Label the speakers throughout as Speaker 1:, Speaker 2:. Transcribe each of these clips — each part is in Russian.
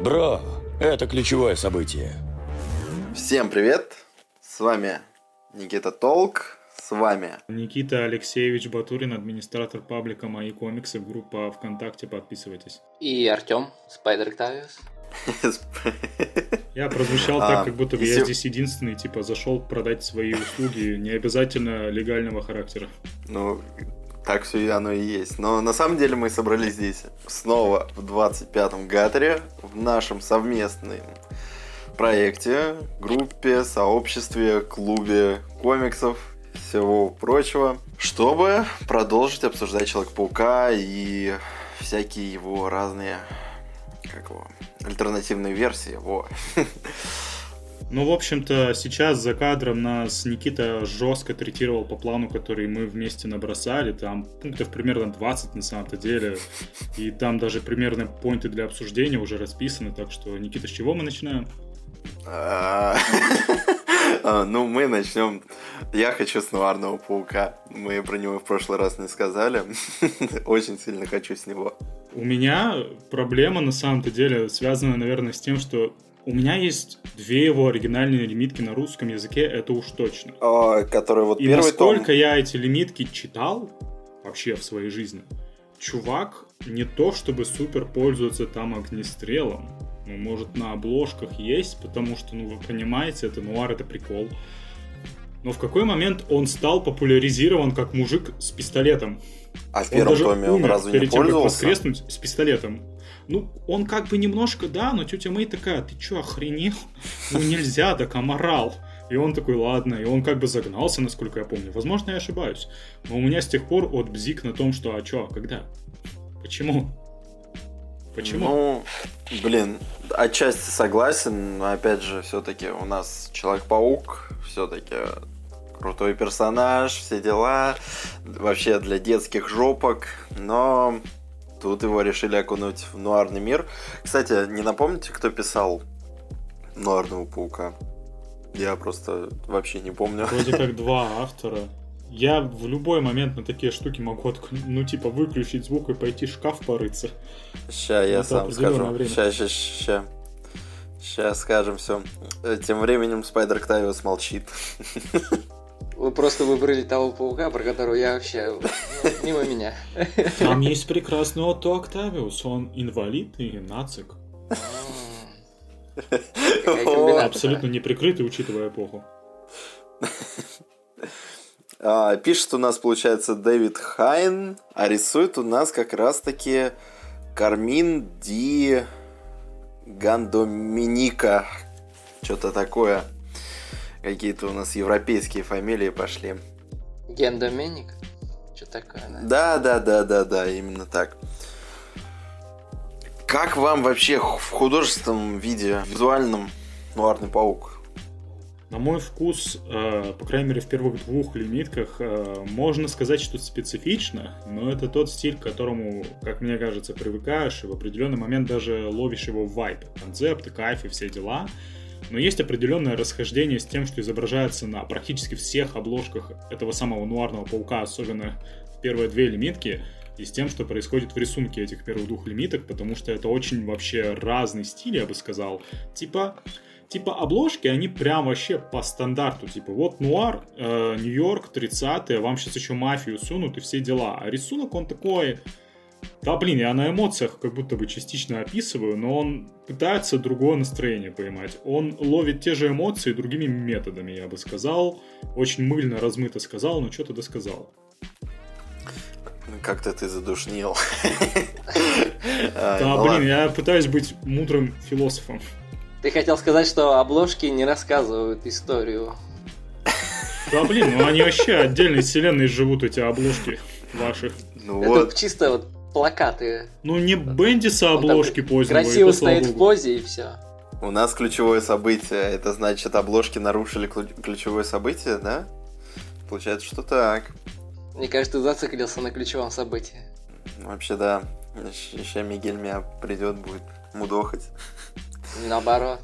Speaker 1: Браво! Это ключевое событие.
Speaker 2: Всем привет! С вами Никита Толк, с вами
Speaker 3: Никита Алексеевич Батурин, администратор паблика «Мои комиксы», группа ВКонтакте, подписывайтесь.
Speaker 4: И Артем, Спайдер Октавиус.
Speaker 3: Я прозвучал
Speaker 2: А,
Speaker 3: так, как будто бы я здесь единственный, типа, зашел продать свои услуги, не обязательно легального характера.
Speaker 2: Ну, так все и оно и есть. Но на самом деле мы собрались здесь снова в 25-м Гаторе, в нашем совместном проекте, группе, сообществе, клубе комиксов, всего прочего, чтобы продолжить обсуждать Человека-паука и всякие его разные, как его, альтернативные версии. Во.
Speaker 3: Ну, в общем-то, сейчас за кадром нас Никита жестко третировал по плану, который мы вместе набросали. Там пунктов примерно 20 на самом-то деле. И там даже примерно поинты для обсуждения уже расписаны. Так что, Никита, с чего мы начинаем?
Speaker 2: А, Ну, мы начнем. Я хочу с Нуарного паука. Мы про него в прошлый раз не сказали. Очень сильно хочу с него.
Speaker 3: У меня проблема на самом-то деле связана, наверное, с тем, что у меня есть две его оригинальные лимитки на русском языке, это уж точно.
Speaker 2: А, Который вот
Speaker 3: И
Speaker 2: первый том.
Speaker 3: насколько я эти лимитки читал вообще в своей жизни, чувак не то чтобы супер пользуется там огнестрелом. Ну, может, на обложках есть, потому что, ну, вы понимаете, это нуар, это прикол. Но в какой момент он стал популяризирован как мужик с пистолетом?
Speaker 2: А в
Speaker 3: Он
Speaker 2: первом
Speaker 3: даже
Speaker 2: томе он разве не
Speaker 3: перед тем, как воскреснуть с пистолетом. Ну, он как бы немножко, да, но тетя Мэй такая, ты чё, охренел? Ну, нельзя, так аморал. И он такой, ладно, и он как бы загнался, насколько я помню. Возможно, я ошибаюсь. Но у меня с тех пор от бзик на том, что, а чё, а когда? Почему? Почему?
Speaker 2: Ну, блин, отчасти согласен, но опять же, все-таки у нас Человек-паук, все-таки крутой персонаж, все дела, вообще для детских жопок, но тут его решили окунуть в нуарный мир. Кстати, не напомните, кто писал Нуарного паука? Я просто вообще не помню.
Speaker 3: Вроде как два автора. Я в любой момент на такие штуки могу, ну, типа, выключить звук и пойти в шкаф порыться.
Speaker 2: Ща я
Speaker 3: Это
Speaker 2: сам скажу.
Speaker 3: время.
Speaker 2: Ща, ща, ща. Сейчас скажем все. Тем временем Спайдер Октавиус молчит.
Speaker 4: Вы просто выбрали того паука, про которого я вообще ну, мимо меня.
Speaker 3: Там есть прекрасный Отто Октавиус, он инвалид и нацик.
Speaker 4: Комбинация.
Speaker 3: Абсолютно неприкрытый, учитывая эпоху.
Speaker 2: А, пишет у нас, получается, Дэвид Хайн, а рисует у нас как раз-таки Кармин Ди Гандоминика. Что-то такое. Какие-то у нас европейские фамилии пошли.
Speaker 4: Ген Доменик? Что такое, да?
Speaker 2: Да, да, да, да, да, именно так. Как вам вообще в художественном виде, визуальном Нуарный паук?
Speaker 3: На мой вкус, э, по крайней мере, в первых двух лимитках, э, можно сказать, что специфично, но это тот стиль, к которому, как мне кажется, привыкаешь, и в определенный момент даже ловишь его вайп, концепты, кайф и все дела. Но есть определенное расхождение с тем, что изображается на практически всех обложках этого самого нуарного паука, особенно в первые две лимитки, и с тем, что происходит в рисунке этих первых двух лимиток, потому что это очень вообще разный стиль, я бы сказал. Типа, типа обложки, они прям вообще по стандарту. Типа, вот нуар, э, Нью-Йорк, 30-е, вам сейчас еще мафию сунут и все дела. А рисунок он такой... Да, блин, я на эмоциях как будто бы частично описываю, но он пытается другое настроение поймать. Он ловит те же эмоции другими методами, я бы сказал. Очень мыльно, размыто сказал, но что-то досказал.
Speaker 2: Как-то ты задушнил.
Speaker 3: Да,
Speaker 2: ну
Speaker 3: блин, я пытаюсь быть мудрым философом.
Speaker 4: Ты хотел сказать, что обложки не рассказывают историю.
Speaker 3: Да, блин, ну они вообще отдельной вселенной живут, эти обложки ваших.
Speaker 2: Ну
Speaker 4: Это
Speaker 2: вот,
Speaker 4: чисто вот плакаты.
Speaker 3: Ну, не Бендиса обложки позднего,
Speaker 4: Красиво стоит в позе и все.
Speaker 2: у нас ключевое событие. Это значит, обложки нарушили клю- ключевое событие, да? Получается, что так.
Speaker 4: Мне кажется, ты зациклился на ключевом событии.
Speaker 2: Вообще, да. Сейчас Мигель меня придет, будет мудохать.
Speaker 4: Наоборот.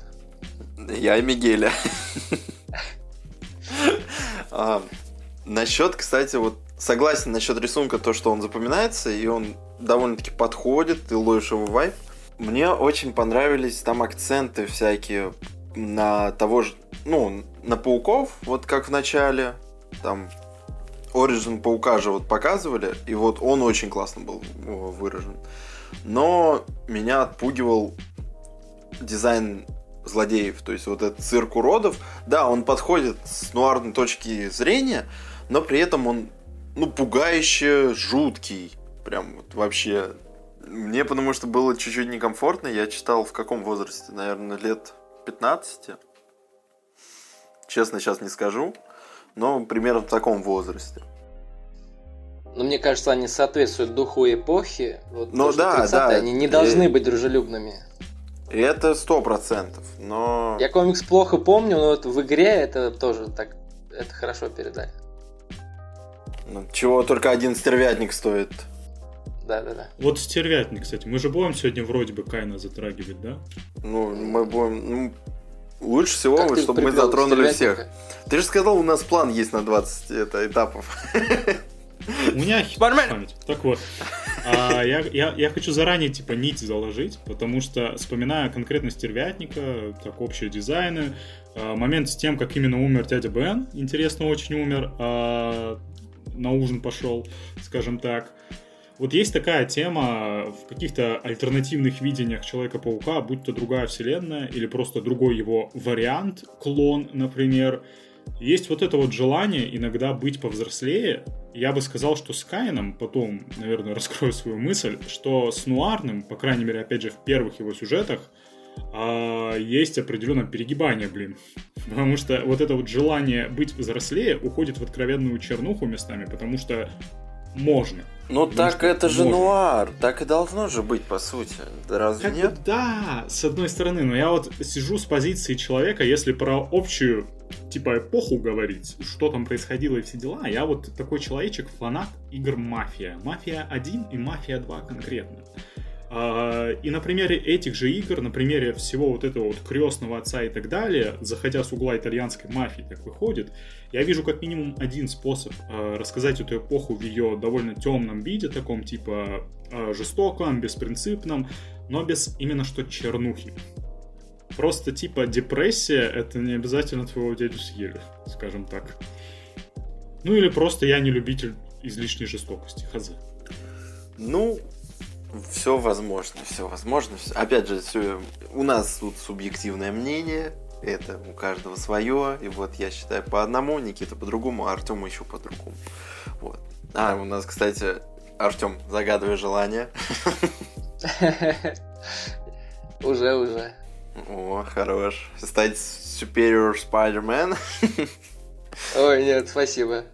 Speaker 2: Я и Мигеля. А, Насчет, кстати, вот согласен насчет рисунка, то, что он запоминается, и он довольно-таки подходит, ты ловишь его вайп. Мне очень понравились там акценты всякие на того же, ну, на пауков, вот как в начале, там Origin паука же вот показывали, и вот он очень классно был выражен. Но меня отпугивал дизайн злодеев, то есть вот этот цирк уродов, да, он подходит с нуарной точки зрения, но при этом он, ну, пугающе жуткий, прям вот вообще. Мне потому что было чуть-чуть некомфортно, я читал в каком возрасте, наверное, лет 15. Честно, сейчас не скажу, но примерно в таком возрасте.
Speaker 4: Но мне кажется, они соответствуют духу эпохи. Вот
Speaker 2: ну
Speaker 4: то,
Speaker 2: да, да.
Speaker 4: Они не должны и... быть дружелюбными.
Speaker 2: Это сто процентов, но...
Speaker 4: Я комикс плохо помню, но вот в игре это тоже так... Это хорошо передали.
Speaker 2: Ну, чего только один стервятник стоит.
Speaker 4: Да, да, да.
Speaker 3: Вот стервятник, кстати. Мы же будем сегодня вроде бы Кайна затрагивать, да?
Speaker 2: Ну, мы будем... Ну, лучше всего, вот, чтобы мы затронули всех. Ты же сказал, у нас план есть на 20 это, этапов.
Speaker 3: У меня память. Так вот, а, я, я, я хочу заранее типа нить заложить, потому что вспоминая конкретно стервятника, так общие дизайны, а, момент с тем, как именно умер дядя Бен, интересно очень умер, а, на ужин пошел, скажем так. Вот есть такая тема в каких-то альтернативных видениях Человека-паука, будь то другая вселенная или просто другой его вариант, клон, например. Есть вот это вот желание иногда быть повзрослее. Я бы сказал, что с Каином, потом, наверное, раскрою свою мысль, что с Нуарным, по крайней мере, опять же, в первых его сюжетах, а, есть определенное перегибание, блин. Потому что вот это вот желание быть взрослее уходит в откровенную чернуху местами, потому что можно.
Speaker 2: Ну так это же можно. нуар, так и должно же быть, по сути. Разве как нет?
Speaker 3: да, с одной стороны, но я вот сижу с позиции человека, если про общую типа эпоху говорить, что там происходило и все дела, я вот такой человечек, фанат игр Мафия. Мафия 1 и Мафия 2 конкретно. А, и на примере этих же игр, на примере всего вот этого вот крестного отца и так далее, заходя с угла итальянской мафии, так выходит, я вижу как минимум один способ а, рассказать эту эпоху в ее довольно темном виде, таком типа а, жестоком, беспринципном, но без именно что чернухи. Просто типа депрессия это не обязательно твоего дядю съели, скажем так. Ну или просто я не любитель излишней жестокости, хз.
Speaker 2: Ну, все возможно, все возможно. Все. Опять же, все, у нас тут субъективное мнение, это у каждого свое. И вот я считаю по одному, Никита по другому, а Артем еще по другому. Вот. А, у нас, кстати, Артем, загадывай желание.
Speaker 4: Уже, уже.
Speaker 2: О, хорош. Стать Superior Spider-Man.
Speaker 4: Ой, нет, спасибо.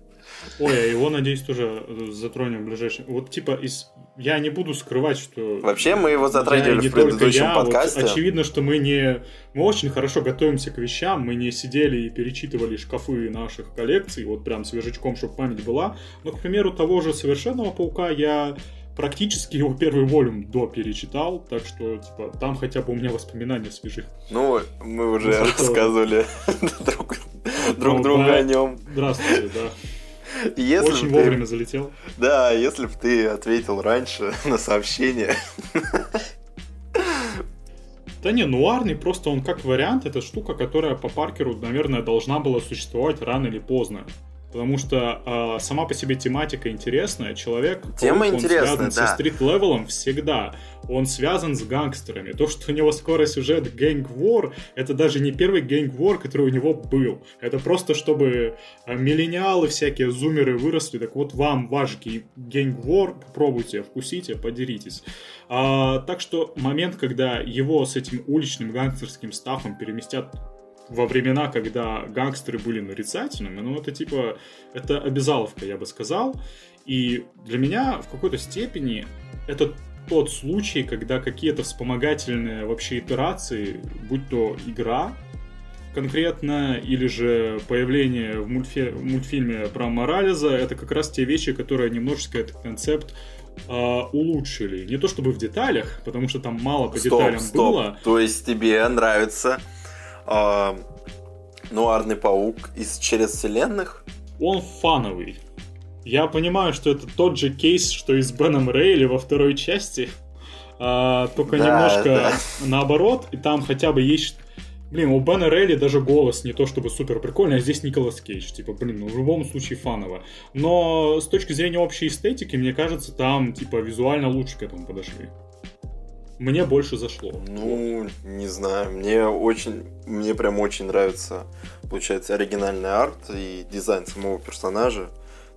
Speaker 3: Ой, а его, надеюсь, тоже затронем в ближайшем. Вот, типа, из... я не буду скрывать, что...
Speaker 2: Вообще, мы его затрагивали в предыдущем я, подкасте.
Speaker 3: Вот, очевидно, что мы не... Мы очень хорошо готовимся к вещам, мы не сидели и перечитывали шкафы наших коллекций, вот прям свежачком, чтобы память была. Но, к примеру, того же Совершенного Паука я практически его первый волюм до перечитал, так что, типа, там хотя бы у меня воспоминания свежих.
Speaker 2: Ну, мы уже ну, рассказывали друг, друг друга о нем.
Speaker 3: Здравствуйте, да.
Speaker 2: Если
Speaker 3: Очень ты... вовремя залетел.
Speaker 2: Да, если бы ты ответил раньше на сообщение.
Speaker 3: Да не, нуарный просто он как вариант, это штука, которая по Паркеру, наверное, должна была существовать рано или поздно. Потому что э, сама по себе тематика интересная. Человек,
Speaker 2: Тема
Speaker 3: он
Speaker 2: интересная,
Speaker 3: связан
Speaker 2: да.
Speaker 3: со стрит-левелом всегда. Он связан с гангстерами. То, что у него скоро сюжет Gang War, это даже не первый Gang War, который у него был. Это просто, чтобы э, миллениалы всякие, зумеры выросли. Так вот, вам ваш Gang War, попробуйте, вкусите, подеритесь. А, так что момент, когда его с этим уличным гангстерским стафом переместят во времена, когда гангстеры были нарицательными, ну, это типа, это обязаловка, я бы сказал. И для меня в какой-то степени это тот случай, когда какие-то вспомогательные вообще итерации, будь то игра конкретно, или же появление в, мультфи- в мультфильме про Морализа, это как раз те вещи, которые немножечко этот концепт э, улучшили. Не то чтобы в деталях, потому что там мало по стоп, деталям стоп. было.
Speaker 2: То есть тебе нравится э, Нуарный паук из через вселенных?
Speaker 3: Он фановый. Я понимаю, что это тот же кейс, что и с Беном Рейли во второй части. а, только
Speaker 2: Да,
Speaker 3: немножко
Speaker 2: да.
Speaker 3: наоборот, и там хотя бы есть... Блин, у Бена Рейли даже голос не то чтобы супер прикольный, а здесь Николас Кейдж. Типа, блин, ну в любом случае фаново. Но с точки зрения общей эстетики, мне кажется, там, типа, визуально лучше к этому подошли. Мне больше зашло.
Speaker 2: Ну, не знаю, мне очень, мне прям очень нравится, получается, оригинальный арт и дизайн самого персонажа,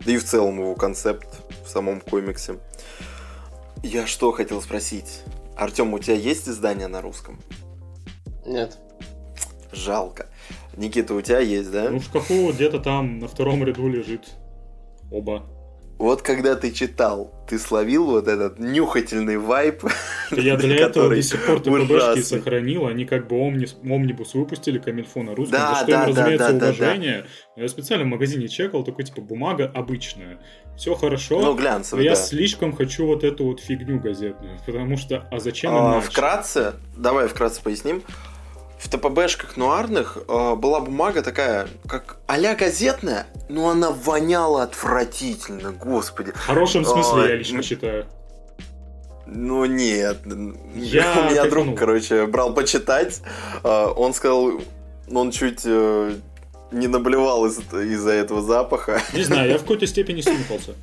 Speaker 2: да и в целом его концепт в самом комиксе. Я что хотел спросить? Артем, у тебя есть издание на русском?
Speaker 4: Нет.
Speaker 2: Жалко. Никита, у тебя есть, да?
Speaker 3: Ну, в шкафу где-то там на втором ряду лежит оба.
Speaker 2: Вот когда ты читал, ты словил вот этот нюхательный вайп,
Speaker 3: Я для этого до сих пор ТПБшки сохранил. Они как бы омнибус выпустили, Камильфо на русском,
Speaker 2: Да,
Speaker 3: за что
Speaker 2: да,
Speaker 3: им, разумеется,
Speaker 2: да, да,
Speaker 3: уважение. Я специально в магазине чекал, такой, типа, бумага обычная. Все хорошо,
Speaker 2: ну
Speaker 3: но
Speaker 2: глянцевый,
Speaker 3: я
Speaker 2: да.
Speaker 3: слишком хочу вот эту вот фигню газетную. Потому что, а зачем
Speaker 2: А? Вкратце, давай вкратце поясним. В ТПБшках нуарных э, была бумага такая, как а-ля газетная, но она воняла отвратительно, господи.
Speaker 3: В хорошем смысле,
Speaker 2: А,
Speaker 3: я лично считаю.
Speaker 2: Ну нет.
Speaker 3: Я
Speaker 2: У меня друг,
Speaker 3: ну-
Speaker 2: короче, брал почитать. э, Он сказал, он чуть э, не наблевал из- из-за этого запаха.
Speaker 3: Не знаю, я в какой-то степени снюхался.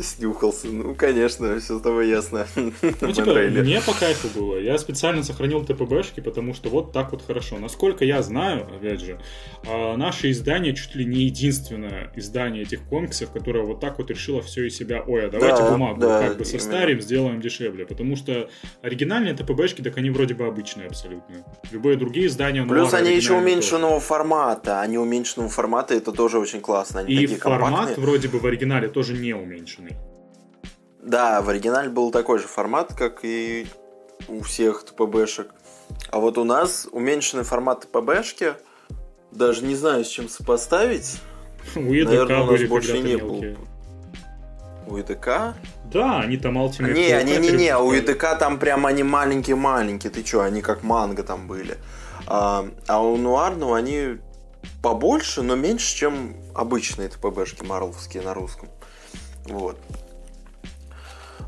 Speaker 2: Снюхался. Ну, конечно, все с тобой ясно.
Speaker 3: Ну, типа, мне по кайфу было. Я специально сохранил ТПБшки, потому что вот так вот хорошо. Насколько я знаю, опять же, а, наше издание чуть ли не единственное издание этих комиксов, которое вот так вот решило все из себя. Ой, а давайте
Speaker 2: Да,
Speaker 3: бумагу
Speaker 2: да,
Speaker 3: как бы
Speaker 2: именно.
Speaker 3: состарим, сделаем дешевле. Потому что оригинальные ТПБшки, так они вроде бы обычные абсолютно. Любые другие издания...
Speaker 2: Плюс они еще уменьшенного формата. Они уменьшенного формата, это тоже очень классно. Они
Speaker 3: тоже. И формат
Speaker 2: компактные.
Speaker 3: вроде бы в оригинале тоже не уменьшенный.
Speaker 2: Да, в оригинале был такой же формат, как и у всех ТПБшек. А вот у нас уменьшенный формат ТПБшки, даже не знаю, с чем сопоставить.
Speaker 3: У
Speaker 2: Наверное,
Speaker 3: ЕДК
Speaker 2: у нас больше не было.
Speaker 3: мелкие.
Speaker 2: У ИДК?
Speaker 3: Да, они там Ultimate
Speaker 2: Не, не, не, не, у. ИДК там прям они маленькие-маленькие. Ты чё, они как манго там были. А, а у Нуарного они побольше, но меньше, чем обычные ТПБшки марловские на русском. Вот.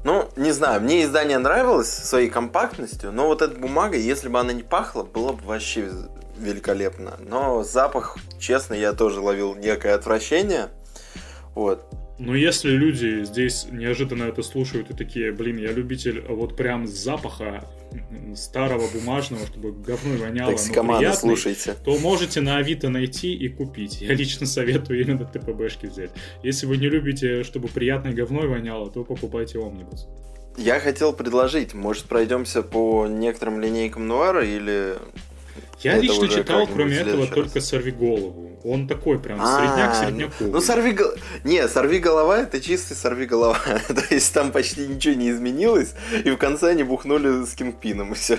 Speaker 2: Ну, не знаю, мне издание нравилось своей компактностью, но вот эта бумага, если бы она не пахла, было бы вообще великолепно. Но запах, честно, я тоже ловил некое отвращение. Вот.
Speaker 3: Но если люди здесь неожиданно это слушают и такие, блин, я любитель вот прям запаха старого бумажного, чтобы говно воняло, но приятный,
Speaker 2: слушайте.
Speaker 3: то можете на Авито найти и купить. Я лично советую именно ТПБшки взять. Если вы не любите, чтобы приятное говно воняло, то покупайте Омнибус.
Speaker 2: Я хотел предложить, может, пройдемся по некоторым линейкам Нуара или...
Speaker 3: Я
Speaker 2: Это
Speaker 3: лично читал, кроме этого, только. «Сорви голову». Он такой прям
Speaker 2: А,
Speaker 3: средняк средняку.
Speaker 2: Ну, сорви голова... Не, сорви голова это чистый сорви голова. То есть там почти ничего не изменилось, и в конце они бухнули с Кингпином, и все.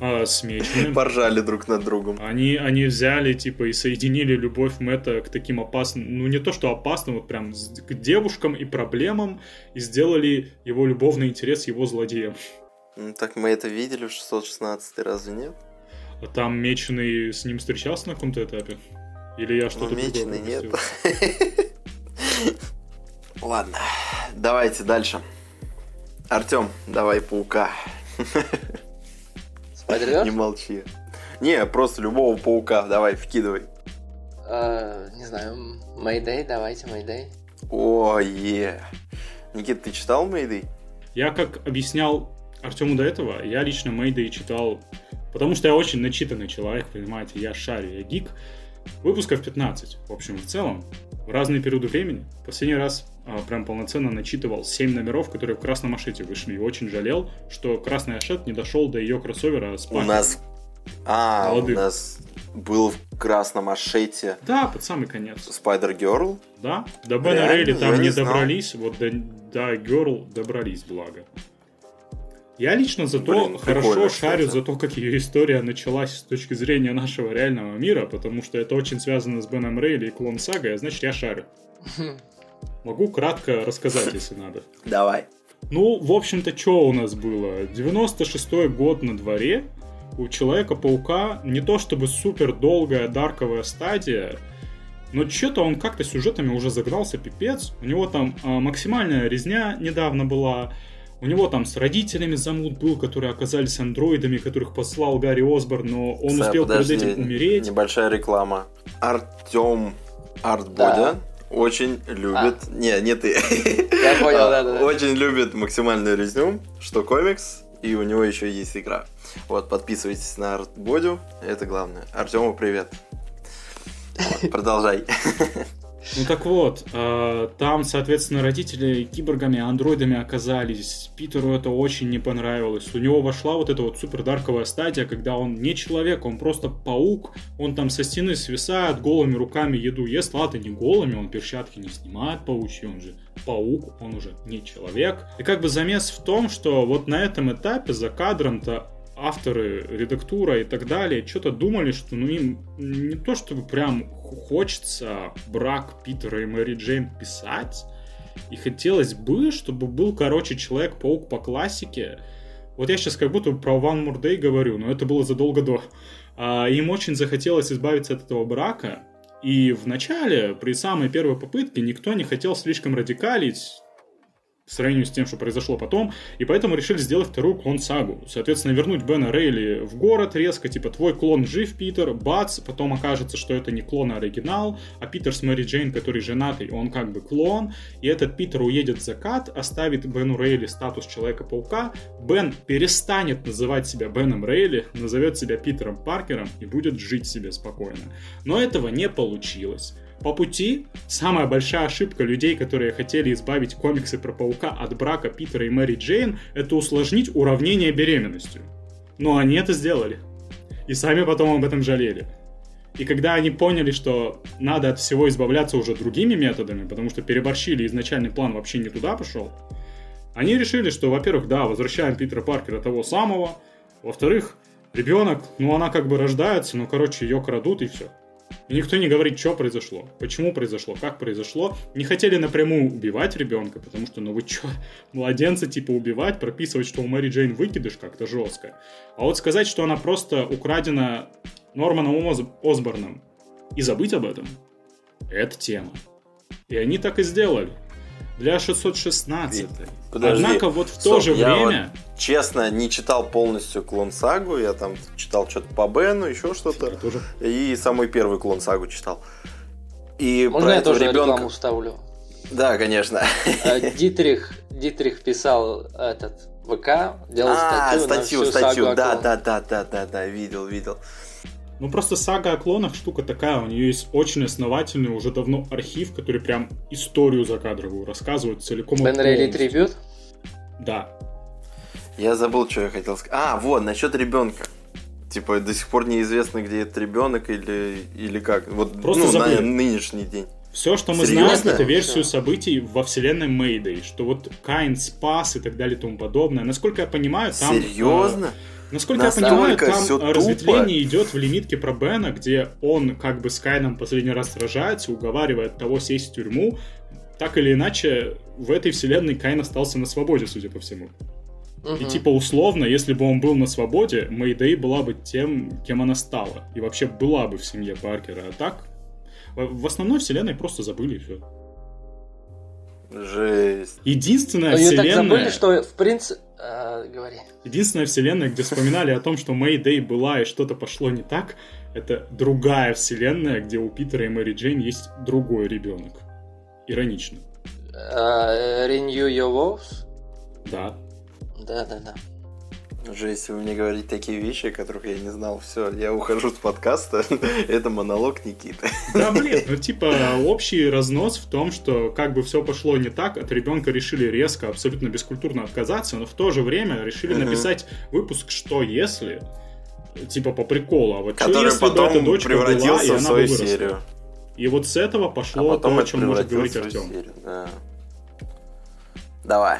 Speaker 3: А, с Меченым.
Speaker 2: Поржали друг над другом.
Speaker 3: Они, они взяли, типа, и соединили любовь Мэтта к таким опасным, ну не то что опасным, вот прям к девушкам и проблемам, и сделали его любовный интерес его злодеем.
Speaker 2: Ну, так мы это видели в 616 разве нет?
Speaker 3: А там Меченый с ним встречался на каком-то этапе? Или я что-то
Speaker 2: Ну, Меченый нет. Ладно, давайте дальше. Артем, давай паука.
Speaker 4: Спайдер
Speaker 2: Не молчи. Не, просто любого паука, давай, вкидывай.
Speaker 4: А, Не знаю, Мэйдэй, давайте Мэйдэй.
Speaker 2: О, е. Никит, ты читал Мэйдэй?
Speaker 3: Я как объяснял Артему до этого, я лично Мэйдэй читал, потому что я очень начитанный человек, понимаете, я шарю, я гик. Выпусков 15, в общем и в целом, в разные периоды времени. Последний раз а, прям полноценно начитывал 7 номеров, которые в красном ашете вышли, и очень жалел, что красный ашет не дошел до ее кроссовера с
Speaker 2: У нас... А,
Speaker 3: Молодых.
Speaker 2: у нас был в красном ашете
Speaker 3: Да, под самый конец.
Speaker 2: Спайдер Герл.
Speaker 3: Да, до Бена? Рейли там не,
Speaker 2: не
Speaker 3: добрались, вот до, до Герл добрались, благо. Я лично зато
Speaker 2: Блин,
Speaker 3: хорошо шарю
Speaker 2: кстати.
Speaker 3: за то, как ее история началась с точки зрения нашего реального мира, потому что это очень связано с Беном Рейли и Клон Сагой, а значит я шарю. Могу кратко рассказать, если надо.
Speaker 2: Давай.
Speaker 3: Ну, в общем-то, что у нас было? 96-й год на дворе. У Человека-паука не то чтобы супер долгая дарковая стадия, но что-то он как-то сюжетами уже загнался пипец. У него там а, максимальная резня недавно была. У него там с родителями замут был, которые оказались андроидами, которых послал Гарри Осборн, но он
Speaker 2: Кстати,
Speaker 3: успел
Speaker 2: подожди,
Speaker 3: перед этим умереть.
Speaker 2: Небольшая реклама. Артем Артбодя очень любит... Не, не ты.
Speaker 4: Я понял,
Speaker 2: А,
Speaker 4: да-да-да.
Speaker 2: Очень любит максимальный резюм, что комикс, и у него еще есть игра. Вот, подписывайтесь на Артбодю, это главное. Артему привет. Вот, продолжай.
Speaker 3: Ну так вот, э, там, соответственно, родители киборгами, андроидами оказались. Питеру это очень не понравилось. У него вошла вот эта вот супер дарковая стадия, когда он не человек, он просто паук. Он там со стены свисает, голыми руками еду ест. Ладно, не голыми, он перчатки не снимает паучьи, он же паук, он уже не человек. И как бы замес в том, что вот на этом этапе за кадром-то авторы, редактура и так далее что-то думали, что ну им не то чтобы прям хочется брак Питера и Мэри Джейн писать, и хотелось бы, чтобы был, короче, Человек-паук по классике. Вот я сейчас как будто про More Day говорю, но это было задолго до. А, им очень захотелось избавиться от этого брака, и в начале, при самой первой попытке, никто не хотел слишком радикалить, по сравнению с тем, что произошло потом, и поэтому решили сделать вторую клон-сагу. Соответственно, вернуть Бена Рейли в город резко, типа, твой клон жив, Питер, бац, потом окажется, что это не клон, а оригинал, а Питер с Мэри Джейн, который женатый, он как бы клон, и этот Питер уедет в закат, оставит Бену Рейли статус Человека-паука, Бен перестанет называть себя Беном Рейли, назовет себя Питером Паркером и будет жить себе спокойно. Но этого не получилось. По пути самая большая ошибка людей, которые хотели избавить комиксы про паука от брака Питера и Мэри Джейн, это усложнить уравнение беременностью. Но они это сделали. И сами потом об этом жалели. И когда они поняли, что надо от всего избавляться уже другими методами, потому что переборщили, изначальный план вообще не туда пошел, они решили, что, во-первых, да, возвращаем Питера Паркера того самого, во-вторых, ребенок, ну она как бы рождается, но, короче, ее крадут и все. И никто не говорит, что произошло, почему произошло, как произошло. Не хотели напрямую убивать ребенка, потому что, ну вы чё, младенца типа убивать, прописывать, что у Мэри Джейн выкидыш как-то жестко. А вот сказать, что она просто украдена Норманом Оз- Осборном и забыть об этом, это тема. И они так и сделали. Для 616.
Speaker 2: Подожди,
Speaker 3: Однако вот в то
Speaker 2: стоп,
Speaker 3: же
Speaker 2: я
Speaker 3: время...
Speaker 2: Честно, не читал полностью Клон Сагу, я там читал что-то по Бену, еще что-то, и самый первый Клон Сагу читал. И
Speaker 4: Можно
Speaker 2: про
Speaker 4: я
Speaker 2: этого
Speaker 4: тоже
Speaker 2: ребенка...
Speaker 4: рекламу вставлю?
Speaker 2: Да, конечно.
Speaker 4: Э, Дитрих, Дитрих писал этот ВК, делал
Speaker 2: А,
Speaker 4: статью, на
Speaker 2: статью,
Speaker 4: всю
Speaker 2: статью, да, да, да, да, да, да, видел, видел.
Speaker 3: Ну просто сага о клонах штука такая, у нее есть очень основательный уже давно архив, который прям историю закадровую рассказывает целиком.
Speaker 4: Бен Рейли трибют?
Speaker 3: Да.
Speaker 2: Я забыл, что я хотел сказать. А, вот, насчет ребенка. Типа, до сих пор неизвестно, где этот ребенок или, или как. Вот,
Speaker 3: Просто
Speaker 2: ну, на
Speaker 3: забыли.
Speaker 2: нынешний день.
Speaker 3: Все, что мы
Speaker 2: Серьезно?
Speaker 3: знаем, это версию
Speaker 4: Всё.
Speaker 3: событий во вселенной Мэйдэй, что вот Каин спас и так далее и тому подобное. Насколько я понимаю, там...
Speaker 2: Серьезно?
Speaker 3: э, насколько
Speaker 2: Настолько
Speaker 3: я понимаю, там
Speaker 2: тупо.
Speaker 3: разветвление идет в лимитке про Бена, где он как бы с Кайном последний раз сражается, уговаривает того сесть в тюрьму. Так или иначе, в этой вселенной Кайн остался на свободе, судя по всему. И
Speaker 4: Мгм.
Speaker 3: типа условно, если бы он был на свободе, Мэйдэй была бы тем, кем она стала. И вообще была бы в семье Паркера. А так, в в основной вселенной просто забыли и все.
Speaker 2: Жесть.
Speaker 3: Единственная
Speaker 4: так
Speaker 3: вселенная,
Speaker 4: забыли, что в принципе... говори.
Speaker 3: единственная вселенная, где вспоминали о том, что Мэйдэй была и что-то пошло не так, это другая вселенная, где у Питера и Мэри Джейн есть другой ребенок. Иронично.
Speaker 4: Э, Renew Your Vows?
Speaker 3: Да.
Speaker 4: Да-да-да.
Speaker 2: Жесть, вы мне говорите такие вещи, о которых я не знал. Все, я ухожу с подкаста. Это монолог Никиты.
Speaker 3: Да, блин, ну типа общий разнос в том, что как бы все пошло не так, от ребенка решили резко, абсолютно бескультурно отказаться, но в то же время решили написать выпуск «Что если?» Типа по приколу, а вот что
Speaker 2: Который
Speaker 3: если бы эта
Speaker 2: потом
Speaker 3: дочка была, и
Speaker 2: превратился в
Speaker 3: она бы
Speaker 2: свою
Speaker 3: выросла?
Speaker 2: серию.
Speaker 3: И вот с этого
Speaker 2: А
Speaker 3: пошло
Speaker 2: потом
Speaker 3: то, о чем может говорить
Speaker 2: в
Speaker 3: Артем.
Speaker 2: Да. Давай.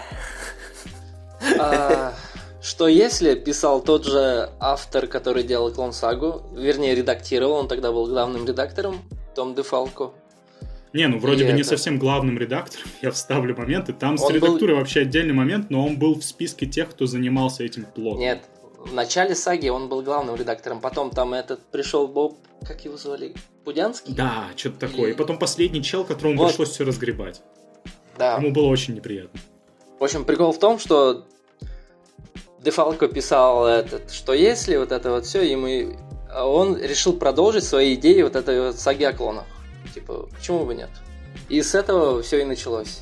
Speaker 4: Что если писал тот же автор, который делал Клон Сагу, вернее, редактировал, он тогда был главным редактором, Том Дефалко.
Speaker 3: Не, ну вроде
Speaker 4: И
Speaker 3: бы не
Speaker 4: это-
Speaker 3: совсем главным редактором, я вставлю моменты. Там с
Speaker 4: Он был-
Speaker 3: редактурой вообще отдельный момент, но он был в списке тех, кто занимался этим плотно.
Speaker 4: Нет, в начале саги он был главным редактором, потом там этот пришел Боб, как его звали, Пудянский?
Speaker 3: Да, что-то такое. И потом последний чел, которому
Speaker 4: Вот.
Speaker 3: пришлось все разгребать.
Speaker 4: Да.
Speaker 3: Ему было очень неприятно.
Speaker 4: В общем, прикол в том, что Дефалко писал этот, что если вот это вот все, ему он решил продолжить свои идеи вот этой вот саги о клонах. Типа, почему бы нет? И с этого все и началось.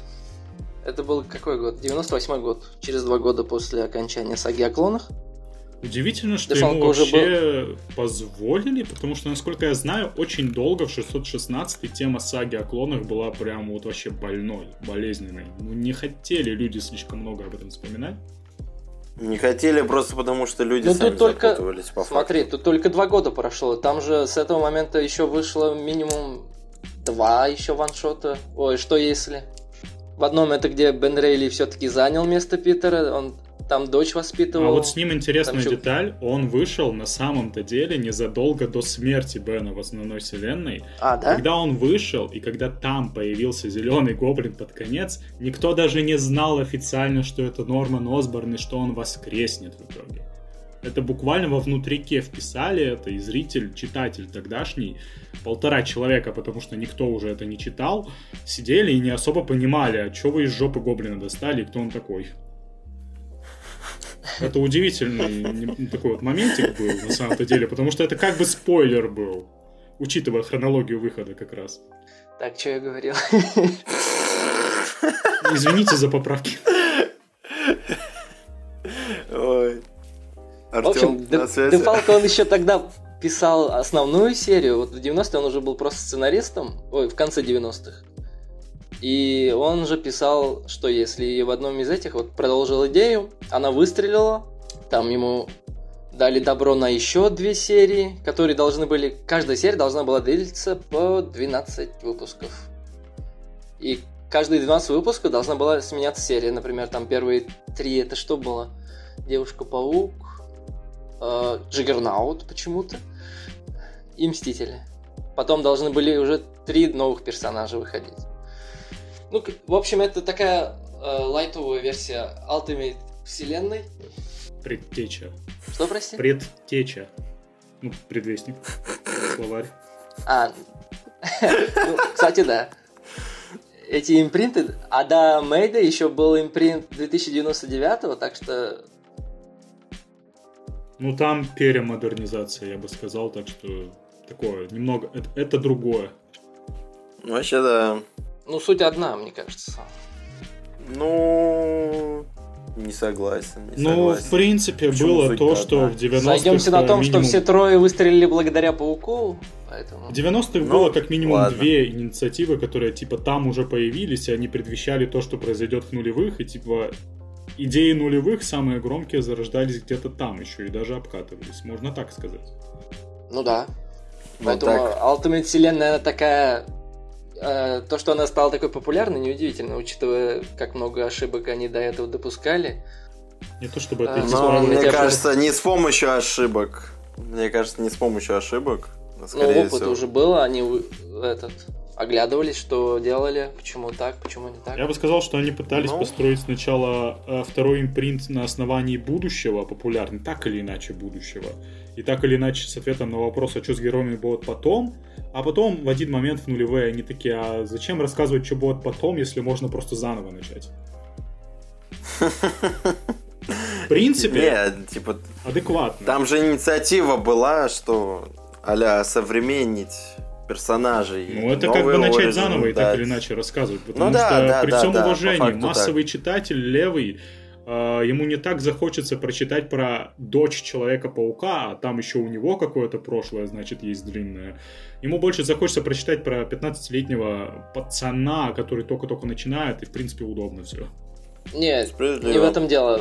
Speaker 4: Это был какой год? 98 год. Через два года после окончания саги о клонах.
Speaker 3: Удивительно, что Дефалко ему вообще был... позволили, потому что, насколько я знаю, очень долго в 616 тема саги о клонах была прям вот вообще больной, болезненной. Ну, не хотели люди слишком много об этом вспоминать.
Speaker 2: Не хотели просто потому, что люди
Speaker 4: ну,
Speaker 2: сами
Speaker 4: тут только,
Speaker 2: запутывались по
Speaker 4: Смотри,
Speaker 2: факту.
Speaker 4: тут только два года прошло. Там же с этого момента еще вышло минимум два еще ваншота. Ой, что если? В одном это где Бен Рейли все-таки занял место Питера, он там дочь воспитывал.
Speaker 3: А вот с ним интересная там деталь, он вышел на самом-то деле незадолго до смерти Бена в основной вселенной.
Speaker 4: А, да?
Speaker 3: Когда он вышел, и когда там появился зеленый гоблин под конец, никто даже не знал официально, что это Норман Осборн и что он воскреснет в итоге. Это буквально во внутрике вписали это, и зритель, читатель тогдашний, полтора человека, потому что никто уже это не читал, сидели и не особо понимали, а что вы из жопы гоблина достали и кто он такой. Это удивительный такой вот моментик был на самом-то деле, потому что это как бы спойлер был, учитывая хронологию выхода как раз.
Speaker 4: Так, что я говорил?
Speaker 3: Извините за поправки.
Speaker 2: Ой.
Speaker 4: Артем, в общем, Дефалко он еще тогда писал основную серию. Вот в 90-е он уже был просто сценаристом. Ой, в конце 90-х. И он же писал, что если в одном из этих вот продолжил идею, она выстрелила, там ему дали добро на еще две серии, которые должны были... Каждая серия должна была длиться по 12 выпусков. И каждые 12 выпусков должна была сменяться серия. Например, там первые три это что было? Девушка-паук, э, Джиггернаут почему-то и Мстители. Потом должны были уже три новых персонажа выходить. Ну, в общем, это такая э, лайтовая версия Ultimate вселенной.
Speaker 3: Предтеча.
Speaker 4: Что, прости?
Speaker 3: Предтеча. Ну, предвестник. Словарь.
Speaker 4: А, ну, кстати, да. Эти импринты... А до Мейда еще был импринт 2099, так что...
Speaker 3: Ну, там перемодернизация, я бы сказал, так что такое, немного... Это, это другое.
Speaker 2: Вообще, да.
Speaker 4: Ну, суть одна, мне кажется.
Speaker 2: Ну, не согласен. Не
Speaker 3: ну,
Speaker 2: согласен.
Speaker 3: в принципе, Почему было то, что в 90-х...
Speaker 4: Сойдемся на том, минимум... что все трое выстрелили благодаря Пауку, поэтому...
Speaker 3: В 90-х ну, было как минимум ладно. две инициативы, которые, типа, там уже появились, и они предвещали то, что произойдет в нулевых, и, типа, идеи нулевых, самые громкие, зарождались где-то там еще, и даже обкатывались, можно так сказать.
Speaker 4: Ну да. Ну, Поэтому так. Ultimate вселенная, такая то, что она стала такой популярной, неудивительно, учитывая, как много ошибок они до этого допускали.
Speaker 3: Не то чтобы это
Speaker 2: а, Но, мне кажется, не с помощью ошибок. Мне кажется, не с помощью ошибок.
Speaker 4: Ну, опыт всего. уже был, они этот оглядывались, что делали, почему так, почему не так.
Speaker 3: Я бы сказал, что они пытались ну... построить сначала э, второй импринт на основании будущего, популярный, так или иначе будущего. И так или иначе с ответом на вопрос, а что с героями будет потом, а потом в один момент в нулевые они такие, а зачем рассказывать, что будет потом, если можно просто заново начать? В принципе,
Speaker 2: Нет, типа,
Speaker 3: адекватно.
Speaker 2: Там же инициатива была, что а современнить персонажей.
Speaker 3: Ну, это как бы начать заново и так или иначе рассказывать. Потому ну, да, что да, при да, всем да, уважении, массовый так. читатель левый, ему не так захочется прочитать про дочь Человека-паука, а там еще у него какое-то прошлое, значит, есть длинное. Ему больше захочется прочитать про 15-летнего пацана, который только-только начинает, и в принципе удобно все.
Speaker 4: Нет, не в этом дело.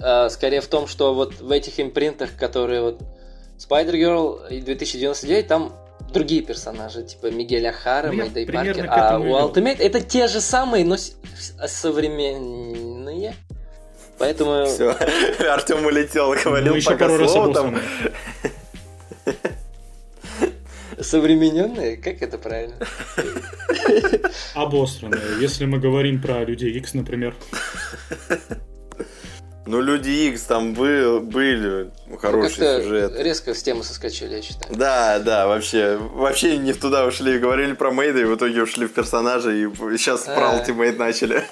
Speaker 4: А, скорее в том, что вот в этих импринтах, которые вот Spider-Girl и 2099, там другие персонажи, типа Мигеля Хара, ну, Мэйдэй Паркер. А у Ultimate это те же самые, но современные. Поэтому...
Speaker 2: Все, Артем улетел, говорил ну, пока слово там.
Speaker 4: Современенные? Как это правильно?
Speaker 3: Обосранные. Если мы говорим про Людей X, например.
Speaker 2: Ну, Люди X там был, были хорошие ну, сюжеты.
Speaker 4: резко с темы соскочили, я считаю.
Speaker 2: Да, да, вообще. Вообще не туда ушли. Говорили про Мейда, и в итоге ушли в персонажа, и сейчас про Ultimate начали.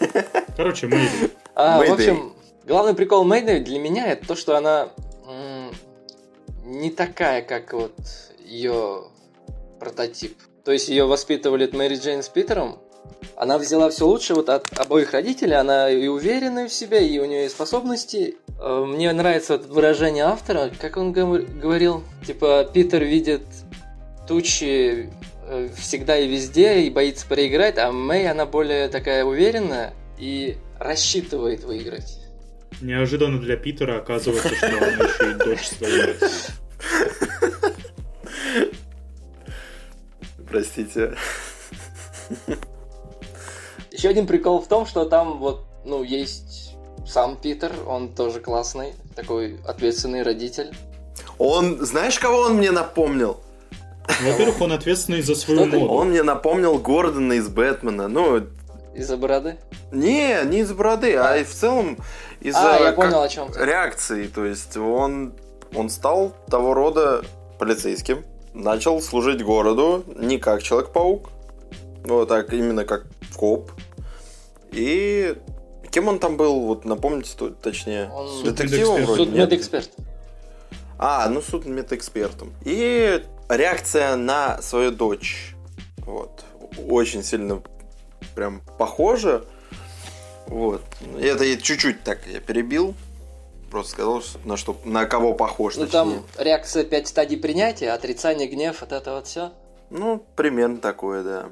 Speaker 3: Короче, Мейда.
Speaker 4: А, в общем, главный прикол Мэйдэй для меня это то, что она не такая, как вот ее прототип. То есть ее воспитывали Мэри Джейн с Питером. Она взяла все лучшее вот от обоих родителей. Она и уверена в себе, и у нее есть способности. Э, мне нравится вот выражение автора, как он говорил, типа Питер видит тучи э, всегда и везде и боится проиграть, а Мэй, она более такая уверенная и рассчитывает выиграть.
Speaker 3: Неожиданно для Питера оказывается, что он еще и дочь своей
Speaker 2: Простите.
Speaker 4: Еще один прикол в том, что там вот, ну, есть сам Питер, он тоже классный, такой ответственный родитель.
Speaker 2: Он, знаешь, кого он мне напомнил?
Speaker 3: Во-первых, он ответственный за свою моду.
Speaker 2: Он мне напомнил Гордона из Бэтмена. Ну,
Speaker 4: из-за бороды?
Speaker 2: Не, не из-за бороды, а, а в целом из-за
Speaker 4: а, я понял, о чем
Speaker 2: реакции. То есть он, он стал того рода полицейским, начал служить городу не как Человек-паук, вот так именно как коп. И кем он там был, вот напомните точнее?
Speaker 4: Он детективом вроде, Судмедэксперт.
Speaker 2: А, ну судмедэкспертом. И реакция на свою дочь. Вот. Очень сильно прям похожа. Вот. Это я чуть-чуть так я перебил. Просто сказал, на что, на кого похож.
Speaker 4: Ну там реакция 5 стадий принятия, отрицание, гнев, вот это вот все.
Speaker 2: Ну, примерно такое, да.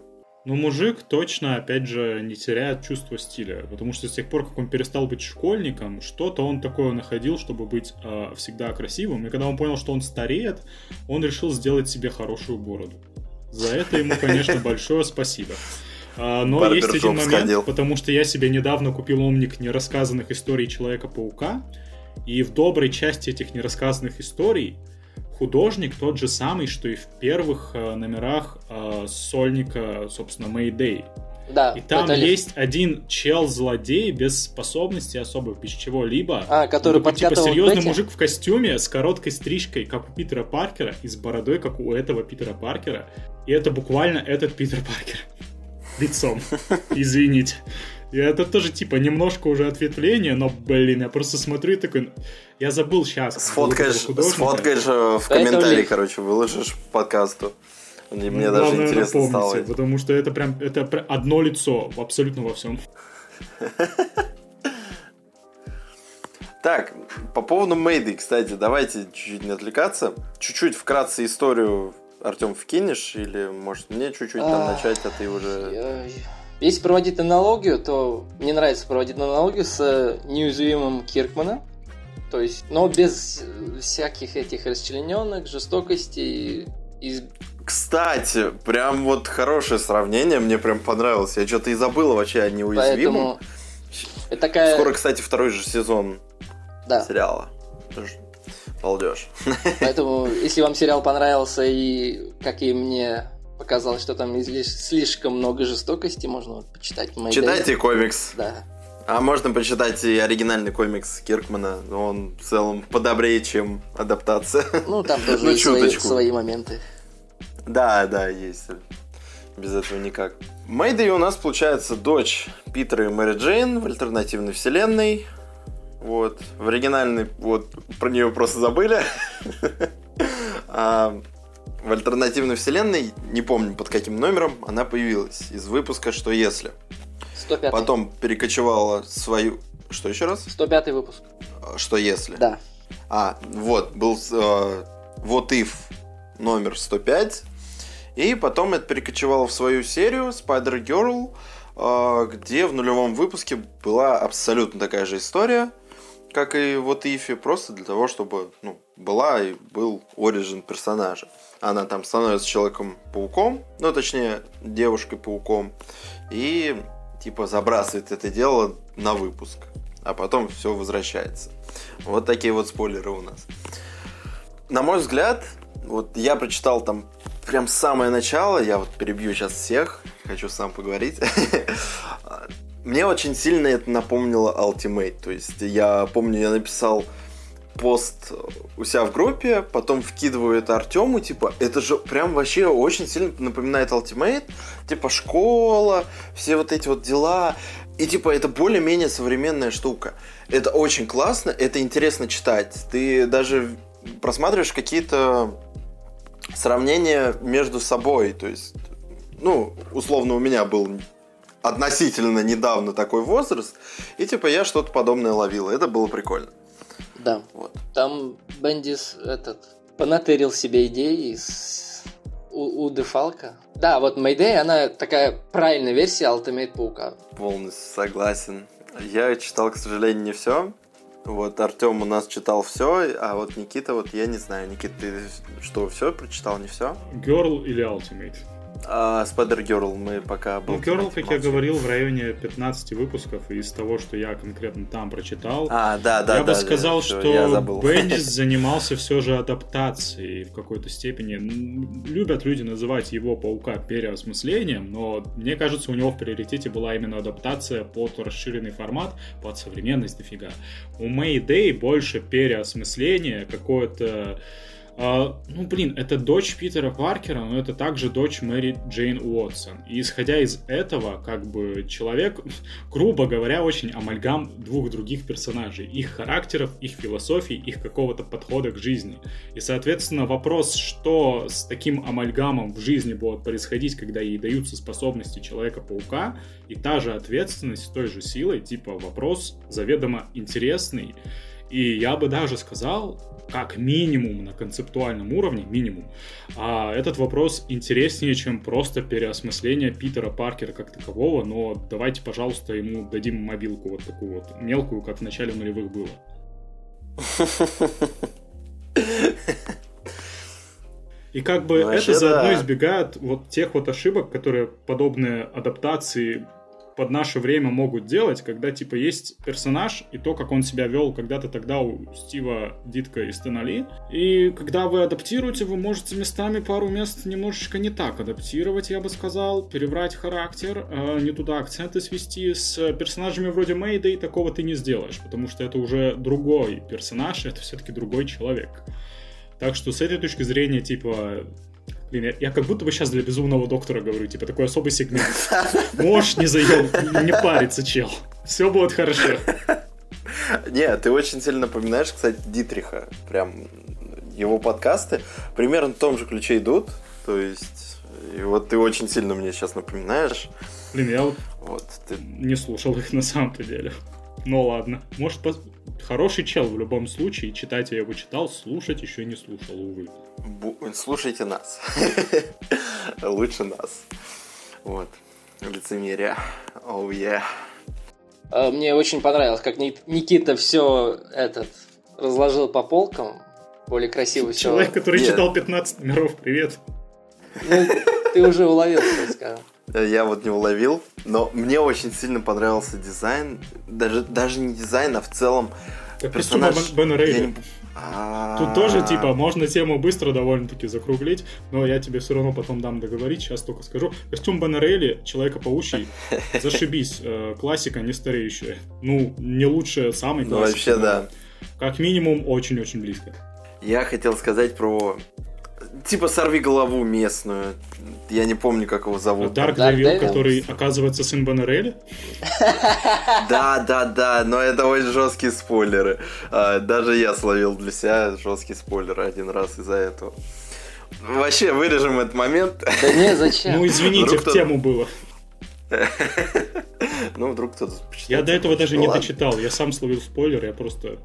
Speaker 3: Ну, мужик точно, опять же, не теряет чувство стиля, потому что с тех пор, как он перестал быть школьником, что-то он такое находил, чтобы быть э, всегда красивым. И когда он понял, что он стареет, он решил сделать себе хорошую бороду. За это ему, конечно, большое спасибо. А, но Барбер есть один момент, сходил. потому что я себе недавно купил омник нерассказанных историй Человека-паука, и в доброй части этих нерассказанных историй художник тот же самый, что и в первых э, номерах э, сольника, собственно, Mayday.
Speaker 4: Да,
Speaker 3: и там есть один чел-злодей без способности особых, без чего-либо.
Speaker 4: А, который
Speaker 3: такой, типа серьезный Бетти? мужик в костюме с короткой стрижкой, как у Питера Паркера, и с бородой, как у этого Питера Паркера. И это буквально этот Питер Паркер. Лицом. Извините. И это тоже, типа, немножко уже ответвление, но, блин, я просто смотрю и такой... Я забыл сейчас.
Speaker 2: Сфоткаешь, сфоткаешь э, в комментарии, короче, выложишь подкасту. Мне, ну, даже интересно стало.
Speaker 3: Потому что это прям это одно лицо абсолютно во всем.
Speaker 2: Так, по поводу Мейды, кстати, давайте чуть-чуть не отвлекаться. Чуть-чуть вкратце историю Артем вкинешь, или может мне чуть-чуть там начать, а ты уже...
Speaker 4: Если проводить аналогию, то мне нравится проводить аналогию с э, неуязвимым Киркмана. То есть, но без всяких этих расчлененных, жестокостей и
Speaker 2: кстати, прям вот хорошее сравнение, мне прям понравилось. Я что-то и забыл вообще о неуязвимом. Поэтому...
Speaker 4: Это такая...
Speaker 2: Скоро, кстати, второй же сезон да. сериала. Балдеж.
Speaker 4: Поэтому, если вам сериал понравился и, как и мне, показалось, что там слишком много жестокости, можно почитать.
Speaker 2: Читайте комикс.
Speaker 4: Да.
Speaker 2: А можно почитать и оригинальный комикс Киркмана, но он в целом подобрее, чем адаптация.
Speaker 4: Ну, там тоже ну, есть свои, свои моменты.
Speaker 2: Да, да, есть. Без этого никак. Мэйдэй у нас получается дочь Питера и Мэри Джейн в альтернативной вселенной. Вот. В оригинальной, вот, про нее просто забыли. а в альтернативной вселенной, не помню под каким номером, она появилась из выпуска «Что если?».
Speaker 4: 105
Speaker 2: Потом перекочевала свою... Что еще раз?
Speaker 4: 105 выпуск.
Speaker 2: «Что если?».
Speaker 4: Да.
Speaker 2: А, вот, был э, «Вот if» номер 105. И потом это перекочевало в свою серию Spider Girl, э, где в нулевом выпуске была абсолютно такая же история, как и вот Ифи, просто для того, чтобы ну, была и был оригин персонажа она там становится Человеком-пауком, ну, точнее, Девушкой-пауком, и, типа, забрасывает это дело на выпуск, а потом все возвращается. Вот такие вот спойлеры у нас. На мой взгляд, вот я прочитал там прям самое начало, я вот перебью сейчас всех, хочу сам поговорить. Мне очень сильно это напомнило Ultimate, то есть я помню, я написал пост у себя в группе, потом вкидываю это Артему, типа, это же прям вообще очень сильно напоминает Ultimate, типа школа, все вот эти вот дела. И типа это более-менее современная штука. Это очень классно, это интересно читать. Ты даже просматриваешь какие-то сравнения между собой. То есть, ну, условно, у меня был относительно недавно такой возраст, и типа я что-то подобное ловил. Это было прикольно.
Speaker 4: Да. Вот. Там Бендис этот понатырил себе идеи из у, у Дефалка. Да, вот Mayday, она такая правильная версия Ultimate Паука.
Speaker 2: Полностью согласен. Я читал, к сожалению, не все. Вот Артем у нас читал все, а вот Никита, вот я не знаю, Никита, ты что, все прочитал, не все?
Speaker 3: Girl или Ultimate?
Speaker 2: А Spider Girl мы пока
Speaker 3: был. Ну, Girl, как я говорил, в районе 15 выпусков, и из того, что я конкретно там прочитал,
Speaker 2: а, да, да,
Speaker 3: я
Speaker 2: да,
Speaker 3: бы сказал, да, что Бендис занимался все же адаптацией в какой-то степени. Любят люди называть его паука переосмыслением, но мне кажется, у него в приоритете была именно адаптация под расширенный формат, под современность дофига. У Mayday больше переосмысление, какое-то а, ну, блин, это дочь Питера Паркера, но это также дочь Мэри Джейн Уотсон. И исходя из этого, как бы человек, грубо говоря, очень амальгам двух других персонажей. Их характеров, их философий, их какого-то подхода к жизни. И, соответственно, вопрос, что с таким амальгамом в жизни будет происходить, когда ей даются способности Человека-паука, и та же ответственность с той же силой, типа вопрос заведомо интересный. И я бы даже сказал, как минимум на концептуальном уровне, минимум, а этот вопрос интереснее, чем просто переосмысление Питера Паркера как такового, но давайте, пожалуйста, ему дадим мобилку вот такую вот мелкую, как в начале нулевых было. И как бы ну, это заодно избегает вот тех вот ошибок, которые подобные адаптации под наше время могут делать, когда, типа, есть персонаж и то, как он себя вел когда-то тогда у Стива Дитка и Стенали. И когда вы адаптируете, вы можете местами пару мест немножечко не так адаптировать, я бы сказал, перебрать характер, э, не туда акценты свести. С персонажами вроде Мэйда и такого ты не сделаешь, потому что это уже другой персонаж, это все-таки другой человек. Так что с этой точки зрения, типа, Блин, я, я как будто бы сейчас для безумного доктора говорю, типа такой особый сегмент. Можешь не заел, не париться, чел. Все будет хорошо.
Speaker 2: Не, ты очень сильно напоминаешь, кстати, Дитриха. Прям его подкасты примерно в том же ключе идут. То есть, и вот ты очень сильно мне сейчас напоминаешь.
Speaker 3: Блин, я вот, вот ты... не слушал их на самом-то деле. Ну ладно. Может, по... хороший чел в любом случае. Читать я его читал, слушать еще не слушал, увы.
Speaker 2: Бу... Слушайте нас. Лучше нас. Вот. Лицемерие. Оу, oh,
Speaker 4: yeah. Мне очень понравилось, как Никита все этот разложил по полкам. Более красиво
Speaker 3: все. Человек, который Нет. читал 15 номеров, привет.
Speaker 4: Ну, ты уже уловил, скажем.
Speaker 2: Я вот не уловил, но мне очень сильно понравился дизайн. Даже, даже не дизайн, а в целом
Speaker 3: так персонаж... Бена Рейли. Тут тоже, типа, можно тему быстро довольно-таки закруглить, но я тебе все равно потом дам договорить, сейчас только скажу. Костюм Бена Рейли, Человека-паучий, зашибись, э, классика не стареющая. Ну, не лучше самой классики.
Speaker 2: Ну, вообще, да.
Speaker 3: Как минимум, очень-очень близко.
Speaker 2: Я хотел сказать про типа сорви голову местную. Я не помню, как его зовут.
Speaker 3: Дарк Девил, который оказывается сын Баннерелли?
Speaker 2: Да, да, да, но это очень жесткие спойлеры. А, даже я словил для себя жесткие спойлеры один раз из-за этого. Вообще, вырежем этот момент.
Speaker 4: Да не, зачем?
Speaker 3: Ну, извините, в тему было.
Speaker 2: Ну, вдруг кто-то
Speaker 3: Я до этого даже не дочитал. Я сам словил спойлер, я просто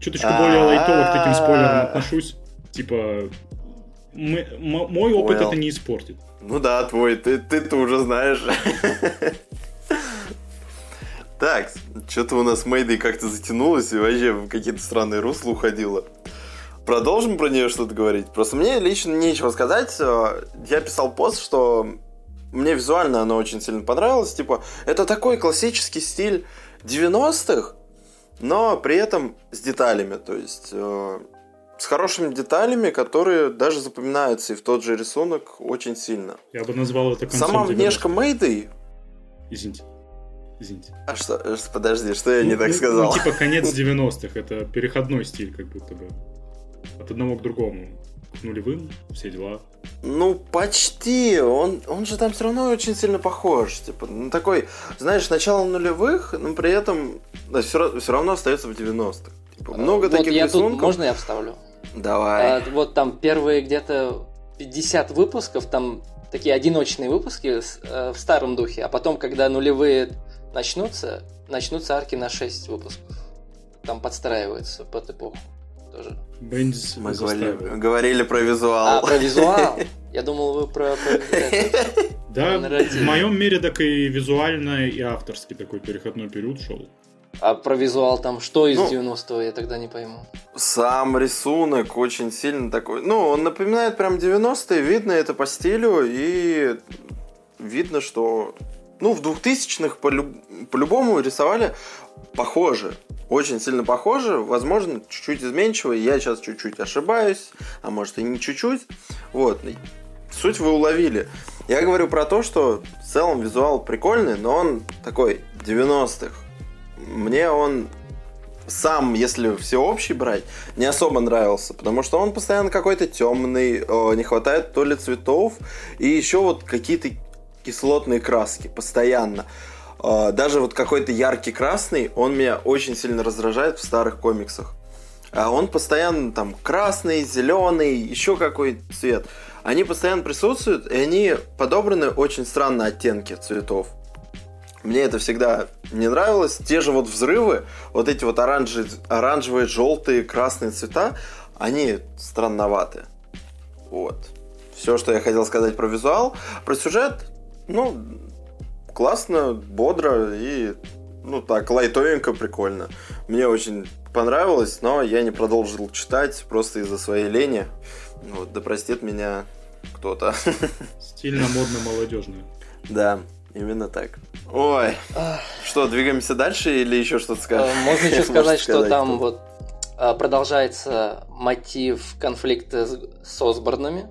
Speaker 3: чуточку более лайтово к таким спойлерам отношусь. Типа, мы, мой опыт well. это не испортит.
Speaker 2: Ну да, твой, ты, ты-то уже знаешь. Так, что-то у нас Мэйдэй как-то затянулось и вообще в какие-то странные русла уходила. Продолжим про нее что-то говорить. Просто мне лично нечего сказать. Я писал пост, что мне визуально она очень сильно понравилась. Типа, это такой классический стиль 90-х, но при этом с деталями. То есть э, с хорошими деталями, которые даже запоминаются и в тот же рисунок очень сильно.
Speaker 3: Я бы назвал это
Speaker 2: концом Сама внешка Мэйды...
Speaker 3: Извините. Извините.
Speaker 2: А что? Подожди, что я ну, не так ну, сказал?
Speaker 3: Ну, типа конец 90-х. Это переходной стиль, как будто бы. От одного к другому. К нулевым, все дела.
Speaker 2: Ну, почти. Он, он же там все равно очень сильно похож. Типа, ну, такой, знаешь, начало нулевых, но при этом да, все, все равно остается в 90-х. Типа, много
Speaker 4: вот
Speaker 2: таких
Speaker 4: я
Speaker 2: рисунков.
Speaker 4: Тут, можно я вставлю?
Speaker 2: Давай.
Speaker 4: А, вот там первые где-то 50 выпусков, там такие одиночные выпуски э, в старом духе, а потом, когда нулевые начнутся, начнутся арки на 6 выпусков. Там подстраиваются под эпоху тоже.
Speaker 3: Бендис
Speaker 2: Мы говорили, говорили про визуал.
Speaker 4: А, про визуал? Я думал, вы про...
Speaker 3: Да, в моем мире так и визуально, и авторский такой переходной период шел.
Speaker 4: А про визуал там что из ну, 90-го, я тогда не пойму.
Speaker 2: Сам рисунок очень сильно такой. Ну, он напоминает прям 90-е, видно это по стилю, и видно, что ну, в 2000-х по-любому рисовали похоже. Очень сильно похоже. Возможно, чуть-чуть изменчиво. Я сейчас чуть-чуть ошибаюсь. А может и не чуть-чуть. Вот. Суть вы уловили. Я говорю про то, что в целом визуал прикольный, но он такой 90-х. Мне он сам, если всеобщий брать, не особо нравился, потому что он постоянно какой-то темный, не хватает то ли цветов, и еще вот какие-то кислотные краски постоянно. А, даже вот какой-то яркий красный, он меня очень сильно раздражает в старых комиксах. А он постоянно там красный, зеленый, еще какой цвет. Они постоянно присутствуют, и они подобраны очень странно оттенки цветов. Мне это всегда не нравилось. Те же вот взрывы, вот эти вот оранжевые, оранжевые желтые, красные цвета, они странноваты. Вот. Все, что я хотел сказать про визуал. Про сюжет, ну, классно, бодро и, ну, так, лайтовенько, прикольно. Мне очень понравилось, но я не продолжил читать просто из-за своей лени. Вот, да простит меня кто-то.
Speaker 3: Стильно, модно, молодежно.
Speaker 2: Да, именно так. Ой, что, двигаемся дальше или еще что-то скажешь?
Speaker 4: Э, можно еще сказать, что там вот э, продолжается мотив конфликта с Осборнами.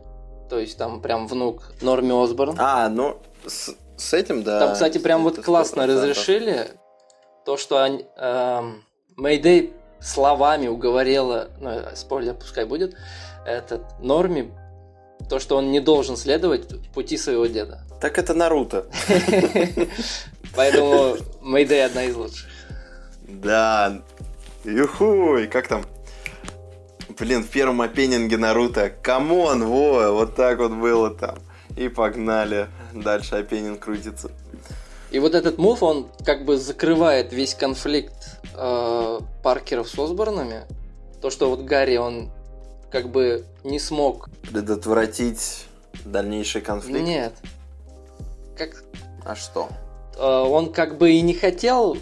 Speaker 4: То есть там прям внук Норми Осборн.
Speaker 2: А, ну, с, с этим, да.
Speaker 4: Там, кстати, прям вот классно разрешили то, что они, эм, Мэйдэй словами уговорила, ну, спойлер пускай будет, этот Норми, то, что он не должен следовать пути своего деда.
Speaker 2: Так это Наруто.
Speaker 4: Поэтому Мэйдэй одна из лучших.
Speaker 2: Да. Юхуй, как там? Блин, в первом опенинге Наруто. Come on, во, вот так вот было там. И погнали. Дальше опенинг крутится.
Speaker 4: И вот этот move, он как бы закрывает весь конфликт э, Паркеров с Осборнами. То, что вот Гарри, он как бы не смог...
Speaker 2: Предотвратить дальнейший конфликт?
Speaker 4: Нет. Как...
Speaker 2: А что?
Speaker 4: Э, он как бы и не хотел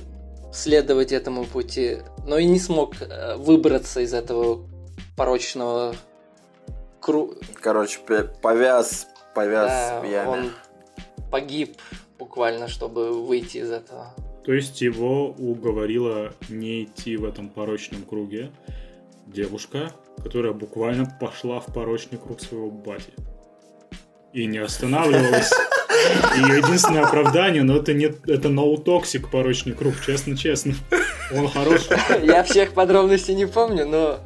Speaker 4: следовать этому пути, но и не смог э, выбраться из этого порочного кру...
Speaker 2: Короче, повяз повяз
Speaker 4: да,
Speaker 2: в яме.
Speaker 4: Он погиб буквально, чтобы выйти из этого.
Speaker 3: То есть его уговорила не идти в этом порочном круге девушка, которая буквально пошла в порочный круг своего бати. И не останавливалась. Ее единственное оправдание, но это не это toxic порочный круг, честно-честно. Он хороший.
Speaker 4: Я всех подробностей не помню, но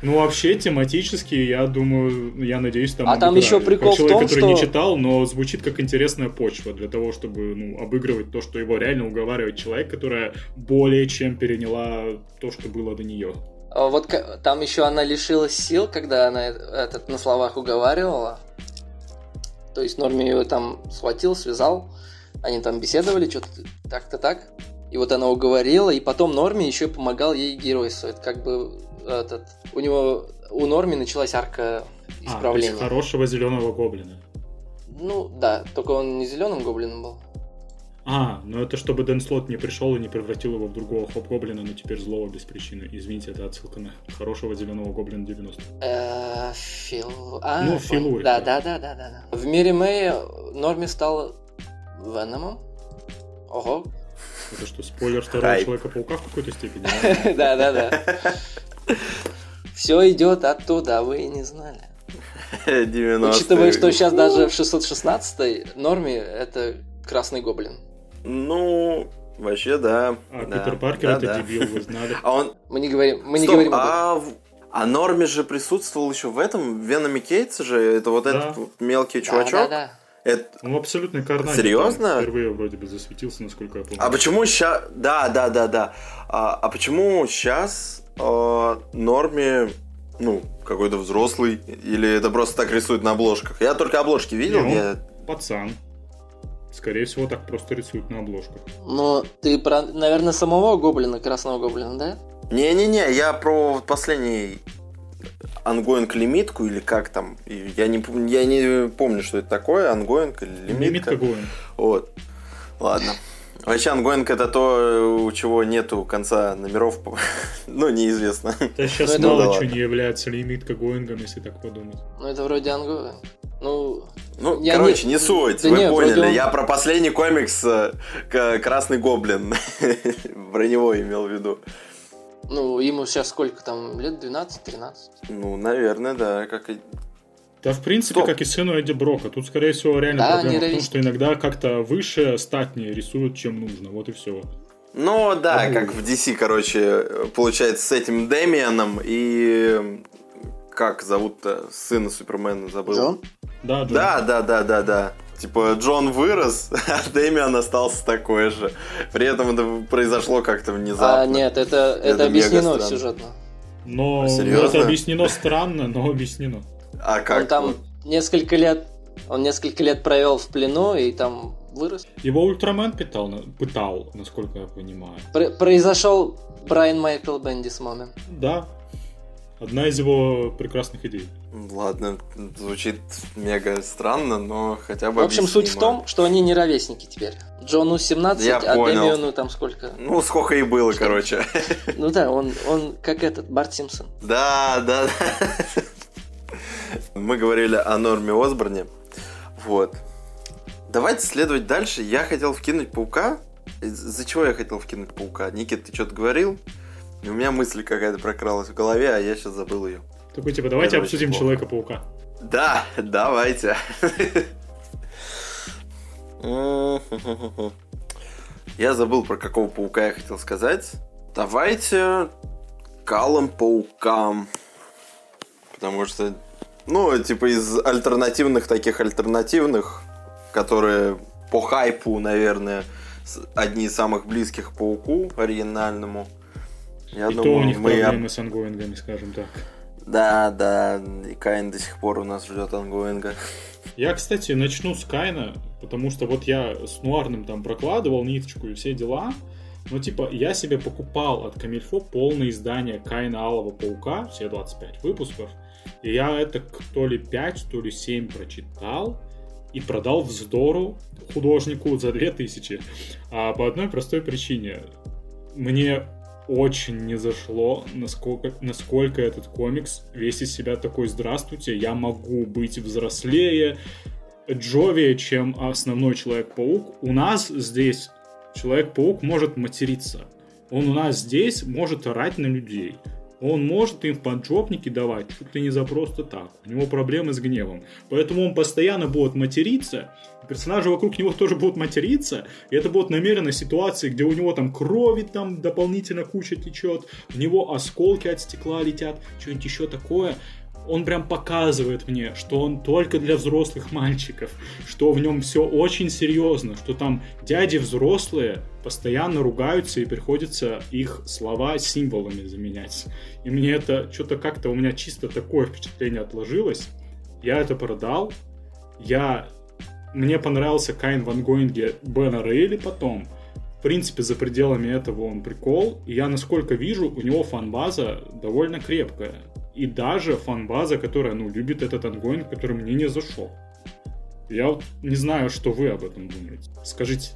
Speaker 3: ну, вообще, тематически, я думаю, я надеюсь, там...
Speaker 4: А там еще прикол
Speaker 3: как человек,
Speaker 4: в том,
Speaker 3: который
Speaker 4: что...
Speaker 3: не читал, но звучит как интересная почва для того, чтобы, ну, обыгрывать то, что его реально уговаривает человек, которая более чем переняла то, что было до нее.
Speaker 4: А вот там еще она лишилась сил, когда она этот на словах уговаривала. То есть Норми ее там схватил, связал, они там беседовали, что-то так-то так. И вот она уговорила, и потом Норми еще помогал ей геройствовать. Как бы этот, у него, у Норми началась арка исправления. А,
Speaker 3: хорошего зеленого гоблина.
Speaker 4: Ну, да, только он не зеленым гоблином был.
Speaker 3: А, ну это чтобы Дэн Слот не пришел и не превратил его в другого хоп-гоблина, но теперь злого без причины. Извините, это отсылка на хорошего зеленого гоблина 90.
Speaker 4: Э, Фил... А,
Speaker 3: ну, Филу.
Speaker 4: Да, да, да, да, да. В мире Мэй Норми стал Веномом. Ого.
Speaker 3: Это что, спойлер второго Человека-паука в какой-то степени?
Speaker 4: Да, да, да. Все идет оттуда, а вы и не знали.
Speaker 2: 90
Speaker 4: Учитывая, что сейчас даже в 616 норме это красный гоблин.
Speaker 2: Ну, вообще да.
Speaker 3: А
Speaker 2: да.
Speaker 3: Питер Паркер
Speaker 2: да,
Speaker 3: это
Speaker 2: да.
Speaker 3: дебил, вы знали.
Speaker 2: А он...
Speaker 4: Мы не говорим, мы не
Speaker 2: Стоп,
Speaker 4: говорим
Speaker 2: а... А Норми же присутствовал еще в этом, в Веноме Кейтса же, это вот да. этот мелкий чувачок. Да, да, да.
Speaker 3: Это... Он абсолютно карнак.
Speaker 2: Серьезно?
Speaker 3: Впервые вроде бы засветился, насколько я помню.
Speaker 2: А почему сейчас... Да, да, да, да. А, а почему сейчас э, Норми, ну, какой-то взрослый? Или это просто так рисуют на обложках? Я только обложки видел. Не,
Speaker 3: я... Пацан. Скорее всего, так просто рисуют на обложках.
Speaker 4: Ну, ты про, наверное, самого гоблина, красного гоблина, да?
Speaker 2: Не-не-не, я про последний ongoing лимитку или как там. Я не, я не помню, что это такое, ongoing или лимитка. Лимитка Вот. Ладно. Вообще ongoing это то, у чего нету конца номеров, ну, неизвестно.
Speaker 3: Да сейчас ну, мало чего не является лимиткой онгоингом, если так подумать.
Speaker 4: Ну, это вроде ongoing. Ну,
Speaker 2: ну я короче, не, не суть, да вы нет, поняли. Он... Я про последний комикс э, «Красный гоблин». про него имел в виду.
Speaker 4: Ну, ему сейчас сколько там, лет 12-13?
Speaker 2: Ну, наверное, да, как и...
Speaker 3: Да, в принципе, Стоп. как и сыну Эдди Брока. Тут, скорее всего, реально да, проблема в том, что иногда как-то выше статнее рисуют, чем нужно. Вот и все.
Speaker 2: Ну, да, а как в DC, короче, получается, с этим Дэмианом и... Как зовут-то сына Супермена, забыл?
Speaker 4: Джон?
Speaker 3: Да, Джон.
Speaker 2: Да, да, да, да, да. Типа Джон вырос, а Дэмиан остался такой же. При этом это произошло как-то внезапно.
Speaker 4: А, нет, это, это, это объяснено сюжетно.
Speaker 3: Но а, это объяснено странно, но объяснено.
Speaker 2: А как?
Speaker 4: Он там несколько лет, он несколько лет провел в плену и там вырос.
Speaker 3: Его Ультрамен питал, пытал, насколько я понимаю.
Speaker 4: Про- произошел Брайан Майкл Бендис момент.
Speaker 3: Да, Одна из его прекрасных идей.
Speaker 2: Ладно, звучит мега странно, но хотя бы
Speaker 4: В общем,
Speaker 2: объяснимо.
Speaker 4: суть в том, что они не ровесники теперь. Джону 17, Я а понял. Дэмиону там сколько?
Speaker 2: Ну, сколько и было, что? короче.
Speaker 4: Ну да, он, он как этот, Барт Симпсон.
Speaker 2: Да, да, да. Мы говорили о Норме Осборне. Вот. Давайте следовать дальше. Я хотел вкинуть паука. Из-за чего я хотел вкинуть паука? Никит, ты что-то говорил? И у меня мысль какая-то прокралась в голове, а я сейчас забыл ее.
Speaker 3: Такой, типа, давайте Это обсудим Человека-паука.
Speaker 2: Да, давайте. Я забыл, про какого паука я хотел сказать. Давайте калом паукам. Потому что, ну, типа из альтернативных таких альтернативных, которые по хайпу, наверное, одни из самых близких пауку оригинальному.
Speaker 3: Я и думаю, то у них мы проблемы об... с ongoing ами, скажем так.
Speaker 2: Да, да, и Кайн до сих пор у нас ждет ongoing а.
Speaker 3: Я, кстати, начну с Кайна, потому что вот я с Нуарным там прокладывал ниточку и все дела. Но типа я себе покупал от Камильфо полное издание Кайна Алого Паука, все 25 выпусков. И я это то ли 5, то ли 7 прочитал и продал вздору художнику за 2000. А по одной простой причине. Мне очень не зашло, насколько, насколько этот комикс весь из себя такой «Здравствуйте, я могу быть взрослее, Джови, чем основной Человек-паук». У нас здесь Человек-паук может материться. Он у нас здесь может орать на людей. Он может им в поджопники давать чуть ли не за просто так. У него проблемы с гневом. Поэтому он постоянно будет материться. Персонажи вокруг него тоже будут материться. И это будут намеренно ситуации, где у него там крови там дополнительно куча течет. У него осколки от стекла летят. Что-нибудь еще такое он прям показывает мне, что он только для взрослых мальчиков, что в нем все очень серьезно, что там дяди взрослые постоянно ругаются и приходится их слова символами заменять. И мне это что-то как-то у меня чисто такое впечатление отложилось. Я это продал. Я... Мне понравился Кайн в ongoing е Бена Рейли потом. В принципе, за пределами этого он прикол. И я, насколько вижу, у него фан-база довольно крепкая и даже фан-база, которая, ну, любит этот ongoing, который мне не зашел. Я вот не знаю, что вы об этом думаете. Скажите.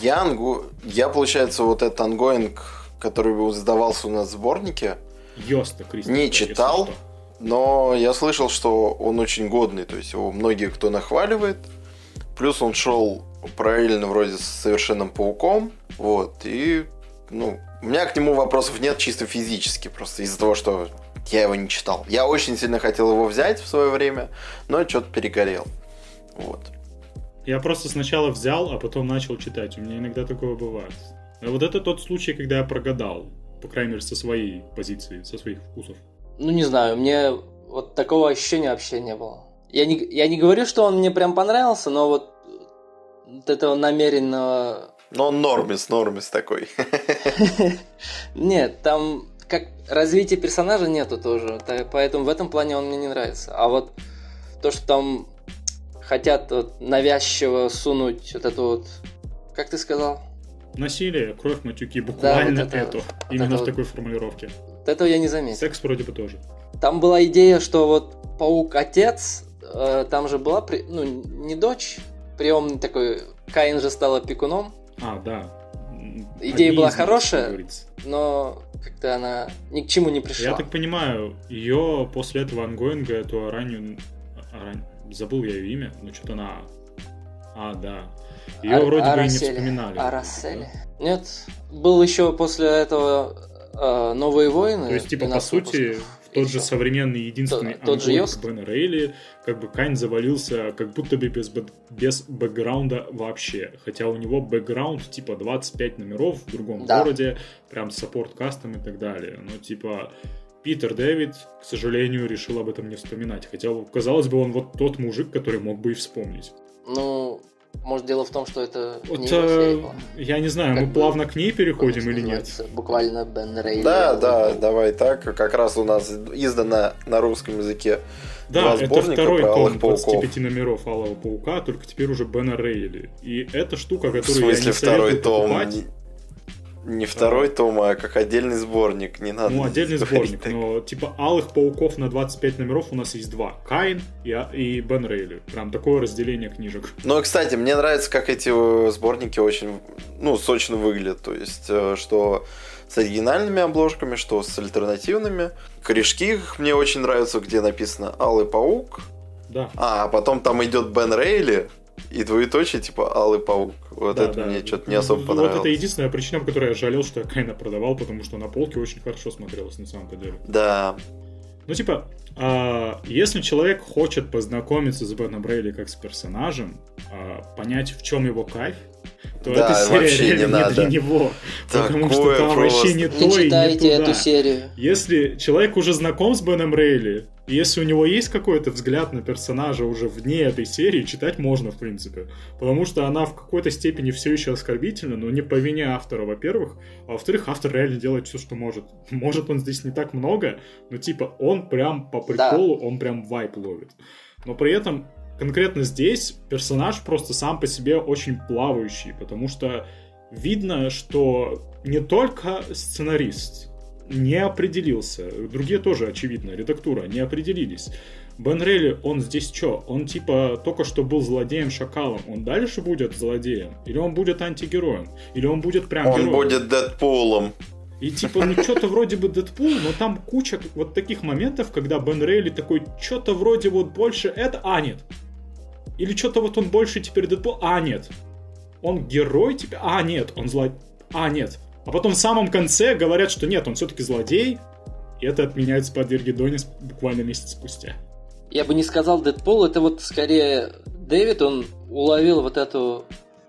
Speaker 2: Я, ангу... я получается, вот этот ongoing, который сдавался у нас в сборнике,
Speaker 3: Йоста,
Speaker 2: не читал, но я слышал, что он очень годный, то есть его многие кто нахваливает. Плюс он шел параллельно вроде с Совершенным Пауком, вот, и, ну, у меня к нему вопросов нет чисто физически, просто из-за того, что я его не читал. Я очень сильно хотел его взять в свое время, но что-то перегорел. Вот.
Speaker 3: Я просто сначала взял, а потом начал читать. У меня иногда такое бывает. А вот это тот случай, когда я прогадал. По крайней мере, со своей позиции, со своих вкусов.
Speaker 4: Ну, не знаю, мне вот такого ощущения вообще не было. Я не, я не говорю, что он мне прям понравился, но вот, вот этого намеренного...
Speaker 2: Но он нормис, нормис такой.
Speaker 4: Нет, там как развития персонажа нету тоже, поэтому в этом плане он мне не нравится. А вот то, что там хотят вот навязчиво сунуть вот эту вот, как ты сказал?
Speaker 3: Насилие, кровь, матюки, буквально да, вот это, эту. Вот именно это в такой формулировке.
Speaker 4: Вот этого я не заметил.
Speaker 3: Секс вроде бы тоже.
Speaker 4: Там была идея, что вот паук отец, э, там же была, при... ну, не дочь, приемный такой, Каин же стал опекуном.
Speaker 3: А, да.
Speaker 4: Идея была хорошая, но как-то она ни к чему не пришла.
Speaker 3: Я так понимаю, ее после этого ангоинга, эту Аранью... Арань... Забыл я ее имя, но что-то она... А, да. Ее Ар- вроде бы и не вспоминали.
Speaker 4: Арасели? Да? Нет, был еще после этого э, Новые войны.
Speaker 3: То есть, типа, по сути, выпусков тот же современный единственный
Speaker 4: тот, тот
Speaker 3: Бена Рейли, как бы Кайн завалился как будто бы без, без бэкграунда вообще. Хотя у него бэкграунд типа 25 номеров в другом да. городе, прям саппорт кастом и так далее. Но типа Питер Дэвид, к сожалению, решил об этом не вспоминать. Хотя, казалось бы, он вот тот мужик, который мог бы и вспомнить.
Speaker 4: Ну, может, дело в том, что это
Speaker 3: вот, не э, Я не знаю, как мы бы, плавно к ней переходим или нет?
Speaker 4: Буквально Бен Рейли.
Speaker 2: Да, да, давай так. Как раз у нас издано на русском языке
Speaker 3: да, два это второй том 25 номеров Алого Паука, только теперь уже Бена Рейли. И эта штука, которую
Speaker 2: В смысле
Speaker 3: я не
Speaker 2: второй
Speaker 3: том?
Speaker 2: Покупать, не второй том, а как отдельный сборник, не надо.
Speaker 3: Ну, отдельный сборник, так. но типа Алых Пауков на 25 номеров у нас есть два. Кайн и, и Бен Рейли. Прям такое разделение книжек.
Speaker 2: Ну, кстати, мне нравится, как эти э, сборники очень, ну, сочно выглядят. То есть, э, что с оригинальными обложками, что с альтернативными. Корешки мне очень нравятся, где написано Алый Паук.
Speaker 3: Да.
Speaker 2: А, потом там идет Бен Рейли, и двоеточие, типа Алый Паук. Вот да, это да. мне что-то не особо понравилось.
Speaker 3: Вот это единственная причина, по которой я жалел, что я Кайна продавал, потому что на полке очень хорошо смотрелось на самом-то деле.
Speaker 2: Да.
Speaker 3: Ну, типа, а, если человек хочет познакомиться с Беном Брейли как с персонажем, а, понять, в чем его кайф, то да, эта серия реально не, не для него. Такое потому что там просто... вообще не, не то и не туда.
Speaker 4: эту серию.
Speaker 3: Если человек уже знаком с Беном Рейли, и если у него есть какой-то взгляд на персонажа уже вне этой серии, читать можно, в принципе. Потому что она в какой-то степени все еще оскорбительна, но не по вине автора, во-первых. А во-вторых, автор реально делает все, что может. Может, он здесь не так много, но типа он прям по приколу, да. он прям вайп ловит. Но при этом конкретно здесь персонаж просто сам по себе очень плавающий, потому что видно, что не только сценарист не определился, другие тоже, очевидно, редактура, не определились. Бен Рейли, он здесь что? Он типа только что был злодеем-шакалом. Он дальше будет злодеем? Или он будет антигероем? Или он будет прям
Speaker 2: Он
Speaker 3: героем?
Speaker 2: будет Дэдпулом.
Speaker 3: И типа, ну что-то вроде бы Дэдпул, но там куча вот таких моментов, когда Бен Рейли такой, что-то вроде вот больше это... А, нет, или что-то вот он больше теперь Дэдпул? А, нет. Он герой теперь? А, нет. Он зло... А, нет. А потом в самом конце говорят, что нет, он все-таки злодей. И это отменяется под Вергидонис буквально месяц спустя.
Speaker 4: Я бы не сказал Дэдпул, это вот скорее Дэвид, он уловил вот эту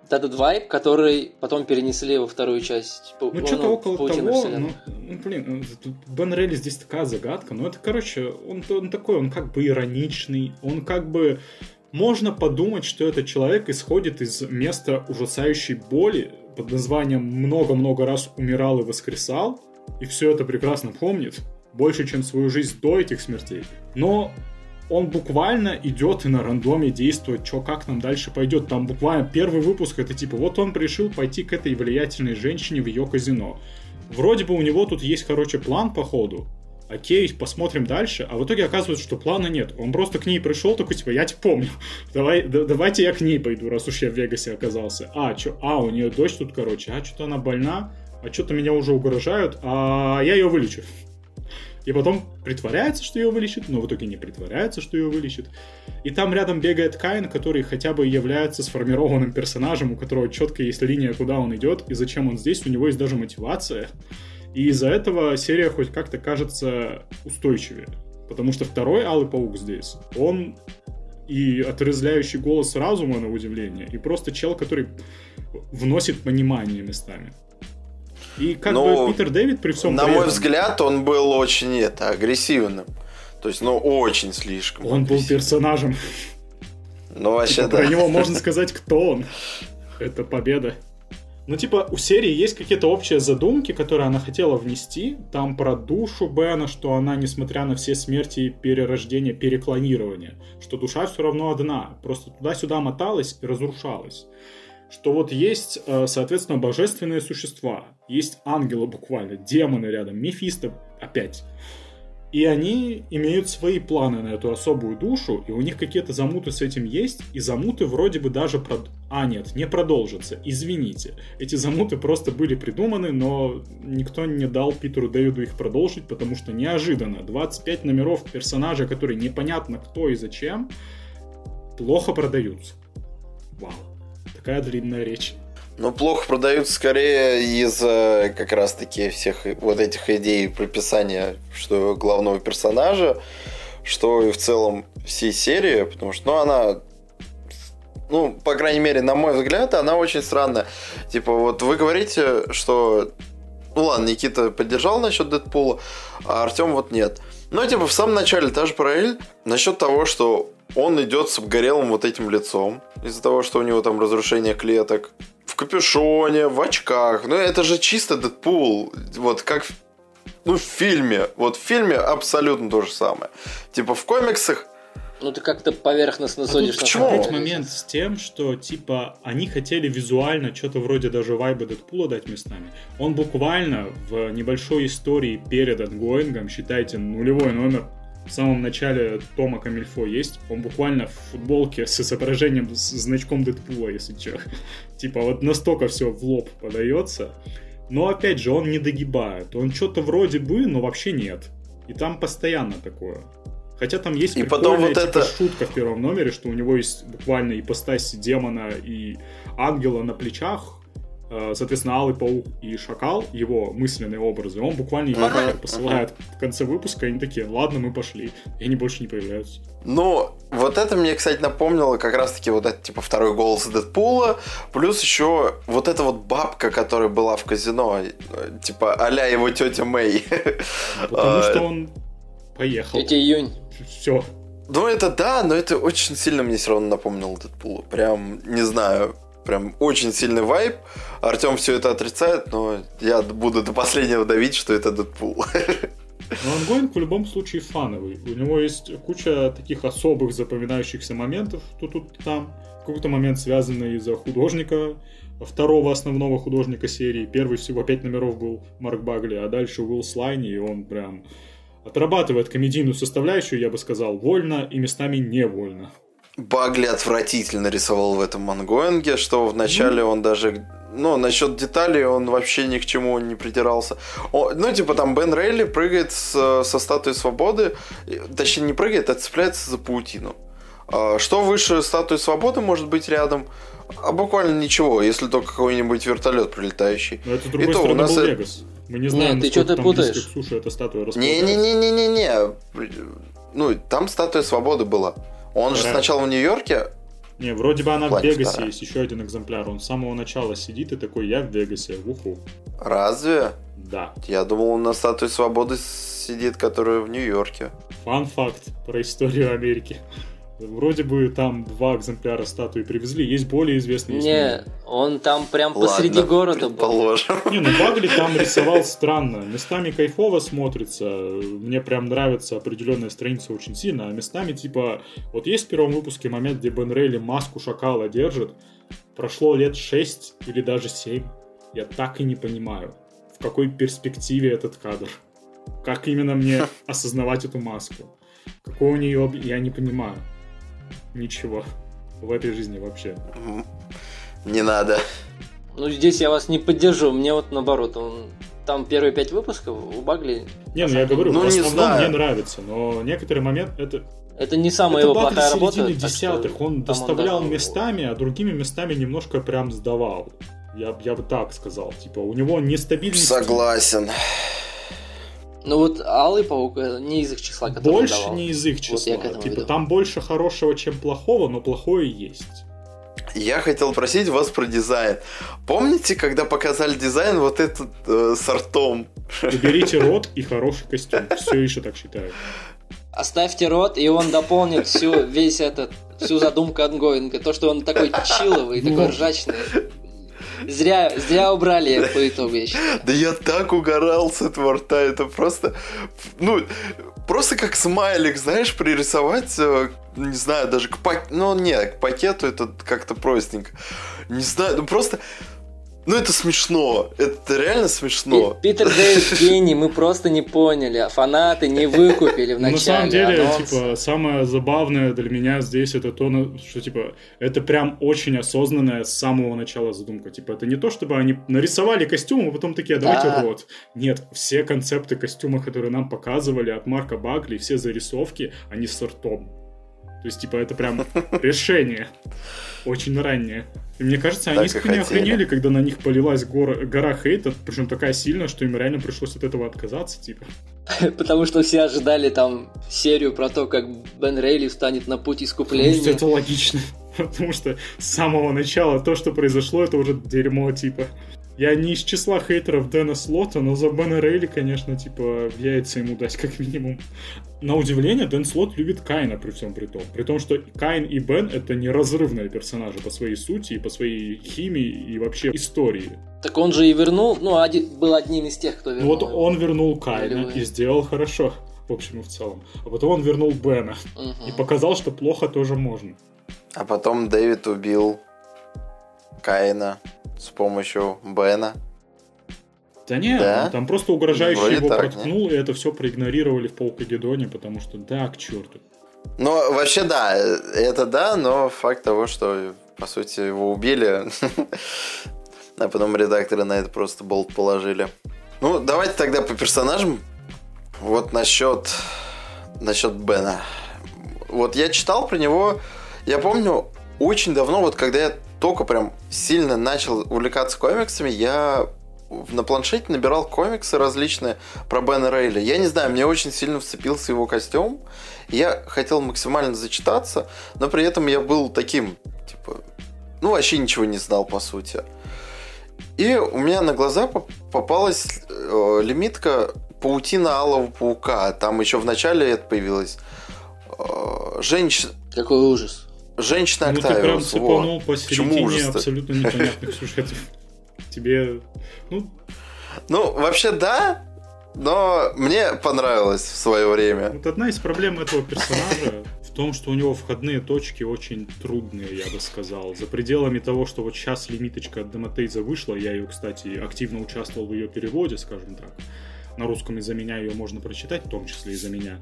Speaker 4: вот этот вайб, который потом перенесли во вторую часть.
Speaker 3: Ну, ну что-то около того, ну, ну, блин, ну, Бен Релли здесь такая загадка, ну, это, короче, он, он такой, он как бы ироничный, он как бы можно подумать, что этот человек исходит из места ужасающей боли под названием «много-много раз умирал и воскресал», и все это прекрасно помнит, больше, чем свою жизнь до этих смертей. Но он буквально идет и на рандоме действует, что как нам дальше пойдет. Там буквально первый выпуск это типа, вот он решил пойти к этой влиятельной женщине в ее казино. Вроде бы у него тут есть, короче, план по ходу, окей, посмотрим дальше, а в итоге оказывается, что плана нет. Он просто к ней пришел, такой, типа, я тебя помню, давай, да, давайте я к ней пойду, раз уж я в Вегасе оказался. А, чё, а, у нее дочь тут, короче, а, что-то она больна, а что-то меня уже угрожают, а я ее вылечу. И потом притворяется, что ее вылечит, но в итоге не притворяется, что ее вылечит. И там рядом бегает Кайн, который хотя бы является сформированным персонажем, у которого четко есть линия, куда он идет и зачем он здесь. У него есть даже мотивация. И из-за этого серия хоть как-то кажется устойчивее. Потому что второй Алый Паук здесь, он и отрезляющий голос разума, на удивление, и просто чел, который вносит понимание местами. И как Но, бы Питер Дэвид при всем
Speaker 2: На при мой этом... взгляд, он был очень это, агрессивным. То есть, ну, очень слишком.
Speaker 3: Он был персонажем.
Speaker 2: Ну, вообще,
Speaker 3: типа, да. Про него можно сказать, кто он. Это победа. Ну, типа, у серии есть какие-то общие задумки, которые она хотела внести. Там про душу Бена, что она, несмотря на все смерти, перерождения, переклонирования, что душа все равно одна. Просто туда-сюда моталась и разрушалась. Что вот есть, э, соответственно, божественные существа. Есть ангелы буквально, демоны рядом, Мефисто опять. И они имеют свои планы на эту особую душу, и у них какие-то замуты с этим есть, и замуты вроде бы даже... Прод... А, нет, не продолжатся, извините. Эти замуты просто были придуманы, но никто не дал Питеру Дэвиду их продолжить, потому что неожиданно 25 номеров персонажа, которые непонятно кто и зачем, плохо продаются. Вау, такая длинная речь.
Speaker 2: Ну, плохо продаются скорее из-за как раз-таки всех вот этих идей прописания, что главного персонажа, что и в целом всей серии, потому что, ну, она ну, по крайней мере, на мой взгляд, она очень странная. Типа, вот вы говорите, что... Ну ладно, Никита поддержал насчет Дэдпула, а Артем вот нет. Ну, типа, в самом начале та же параллель насчет того, что он идет с обгорелым вот этим лицом из-за того, что у него там разрушение клеток в капюшоне, в очках. Ну, это же чисто Дэдпул. Вот как ну, в фильме. Вот в фильме абсолютно то же самое. Типа в комиксах
Speaker 4: ну ты как-то поверхностно а судишь.
Speaker 3: А почему? Опять момент с тем, что типа они хотели визуально что-то вроде даже вайба Дэдпула дать местами. Он буквально в небольшой истории перед ongoing ом, считайте, нулевой номер в самом начале Тома Камильфо есть, он буквально в футболке с изображением, с значком Дэдпула, если что. типа вот настолько все в лоб подается. Но опять же, он не догибает. Он что-то вроде бы, но вообще нет. И там постоянно такое. Хотя там есть и потом вот типа, это... шутка в первом номере, что у него есть буквально ипостась демона и ангела на плечах, соответственно, Алый Паук и Шакал, его мысленные образы, он буквально их ага, посылает ага. в конце выпуска, и они такие, ладно, мы пошли, и они больше не появляются.
Speaker 2: Ну, вот это мне, кстати, напомнило как раз-таки вот это, типа, второй голос Дэдпула, плюс еще вот эта вот бабка, которая была в казино, типа, а его тетя Мэй.
Speaker 3: Потому что он поехал.
Speaker 4: Тетя Июнь.
Speaker 3: Все.
Speaker 2: Ну, это да, но это очень сильно мне все равно напомнило Дэдпула. Прям, не знаю, прям очень сильный вайб. Артем все это отрицает, но я буду до последнего давить, что это Дэдпул.
Speaker 3: Но ongoing в любом случае фановый. У него есть куча таких особых запоминающихся моментов тут-тут там. Какой-то момент связанный из-за художника, второго основного художника серии. Первый всего пять номеров был Марк Багли, а дальше Уилл Слайни, и он прям отрабатывает комедийную составляющую, я бы сказал, вольно и местами невольно.
Speaker 2: Багли отвратительно рисовал в этом мангоинге, что вначале он даже ну, насчет деталей он вообще ни к чему не притирался. О, ну, типа, там Бен Рейли прыгает с, со статуи свободы, точнее, не прыгает, а цепляется за паутину. А, что выше статуи свободы может быть рядом? А буквально ничего, если только какой-нибудь вертолет прилетающий.
Speaker 3: Но это, с другой И то у нас был Вегас. Мы не знаем,
Speaker 4: Нет, ты что-то путаешь.
Speaker 3: к суше эта статуя
Speaker 2: Не-не-не-не-не-не. Ну, там статуя свободы была. Он же сначала в Нью-Йорке.
Speaker 3: Не, вроде бы она в Вегасе вторая. есть еще один экземпляр. Он с самого начала сидит и такой, я в Вегасе, в уху.
Speaker 2: Разве?
Speaker 3: Да.
Speaker 2: Я думал, он на статуе свободы сидит, которая в Нью-Йорке.
Speaker 3: Фан-факт про историю Америки. Вроде бы там два экземпляра статуи привезли, есть более известные.
Speaker 4: Не, он там прям Ладно, посреди города
Speaker 2: предположим.
Speaker 3: был. Не, ну Багли там рисовал странно. Местами кайфово смотрится. Мне прям нравится определенная страница очень сильно. А местами типа... Вот есть в первом выпуске момент, где Бен Рейли маску шакала держит. Прошло лет 6 или даже 7. Я так и не понимаю, в какой перспективе этот кадр. Как именно мне осознавать эту маску? Какой у нее... Я не понимаю ничего в этой жизни вообще.
Speaker 2: Не надо.
Speaker 4: Ну, здесь я вас не поддержу. Мне вот наоборот, он там первые пять выпусков у Багли.
Speaker 3: Не, ну я говорю, ну, в основном знаю. мне нравится, но некоторые моменты это.
Speaker 4: Это не самая это его Багли плохая
Speaker 3: работа. десятых, он доставлял он местами, а другими местами немножко прям сдавал. Я, я бы так сказал. Типа, у него нестабильность.
Speaker 2: Согласен.
Speaker 4: Ну вот Алый Паук не из их числа,
Speaker 3: который Больше давал. не из их числа. Вот типа веду. там больше хорошего, чем плохого, но плохое есть.
Speaker 2: Я хотел просить вас про дизайн. Помните, когда показали дизайн вот этот э, с ртом?
Speaker 3: Уберите рот и хороший костюм. Все еще так считаю.
Speaker 4: Оставьте рот, и он дополнит всю, весь этот, всю задумку ongoing а. То, что он такой чиловый, такой ржачный. Зря, зря убрали по итогу, я считаю.
Speaker 2: Да я так угорал с этого рта, это просто... Ну, просто как смайлик, знаешь, пририсовать, э, не знаю, даже к пакету, ну не, к пакету это как-то простенько. Не знаю, ну просто ну это смешно, это реально смешно.
Speaker 4: Питер Дэвид гений, мы просто не поняли, а фанаты не выкупили в начале.
Speaker 3: На самом деле, анонс. типа, самое забавное для меня здесь это то, что, типа, это прям очень осознанная с самого начала задумка. Типа, это не то, чтобы они нарисовали костюм, а потом такие, а давайте да. рот. Нет, все концепты костюма, которые нам показывали от Марка Багли, все зарисовки, они с ртом. То есть, типа, это прям решение. Очень раннее. И мне кажется, они искренне охренели, когда на них полилась гора, гора хейта, причем такая сильная, что им реально пришлось от этого отказаться, типа.
Speaker 4: Потому что все ожидали там серию про то, как Бен Рейли встанет на путь искупления.
Speaker 3: Это логично. Потому что с самого начала то, что произошло, это уже дерьмо, типа. Я не из числа хейтеров Дэна Слота, но за Бена Рейли, конечно, типа, в яйца ему дать как минимум. На удивление, Дэн Слот любит Кайна при всем при том. При том, что Кайн и Бен — это неразрывные персонажи по своей сути, и по своей химии, и вообще истории.
Speaker 4: Так он же и вернул, ну, один, был одним из тех, кто вернул.
Speaker 3: Вот он вернул Кайна и сделал хорошо, в общем и в целом. А потом он вернул Бена угу. и показал, что плохо тоже можно.
Speaker 2: А потом Дэвид убил Каина с помощью Бена.
Speaker 3: Да нет, да? там просто угрожающий Вроде его так, проткнул, нет? и это все проигнорировали в Полкагедоне, потому что да, к черту.
Speaker 2: Ну, вообще да, это да, но факт того, что, по сути, его убили, а потом редакторы на это просто болт положили. Ну, давайте тогда по персонажам. Вот насчет, насчет Бена. Вот я читал про него, я помню, очень давно, вот когда я только прям сильно начал увлекаться комиксами, я на планшете набирал комиксы различные про Бена Рейли. Я не знаю, мне очень сильно вцепился его костюм. Я хотел максимально зачитаться, но при этом я был таким, типа, ну вообще ничего не знал по сути. И у меня на глаза попалась э, лимитка паутина алого паука. Там еще в начале это появилось. Э, женщина.
Speaker 4: Какой ужас.
Speaker 2: Женщина Октавиус. Ну ты прям
Speaker 3: цепанул посередине абсолютно непонятных сюжетов. Тебе, ну...
Speaker 2: Ну, вообще да, но мне понравилось в свое время.
Speaker 3: Вот одна из проблем этого персонажа в том, что у него входные точки очень трудные, я бы сказал. За пределами того, что вот сейчас лимиточка от Дематейза вышла, я ее, кстати, активно участвовал в ее переводе, скажем так. На русском из-за меня ее можно прочитать, в том числе из-за меня.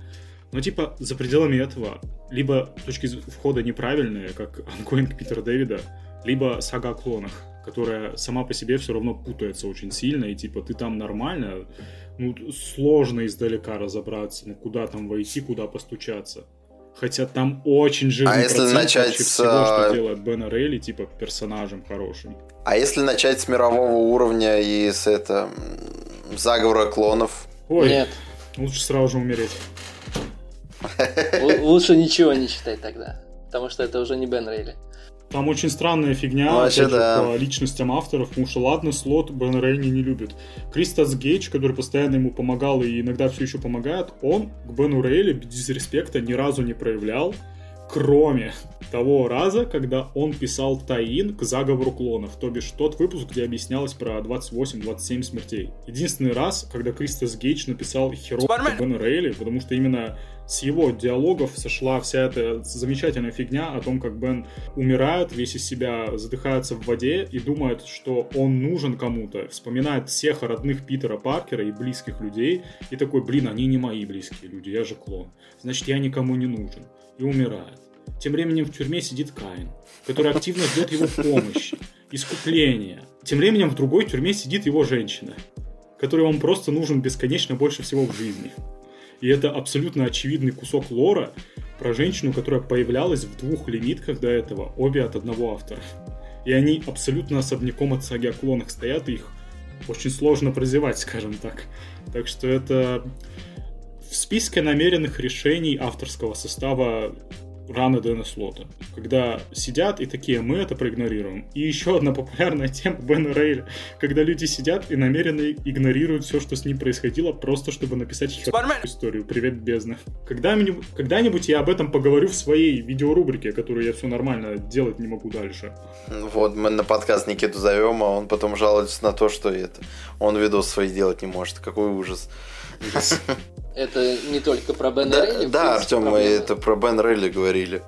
Speaker 3: Но типа за пределами этого либо точки входа неправильные, как ongoing Питера Дэвида, либо сага о клонах, которая сама по себе все равно путается очень сильно, и типа ты там нормально, ну сложно издалека разобраться, ну куда там войти, куда постучаться. Хотя там очень жирный а если начать с... всего, что делает Бена Рейли, типа, персонажем хорошим.
Speaker 2: А если начать с мирового уровня и с это заговора клонов?
Speaker 3: Ой, Нет. лучше сразу же умереть.
Speaker 4: Лучше ничего не читать тогда, потому что это уже не Бен Рейли.
Speaker 3: Там очень странная фигня ну, опять да. по личностям авторов, потому что ладно, слот Бен Рейни не любит. Кристос Гейдж, который постоянно ему помогал и иногда все еще помогает, он к Бену Рейли без респекта ни разу не проявлял, кроме того раза, когда он писал таин к заговору клонов, то бишь тот выпуск, где объяснялось про 28-27 смертей. Единственный раз, когда Кристос Гейдж написал херово Бена Рейли, потому что именно с его диалогов сошла вся эта замечательная фигня о том, как Бен умирает, весь из себя задыхается в воде и думает, что он нужен кому-то, вспоминает всех родных Питера Паркера и близких людей, и такой, блин, они не мои близкие люди, я же клон, значит, я никому не нужен, и умирает. Тем временем в тюрьме сидит Каин, который активно ждет его помощи, искупления. Тем временем в другой тюрьме сидит его женщина, которой он просто нужен бесконечно больше всего в жизни. И это абсолютно очевидный кусок лора про женщину, которая появлялась в двух лимитках до этого, обе от одного автора. И они абсолютно особняком от саги о клонах стоят, и их очень сложно прозевать, скажем так. Так что это в списке намеренных решений авторского состава раны Дэна Слота. Когда сидят и такие, мы это проигнорируем. И еще одна популярная тема Бена Рейля, когда люди сидят и намеренно игнорируют все, что с ним происходило, просто чтобы написать херную историю. Привет, бездна. Когда-нибудь, когда-нибудь я об этом поговорю в своей видеорубрике, которую я все нормально делать не могу дальше.
Speaker 2: Вот, мы на подкаст Никиту зовем, а он потом жалуется на то, что это он видос свои делать не может. Какой ужас.
Speaker 4: Это не только про Бен
Speaker 2: да,
Speaker 4: Рейли?
Speaker 2: Да, Артем, мы это про Бен Рейли говорили.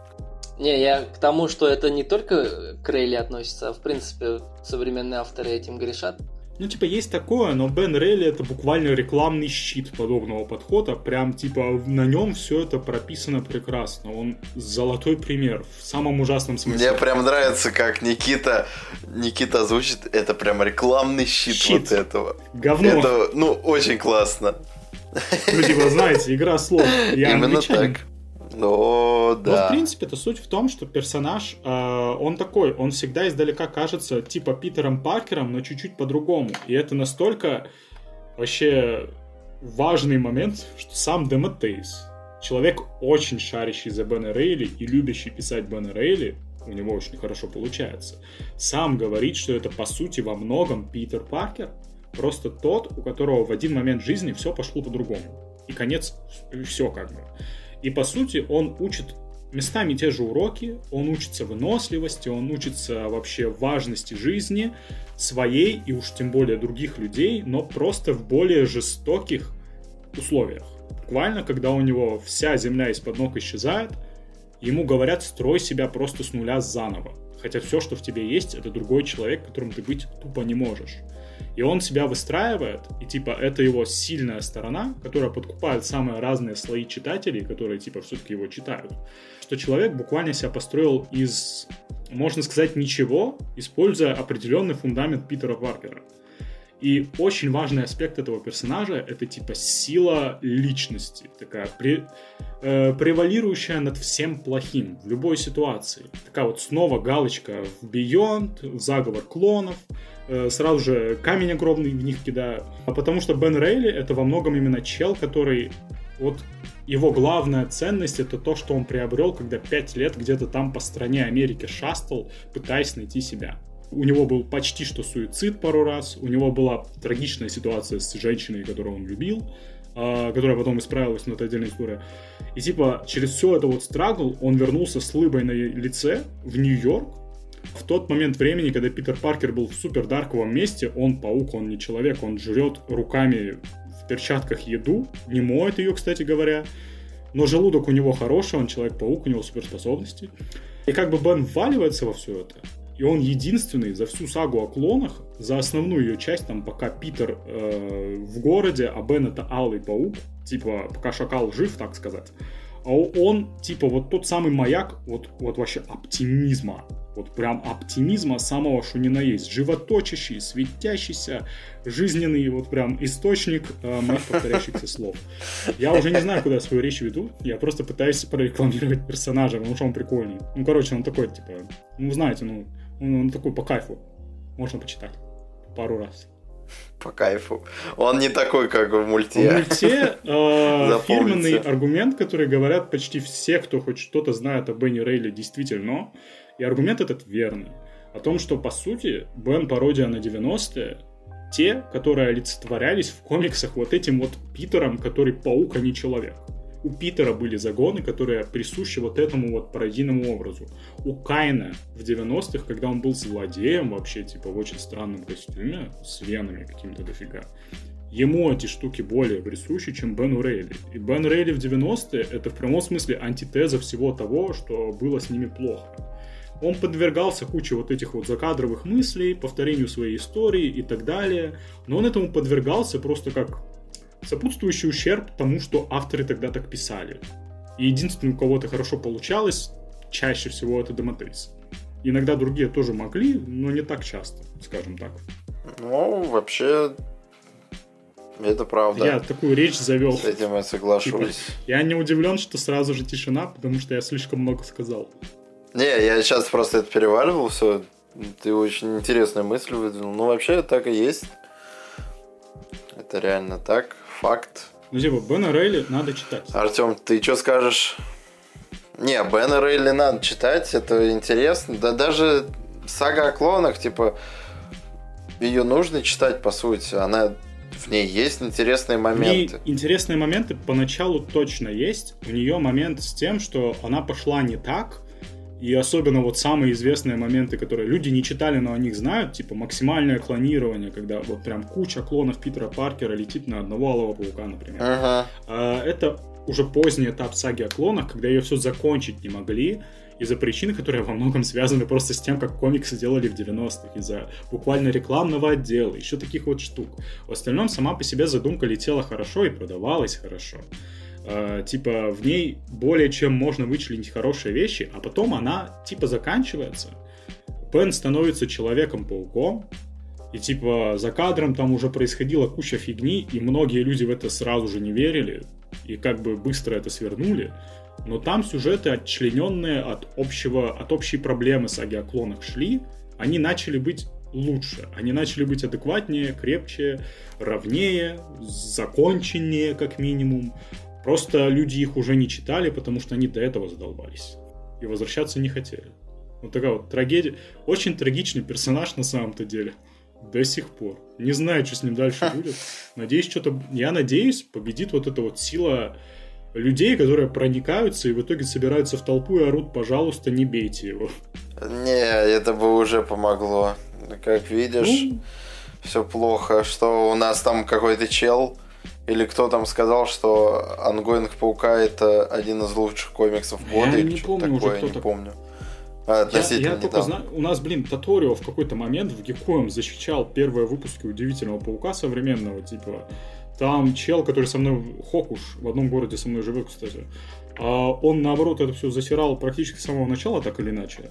Speaker 4: Не, я к тому, что это не только к Рейли относится, а в принципе современные авторы этим грешат.
Speaker 3: Ну, типа, есть такое, но Бен Рейли это буквально рекламный щит подобного подхода. Прям, типа, на нем все это прописано прекрасно. Он золотой пример в самом ужасном смысле.
Speaker 2: Мне прям нравится, как Никита, Никита звучит. Это прям рекламный щит, щит. вот этого.
Speaker 3: Говно.
Speaker 2: Это, ну, очень классно.
Speaker 3: Ну, типа, знаете, игра слов. Я
Speaker 2: Именно англичанин. так. О, да.
Speaker 3: Но, в принципе, это суть в том, что персонаж, э, он такой, он всегда издалека кажется типа Питером Паркером, но чуть-чуть по-другому. И это настолько вообще важный момент, что сам Демотейс, человек очень шарящий за Бена Рейли и любящий писать Бена Рейли, у него очень хорошо получается, сам говорит, что это по сути во многом Питер Паркер, просто тот, у которого в один момент жизни все пошло по-другому. И конец, все как бы. И по сути он учит местами те же уроки, он учится выносливости, он учится вообще важности жизни своей и уж тем более других людей, но просто в более жестоких условиях. Буквально, когда у него вся земля из-под ног исчезает, ему говорят, строй себя просто с нуля заново. Хотя все, что в тебе есть, это другой человек, которым ты быть тупо не можешь. И он себя выстраивает, и типа это его сильная сторона, которая подкупает самые разные слои читателей, которые типа все-таки его читают. Что человек буквально себя построил из, можно сказать, ничего, используя определенный фундамент Питера Паркера. И очень важный аспект этого персонажа это типа сила личности, такая при, э, превалирующая над всем плохим в любой ситуации. Такая вот снова галочка в Beyond, в заговор клонов, э, сразу же камень огромный в них кидаю. А потому что Бен Рейли это во многом именно чел, который вот его главная ценность это то, что он приобрел, когда пять лет где-то там по стране Америки шастал, пытаясь найти себя. У него был почти что суицид пару раз, у него была трагичная ситуация с женщиной, которую он любил, а, которая потом исправилась, но это отдельная история. И типа через все это вот страгл он вернулся с лыбой на лице в Нью-Йорк, в тот момент времени, когда Питер Паркер был в супер дарковом месте, он паук, он не человек, он жрет руками в перчатках еду, не моет ее, кстати говоря, но желудок у него хороший, он человек-паук, у него суперспособности. И как бы Бен вваливается во все это, и он единственный за всю сагу о клонах, за основную ее часть, там пока Питер э, в городе, а Бен это Алый Паук, типа пока Шакал жив, так сказать. А он, типа, вот тот самый маяк, вот, вот вообще оптимизма. Вот прям оптимизма самого, что ни на есть. Животочащий, светящийся, жизненный, вот прям источник э, моих повторяющихся слов. Я уже не знаю, куда я свою речь веду. Я просто пытаюсь прорекламировать персонажа, потому что он прикольный. Ну, короче, он такой, типа, ну, знаете, ну, он, он такой по кайфу. Можно почитать. Пару раз.
Speaker 2: По кайфу. Он не такой, как в мульте.
Speaker 3: В мульте э, фирменный аргумент, который говорят почти все, кто хоть что-то знает о Бенни Рейли, действительно. И аргумент этот верный. О том, что, по сути, Бен пародия на 90-е, те, которые олицетворялись в комиксах вот этим вот Питером, который паук, а не человек. У Питера были загоны, которые присущи вот этому вот пародийному образу. У Кайна в 90-х, когда он был злодеем вообще, типа в очень странном костюме, с венами каким-то дофига, ему эти штуки более присущи, чем Бену Рейли. И Бен Рейли в 90-е это в прямом смысле антитеза всего того, что было с ними плохо. Он подвергался куче вот этих вот закадровых мыслей, повторению своей истории и так далее, но он этому подвергался просто как сопутствующий ущерб тому, что авторы тогда так писали. И единственный, у кого это хорошо получалось, чаще всего это Демотейс. Иногда другие тоже могли, но не так часто, скажем так.
Speaker 2: Ну, вообще, это правда.
Speaker 3: Я такую речь завел.
Speaker 2: С этим я соглашусь. Типа,
Speaker 3: я не удивлен, что сразу же тишина, потому что я слишком много сказал.
Speaker 2: Не, я сейчас просто это переваривал все. Ты очень интересную мысль выдвинул. Ну, вообще, так и есть. Это реально так факт.
Speaker 3: Ну, типа, Бена Рейли надо читать.
Speaker 2: Артем, ты что скажешь Не, Бена Рейли надо читать, это интересно. Да даже сага о клонах, типа, ее нужно читать, по сути. Она в ней есть интересные моменты.
Speaker 3: В ней интересные моменты поначалу точно есть. У нее момент с тем, что она пошла не так, и особенно вот самые известные моменты, которые люди не читали, но о них знают, типа максимальное клонирование, когда вот прям куча клонов Питера Паркера летит на одного Алого Паука, например.
Speaker 2: Ага.
Speaker 3: А, это уже поздний этап саги о клонах, когда ее все закончить не могли, из-за причин, которые во многом связаны просто с тем, как комиксы делали в 90-х, из-за буквально рекламного отдела, еще таких вот штук. В остальном сама по себе задумка летела хорошо и продавалась хорошо. Э, типа в ней более чем можно вычленить хорошие вещи, а потом она типа заканчивается. Пен становится Человеком-пауком, и типа за кадром там уже происходила куча фигни, и многие люди в это сразу же не верили, и как бы быстро это свернули. Но там сюжеты, отчлененные от, общего, от общей проблемы саги о клонах шли, они начали быть лучше. Они начали быть адекватнее, крепче, ровнее, законченнее, как минимум. Просто люди их уже не читали, потому что они до этого задолбались. И возвращаться не хотели. Вот такая вот трагедия. Очень трагичный персонаж на самом-то деле. До сих пор. Не знаю, что с ним дальше будет. Надеюсь, что-то... Я надеюсь, победит вот эта вот сила людей, которые проникаются и в итоге собираются в толпу и орут, пожалуйста, не бейте его.
Speaker 2: Не, это бы уже помогло. Как видишь, ну... все плохо, что у нас там какой-то чел или кто там сказал, что Ангоинг Паука это один из лучших комиксов года?
Speaker 3: Я не помню
Speaker 2: такое,
Speaker 3: уже, кто
Speaker 2: не помню. А, относительно
Speaker 3: я, я только знаю, у нас, блин, Таторио в какой-то момент в Гекоем защищал первые выпуски Удивительного Паука современного, типа, там чел, который со мной, Хокуш, в одном городе со мной живет, кстати, а он, наоборот, это все засирал практически с самого начала, так или иначе.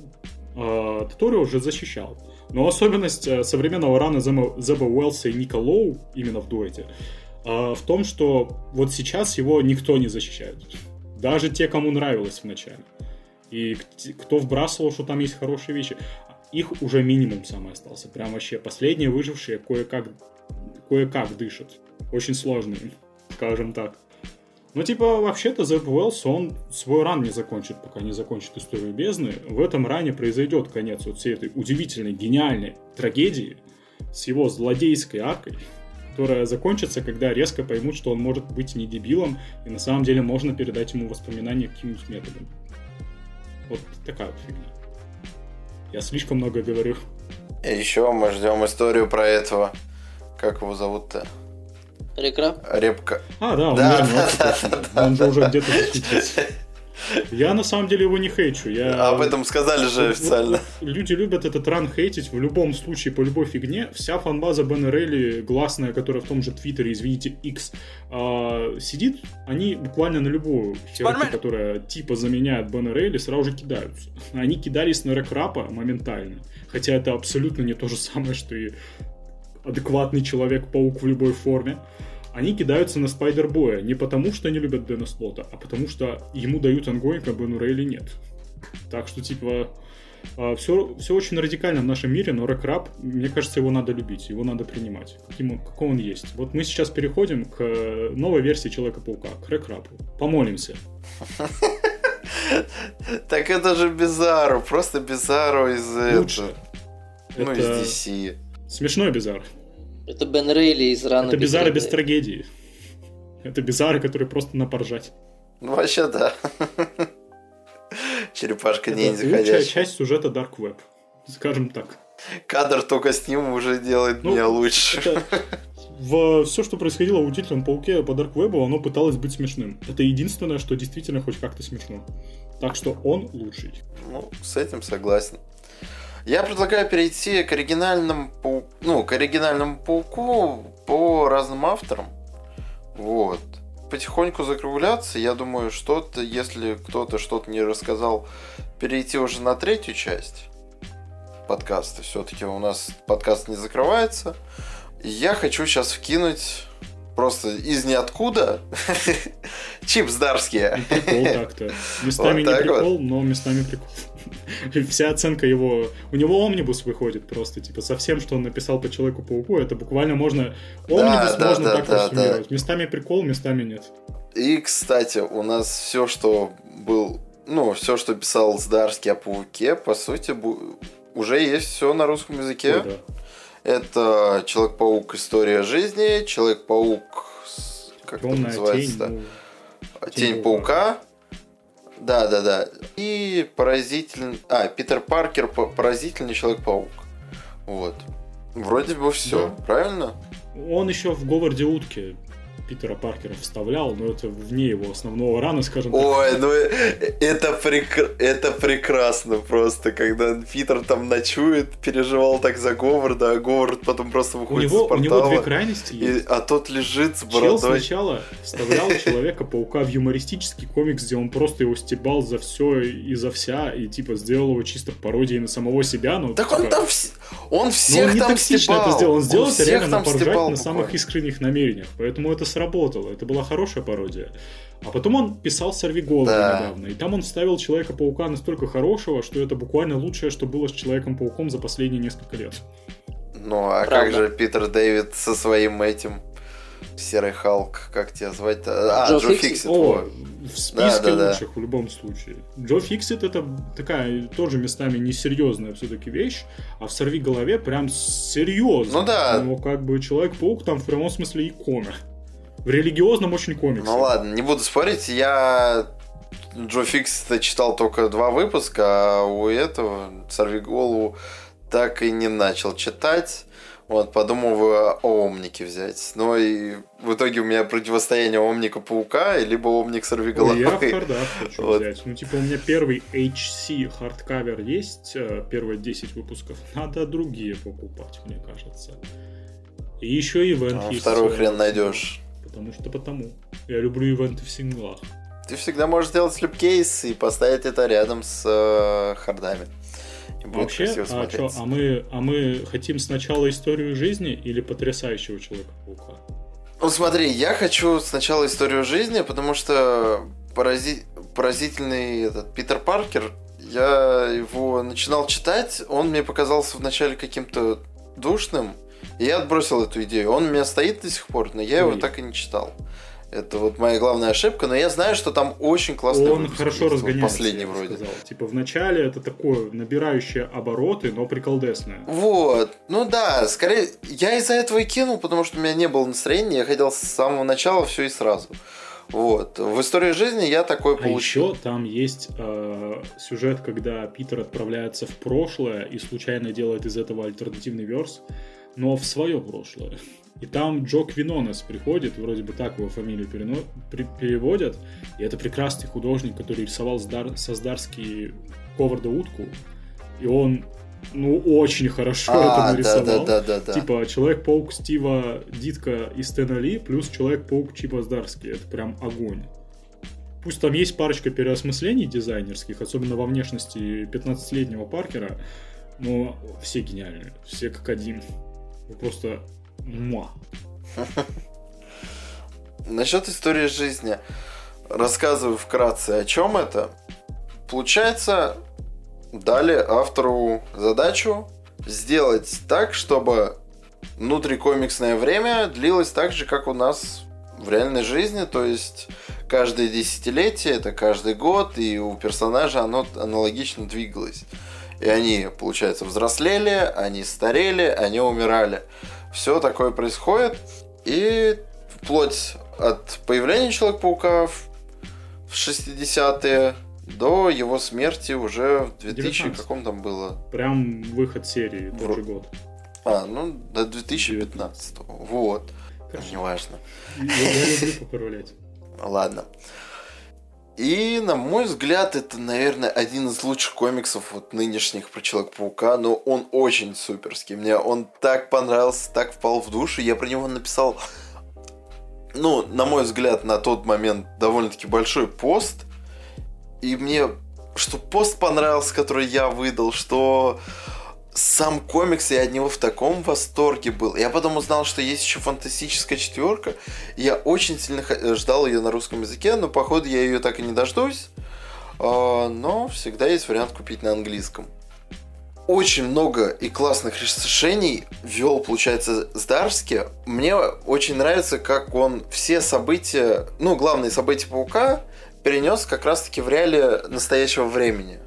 Speaker 3: А Таторио уже защищал. Но особенность э, современного рана Зеба Уэлса и Ника Лоу, именно в дуэте, а, в том, что вот сейчас его никто не защищает. Даже те, кому нравилось вначале. И кто вбрасывал, что там есть хорошие вещи, их уже минимум самый остался. Прям вообще последние выжившие кое-как кое-как дышат. Очень сложные, скажем так. Ну, типа, вообще-то Зэп Уэллс, он свой ран не закончит, пока не закончит историю бездны. В этом ране произойдет конец вот всей этой удивительной, гениальной трагедии с его злодейской аркой которая закончится, когда резко поймут, что он может быть не дебилом, и на самом деле можно передать ему воспоминания каким-нибудь методом. Вот такая вот фигня. Я слишком много говорю.
Speaker 2: И еще мы ждем историю про этого. Как его зовут-то?
Speaker 4: Рекрап?
Speaker 2: Репка.
Speaker 3: А, да, он, да, да, да, да, он же уже где-то. Я на самом деле его не хейчу. Я...
Speaker 2: Об этом сказали же официально.
Speaker 3: Люди любят этот ран хейтить в любом случае, по любой фигне. Вся фанбаза Бена Рейли, гласная, которая в том же Твиттере, извините, X, а, сидит, они буквально на любую херку, которая типа заменяет Бена Рейли, сразу же кидаются. Они кидались на Рекрапа моментально. Хотя это абсолютно не то же самое, что и адекватный Человек-паук в любой форме они кидаются на Спайдербоя не потому, что они любят Дэна Слота, а потому что ему дают ongoing, а Бену Рейли нет. Так что, типа, все, все очень радикально в нашем мире, но Рэкрап, мне кажется, его надо любить, его надо принимать, каким он, какой он есть. Вот мы сейчас переходим к новой версии Человека-паука, к Рэкрапу. Помолимся.
Speaker 2: Так это же Бизару, просто Бизару из...
Speaker 3: Лучше.
Speaker 2: Ну, из DC.
Speaker 3: Смешной Бизар.
Speaker 4: Это Бен Рейли из раны.
Speaker 3: Это Бизары без трагедии. Это Бизары, которые просто напоржать.
Speaker 2: Ну, вообще, да. Черепашка ниндзя
Speaker 3: ходячая. часть сюжета Dark Web. Скажем так.
Speaker 2: Кадр только с ним уже делает ну, меня лучше. Это...
Speaker 3: В все, что происходило в Удивительном Пауке по Dark Web, оно пыталось быть смешным. Это единственное, что действительно хоть как-то смешно. Так что он лучший.
Speaker 2: Ну, с этим согласен. Я предлагаю перейти к оригинальному, ну, к оригинальному пауку по разным авторам. Вот. Потихоньку закругляться. Я думаю, что-то, если кто-то что-то не рассказал, перейти уже на третью часть подкаста. Все-таки у нас подкаст не закрывается. я хочу сейчас вкинуть просто из ниоткуда чипс дарские.
Speaker 3: Прикол так-то. Местами вот не прикол, вот. но местами прикол. Вся оценка его... У него омнибус выходит просто, типа, со всем, что он написал по Человеку-пауку, это буквально можно... Омнибус да, можно да, так да, рассуммировать. Да. Местами прикол, местами нет.
Speaker 2: И, кстати, у нас все, что был ну, все, что писал Здарский о Пауке, по сути, уже есть все на русском языке. Ой, да. Это Человек-паук История жизни, Человек-паук как это называется? Тень, ну, тень, тень паука. паука. Да, да, да. И поразительный... А, Питер Паркер, поразительный Человек-паук. Вот. Вроде бы все, да. правильно?
Speaker 3: Он еще в Говарде утки Питера Паркера вставлял, но это вне его основного рана, скажем
Speaker 2: так. Ой, ну это, прек... это прекрасно просто, когда Питер там ночует, переживал так за Говарда, а Говард потом просто выходит
Speaker 3: у него,
Speaker 2: из портала.
Speaker 3: У него две крайности
Speaker 2: и... А тот лежит с бородой.
Speaker 3: Чел сначала вставлял Человека-паука в юмористический комикс, где он просто его стебал за все и за вся, и типа сделал его чисто пародией на самого себя. Ну,
Speaker 2: так
Speaker 3: типа...
Speaker 2: он там... Вс... Он всех он там стебал.
Speaker 3: это сделал, он сделал он это реально на поржать на самых искренних намерениях, поэтому это сработало. Это была хорошая пародия. А потом он писал «Сорви голову» да. недавно, и там он вставил Человека-паука настолько хорошего, что это буквально лучшее, что было с Человеком-пауком за последние несколько лет.
Speaker 2: Ну, а Правда. как же Питер Дэвид со своим этим Серый Халк, как тебя звать-то? А, Джо, Джо Фиксит.
Speaker 3: О, в списке да, да, лучших да. в любом случае. Джо Фиксит это такая тоже местами несерьезная все-таки вещь, а в Сорви голове прям серьезно.
Speaker 2: Ну да.
Speaker 3: Но как бы Человек-паук там в прямом смысле икона. В религиозном очень комиксе.
Speaker 2: Ну ладно, не буду спорить, я Джо Фиксита читал только два выпуска, а у этого Сорви голову так и не начал читать. Вот, подумываю о Омнике взять. Но и в итоге у меня противостояние Омника Паука, либо Омник Сорвиголовы.
Speaker 3: Я в хардах хочу вот. взять. Ну, типа, у меня первый HC hardcover есть, э, первые 10 выпусков. Надо другие покупать, мне кажется. И еще ивент а
Speaker 2: есть. Второй хрен найдешь.
Speaker 3: Потому что потому. Я люблю ивенты в синглах.
Speaker 2: Ты всегда можешь сделать slipcase и поставить это рядом с э, хардами.
Speaker 3: Вообще, а, чё, а, мы, а мы хотим сначала историю жизни или потрясающего Человека-паука?
Speaker 2: Ну смотри, я хочу сначала историю жизни, потому что порази... поразительный этот Питер Паркер, я его начинал читать, он мне показался вначале каким-то душным, и я отбросил эту идею. Он у меня стоит до сих пор, но я его так и не читал. Это вот моя главная ошибка, но я знаю, что там очень классный
Speaker 3: Он хорошо разгоняется, последний вроде. Сказал. Типа в начале это такое набирающее обороты, но приколдесное.
Speaker 2: Вот, ну да, скорее я из-за этого и кинул, потому что у меня не было настроения, я хотел с самого начала все и сразу. Вот. В истории жизни я такой а
Speaker 3: получил. еще там есть э, сюжет, когда Питер отправляется в прошлое и случайно делает из этого альтернативный верс, но в свое прошлое. И там Джо Квинонес приходит, вроде бы так его фамилию перено... при... переводят. И это прекрасный художник, который рисовал Сдар... Создарский Коварда утку. И он, ну, очень хорошо а, это нарисовал.
Speaker 2: Да, да, да, да,
Speaker 3: Типа Человек-паук Стива Дитка и Стэна Ли плюс Человек-паук Чипа Здарский. Это прям огонь. Пусть там есть парочка переосмыслений дизайнерских, особенно во внешности 15-летнего Паркера, но все гениальные, все как один. Просто Муа.
Speaker 2: Насчет истории жизни. Рассказываю вкратце, о чем это. Получается, дали автору задачу сделать так, чтобы внутрикомиксное время длилось так же, как у нас в реальной жизни, то есть каждое десятилетие, это каждый год, и у персонажа оно аналогично двигалось. И они, получается, взрослели, они старели, они умирали все такое происходит. И вплоть от появления Человека-паука в 60-е до его смерти уже в 2000 19. каком там было?
Speaker 3: Прям выход серии в... тот же год.
Speaker 2: А, ну, до 2015. -го. Вот. Конечно. Неважно.
Speaker 3: Я люблю поправлять.
Speaker 2: Ладно. И, на мой взгляд, это, наверное, один из лучших комиксов вот нынешних про Человека-паука, но он очень суперский. Мне он так понравился, так впал в душу. Я про него написал, ну, на мой взгляд, на тот момент довольно-таки большой пост. И мне, что пост понравился, который я выдал, что сам комикс, я от него в таком восторге был. Я потом узнал, что есть еще фантастическая четверка. Я очень сильно ждал ее на русском языке, но походу я ее так и не дождусь. А, но всегда есть вариант купить на английском. Очень много и классных решений вел, получается, Здарски. Мне очень нравится, как он все события, ну, главные события Паука перенес как раз-таки в реале настоящего времени.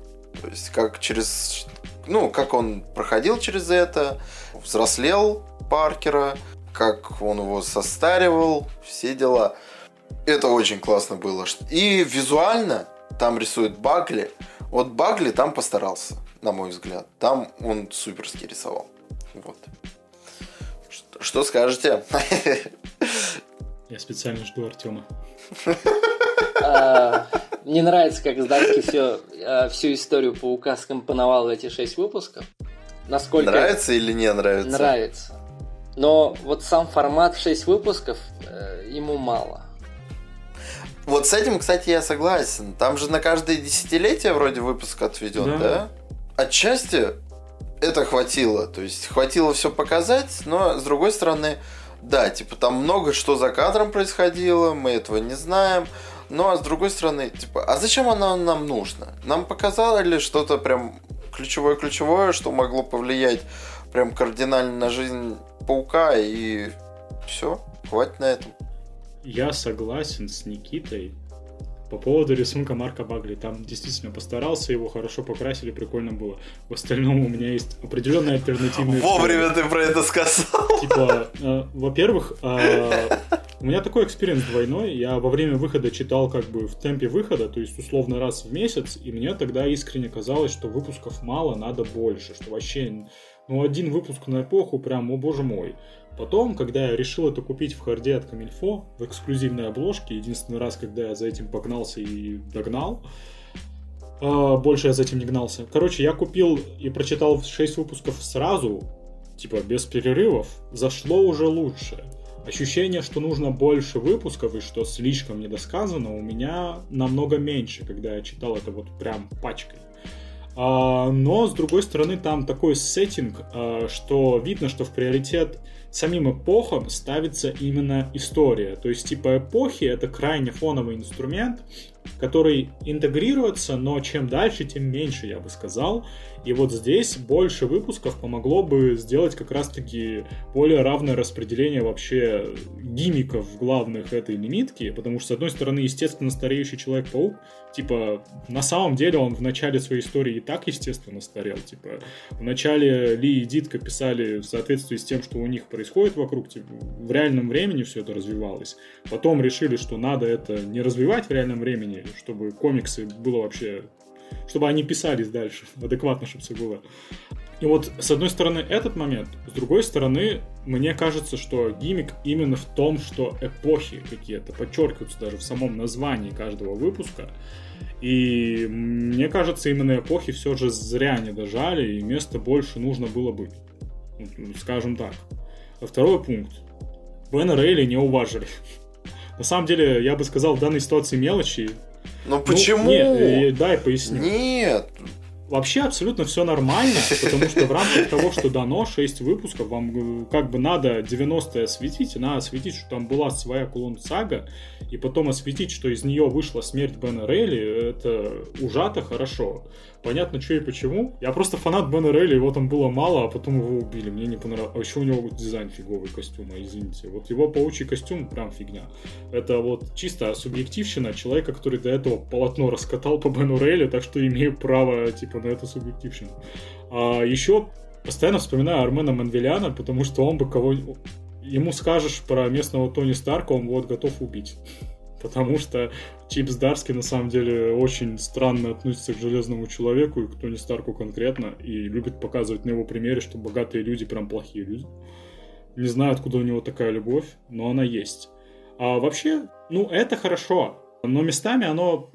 Speaker 2: То есть как через... Ну, как он проходил через это, взрослел Паркера, как он его состаривал, все дела. Это очень классно было. И визуально там рисует Багли. Вот Багли там постарался, на мой взгляд. Там он суперски рисовал. Вот. Что, что скажете?
Speaker 3: Я специально жду Артема.
Speaker 4: Мне нравится, как Здарский все, а, всю историю Паука скомпоновал в эти шесть выпусков.
Speaker 2: Насколько... Нравится или не нравится?
Speaker 4: Нравится. Но вот сам формат 6 выпусков э, ему мало.
Speaker 2: Вот с этим, кстати, я согласен. Там же на каждое десятилетие вроде выпуск отведен, да? да? Отчасти это хватило. То есть хватило все показать, но с другой стороны, да, типа там много что за кадром происходило, мы этого не знаем. Ну а с другой стороны, типа, а зачем оно нам нужно? Нам показали что-то прям ключевое-ключевое, что могло повлиять прям кардинально на жизнь паука, и все, хватит на этом.
Speaker 3: Я согласен с Никитой по поводу рисунка Марка Багли. Там действительно постарался, его хорошо покрасили, прикольно было. В остальном у меня есть определенная альтернативная
Speaker 2: Вовремя ты про это сказал.
Speaker 3: Типа, э, во-первых, э, у меня такой experience двойной. Я во время выхода читал как бы в темпе выхода, то есть условно раз в месяц, и мне тогда искренне казалось, что выпусков мало, надо больше, что вообще ну, один выпуск на эпоху, прям, о боже мой. Потом, когда я решил это купить в харде от Камильфо, в эксклюзивной обложке, единственный раз, когда я за этим погнался и догнал, а, больше я за этим не гнался. Короче, я купил и прочитал 6 выпусков сразу, типа без перерывов, зашло уже лучше. Ощущение, что нужно больше выпусков и что слишком недосказано, у меня намного меньше, когда я читал это вот прям пачкой. А, но, с другой стороны, там такой сеттинг, а, что видно, что в приоритет самим эпохам ставится именно история. То есть, типа, эпохи — это крайне фоновый инструмент, который интегрируется, но чем дальше, тем меньше, я бы сказал. И вот здесь больше выпусков помогло бы сделать как раз-таки более равное распределение вообще гимиков главных этой лимитки, потому что, с одной стороны, естественно, стареющий Человек-паук, типа, на самом деле он в начале своей истории и так, естественно, старел, типа, в начале Ли и Дитка писали в соответствии с тем, что у них происходит вокруг, типа, в реальном времени все это развивалось, потом решили, что надо это не развивать в реальном времени, чтобы комиксы было вообще чтобы они писались дальше, адекватно, чтобы все было. И вот, с одной стороны, этот момент, с другой стороны, мне кажется, что гиммик именно в том, что эпохи какие-то подчеркиваются даже в самом названии каждого выпуска. И мне кажется, именно эпохи все же зря не дожали, и места больше нужно было быть. Скажем так. А второй пункт. Бена Рейли не уважили. На самом деле, я бы сказал, в данной ситуации мелочи,
Speaker 2: ну, ну почему?
Speaker 3: Нет, дай поясню.
Speaker 2: Нет.
Speaker 3: Вообще абсолютно все нормально, потому что в рамках того, что дано, 6 выпусков, вам э, как бы надо 90-е осветить, надо осветить, что там была своя Кулон Сага, и потом осветить, что из нее вышла смерть Бена Рейли, это ужато хорошо. Понятно, что и почему. Я просто фанат Бена Рейли, его там было мало, а потом его убили. Мне не понравилось. А еще у него дизайн фиговый костюма, извините. Вот его паучий костюм прям фигня. Это вот чисто субъективщина человека, который до этого полотно раскатал по Бену Рейли, так что имею право, типа, на эту субъективщину. А еще постоянно вспоминаю Армена Манвеляна, потому что он бы кого ему скажешь про местного Тони Старка, он вот готов убить потому что Чипс Дарски на самом деле очень странно относится к Железному Человеку и к Тони Старку конкретно, и любит показывать на его примере, что богатые люди прям плохие люди. Не знаю, откуда у него такая любовь, но она есть. А вообще, ну, это хорошо, но местами оно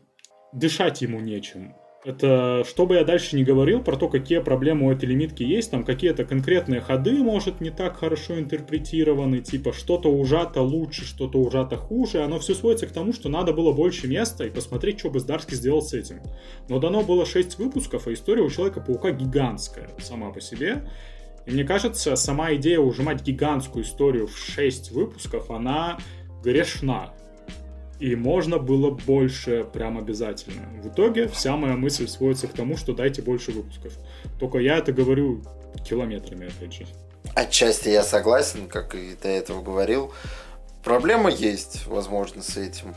Speaker 3: дышать ему нечем. Это, что бы я дальше не говорил про то, какие проблемы у этой лимитки есть, там какие-то конкретные ходы, может, не так хорошо интерпретированы, типа что-то ужато лучше, что-то ужато хуже, оно все сводится к тому, что надо было больше места и посмотреть, что бы Здарский сделал с этим. Но дано было 6 выпусков, а история у Человека-паука гигантская сама по себе. И мне кажется, сама идея ужимать гигантскую историю в 6 выпусков, она грешна. И можно было больше прям обязательно. В итоге вся моя мысль сводится к тому, что дайте больше выпусков. Только я это говорю километрами, опять же.
Speaker 2: Отчасти я согласен, как и до этого говорил. Проблема есть, возможно, с этим.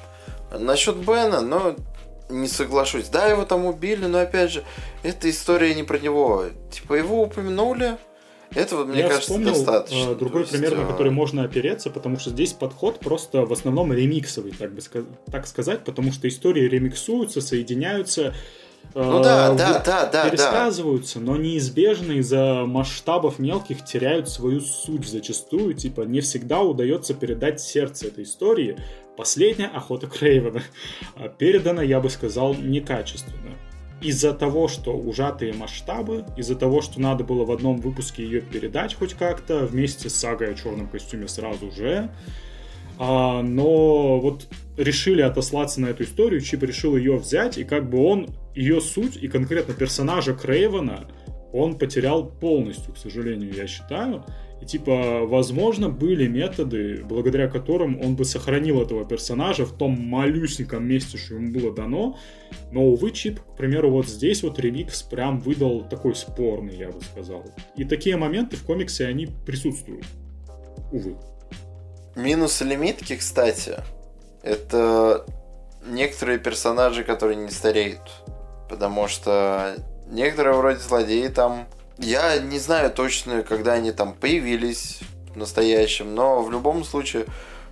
Speaker 2: Насчет Бена, но не соглашусь. Да, его там убили, но опять же, эта история не про него. Типа его упомянули, это вот, мне
Speaker 3: Я
Speaker 2: кажется,
Speaker 3: вспомнил
Speaker 2: достаточно.
Speaker 3: э, другой
Speaker 2: есть,
Speaker 3: пример, на
Speaker 2: э,
Speaker 3: который можно опереться, потому что здесь подход просто в основном ремиксовый, так бы так сказать, потому что истории ремиксуются, соединяются. э,
Speaker 2: Ну да,
Speaker 3: в-
Speaker 2: да, да, да, да.
Speaker 3: пересказываются, но неизбежно из-за масштабов мелких теряют свою суть зачастую. Типа, не всегда удается передать сердце этой истории. Последняя охота Крейвена а, передана, я бы сказал, некачественно. Из-за того, что ужатые масштабы, из-за того, что надо было в одном выпуске ее передать хоть как-то, вместе с сагой о черном костюме сразу же. А, но вот решили отослаться на эту историю, Чип решил ее взять, и как бы он, ее суть, и конкретно персонажа Крейвена, он потерял полностью, к сожалению, я считаю. И типа, возможно, были методы, благодаря которым он бы сохранил этого персонажа в том малюсеньком месте, что ему было дано. Но, увы, Чип, к примеру, вот здесь вот ремикс прям выдал такой спорный, я бы сказал. И такие моменты в комиксе, они присутствуют. Увы.
Speaker 2: Минус лимитки, кстати, это некоторые персонажи, которые не стареют. Потому что некоторые вроде злодеи там... Я не знаю точно, когда они там появились в настоящем, но в любом случае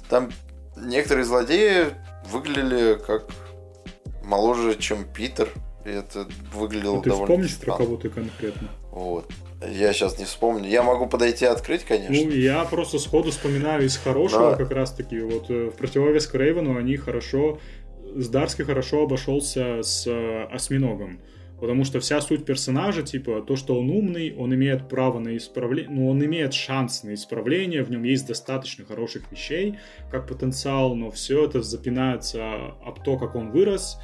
Speaker 2: там некоторые злодеи выглядели как моложе, чем Питер. И это выглядело
Speaker 3: А ты
Speaker 2: довольно
Speaker 3: вспомнишь про кого ты конкретно?
Speaker 2: Вот. Я сейчас не вспомню. Я могу подойти и открыть, конечно.
Speaker 3: Ну, я просто сходу вспоминаю из хорошего
Speaker 2: Да.
Speaker 3: как раз-таки. Вот э, в противовес Крейвену они хорошо... С Дарски хорошо обошелся с э, Осьминогом. Потому что вся суть персонажа, типа, то, что он умный, он имеет право на исправление, ну, он имеет шанс на исправление, в нем есть достаточно хороших вещей, как потенциал, но все это запинается об то, как он вырос,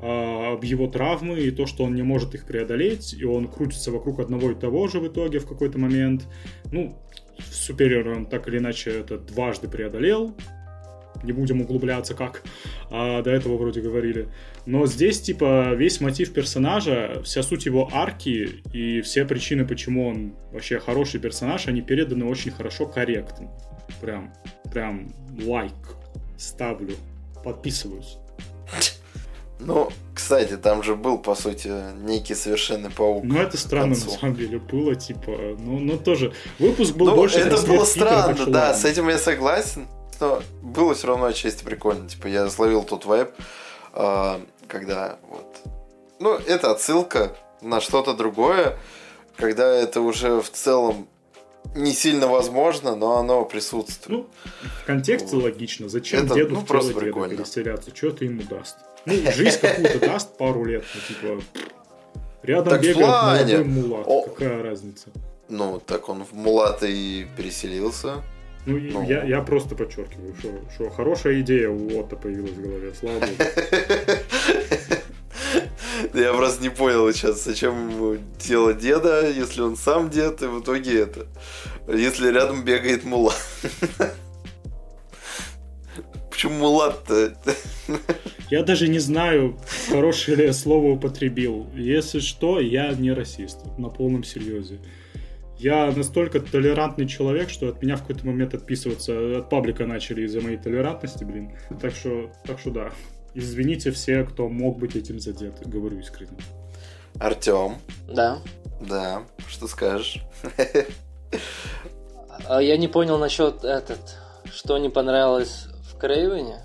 Speaker 3: а, об его травмы и то, что он не может их преодолеть, и он крутится вокруг одного и того же в итоге в какой-то момент. Ну, в Супериор он так или иначе это дважды преодолел, не будем углубляться как, а, до этого вроде говорили. Но здесь, типа, весь мотив персонажа, вся суть его арки и все причины, почему он вообще хороший персонаж, они переданы очень хорошо, корректно. Прям, прям лайк ставлю, подписываюсь.
Speaker 2: Ну, кстати, там же был, по сути, некий совершенный паук.
Speaker 3: Ну, это странно, на самом деле, было, типа, ну, ну тоже, выпуск был
Speaker 2: Ну,
Speaker 3: больше
Speaker 2: это было
Speaker 3: Питера,
Speaker 2: странно,
Speaker 3: что
Speaker 2: да, с этим я согласен. Но было все равно отчасти прикольно. Типа, я словил тот вайб, а, когда вот... Ну, это отсылка на что-то другое, когда это уже в целом не сильно возможно, но оно присутствует.
Speaker 3: Ну, в контексте
Speaker 2: Вот.
Speaker 3: логично. Зачем
Speaker 2: Это,
Speaker 3: деду
Speaker 2: ну,
Speaker 3: в
Speaker 2: просто
Speaker 3: деда
Speaker 2: прикольно.
Speaker 3: переселяться? Что ты ему даст? Ну, жизнь какую-то даст пару лет, ну, типа... Рядом
Speaker 2: Так
Speaker 3: бегает
Speaker 2: плане.
Speaker 3: молодой мулат.
Speaker 2: О.
Speaker 3: Какая разница?
Speaker 2: Ну, так он в Мулата и переселился.
Speaker 3: Ну,
Speaker 2: Ну.
Speaker 3: Я, я просто подчеркиваю, что, что хорошая идея у Отто появилась в голове, слава богу.
Speaker 2: Я просто не понял сейчас, зачем ему тело деда, если он сам дед, и в итоге это. Если рядом бегает мулат. Почему мулат-то?
Speaker 3: Я даже не знаю, хорошее ли я слово употребил. Если что, я не расист, на полном серьезе. Я настолько толерантный человек, что от меня в какой-то момент отписываться от паблика начали из-за моей толерантности, блин. Так что, так что да. Извините все, кто мог быть этим задет, говорю искренне.
Speaker 2: Артем,
Speaker 4: Да.
Speaker 2: да, что скажешь?
Speaker 4: А я не понял насчет этот, что не понравилось в Крейвене.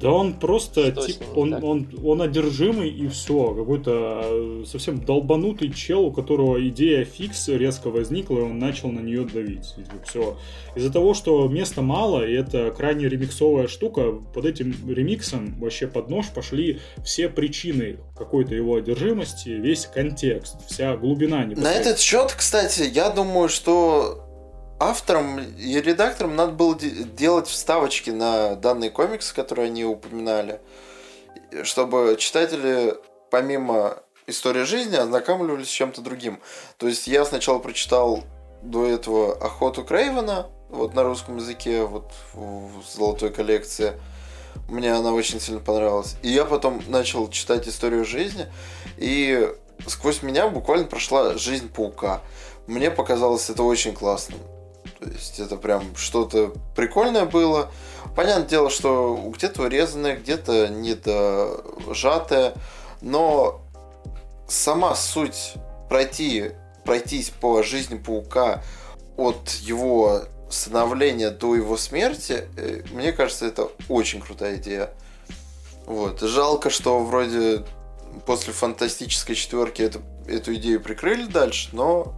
Speaker 3: Да он просто,
Speaker 4: Что
Speaker 3: тип, он,
Speaker 4: так?
Speaker 3: он, он одержимый и все. Какой-то э, совсем долбанутый чел, у которого идея фикс резко возникла, и он начал на нее давить. Все. Из-за того, что места мало, и это крайне ремиксовая штука, под этим ремиксом вообще под нож пошли все причины какой-то его одержимости, весь контекст, вся глубина
Speaker 2: На этот счет, кстати, я думаю, что авторам и редакторам надо было де- делать вставочки на данный комикс, который они упоминали, чтобы читатели помимо истории жизни ознакомливались с чем-то другим. То есть я сначала прочитал до этого «Охоту Крейвена», вот на русском языке, вот в золотой коллекции. Мне она очень сильно понравилась. И я потом начал читать историю жизни, и сквозь меня буквально прошла жизнь паука. Мне показалось это очень классным. То есть это прям что-то прикольное было. Понятное дело, что где-то урезанное, где-то недожатое, но сама суть пройти, пройтись по жизни паука от его становления до его смерти, э, мне кажется, это очень крутая идея. Вот. Жалко, что вроде после фантастической четверки эту, эту идею прикрыли дальше, но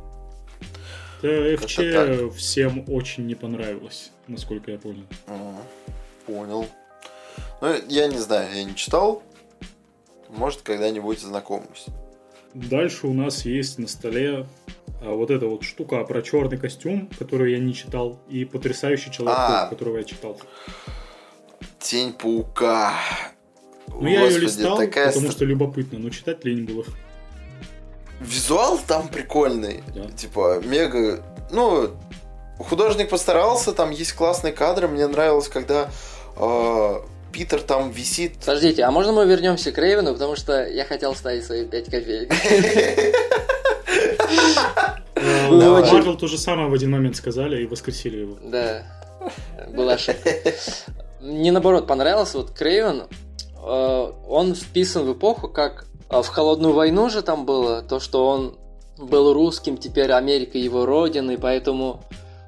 Speaker 3: да, ФЧ всем очень не понравилось, насколько я понял.
Speaker 2: понял. Ну, я не знаю, я не читал. Может, когда-нибудь знакомлюсь.
Speaker 3: Дальше у нас есть на столе а, вот эта вот штука про черный костюм, которую я не читал, и потрясающий человек, а, которого я читал.
Speaker 2: Тень паука.
Speaker 3: Ну, я ее листал, такая... потому что любопытно, но читать лень было.
Speaker 2: Визуал там прикольный. Да. Типа, мега... Ну, художник постарался, там есть классные кадры. Мне нравилось, когда э, Питер там висит.
Speaker 4: Подождите, а можно мы вернемся к Рейвену, потому что я хотел ставить свои 5 копеек.
Speaker 3: Марвел то же самое в один момент сказали и воскресили его.
Speaker 4: Да, была ошибка. Мне наоборот понравился, вот Крейвен, э, он вписан в эпоху, как а в холодную войну же там было то, что он был русским, теперь Америка его родина, и поэтому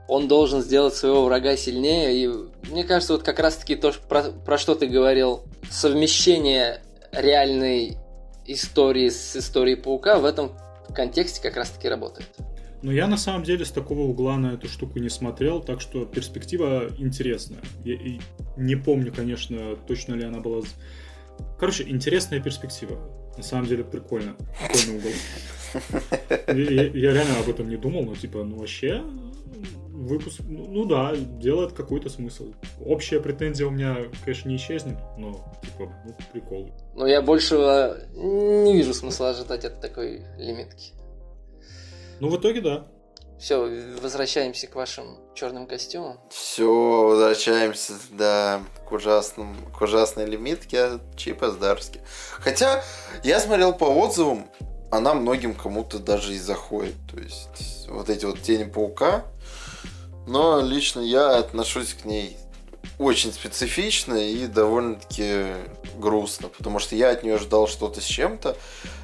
Speaker 4: он должен сделать своего врага сильнее. И мне кажется, вот как раз-таки то, про, про что ты говорил, совмещение реальной истории с историей паука в этом контексте как раз-таки работает.
Speaker 3: Но я на самом деле с такого угла на эту штуку не смотрел, так что перспектива интересная. Я не помню, конечно, точно ли она была. Короче, интересная перспектива. На самом деле прикольно. Прикольный угол. Я, я реально об этом не думал, но типа, ну вообще выпуск, ну, ну да, делает какой-то смысл. Общая претензия у меня, конечно, не исчезнет, но типа, ну, прикол.
Speaker 4: Но я больше не вижу смысла ожидать от такой лимитки.
Speaker 3: Ну, в итоге, да.
Speaker 4: Все, возвращаемся к вашим черным костюмам.
Speaker 2: Все, возвращаемся, да, к, ужасным, к ужасной лимитке Чипа Здарски. Хотя, я смотрел по отзывам, она многим кому-то даже и заходит. То есть, вот эти вот тени паука. Но лично я отношусь к ней очень специфично и довольно-таки грустно, потому что я от нее ждал что-то с чем-то.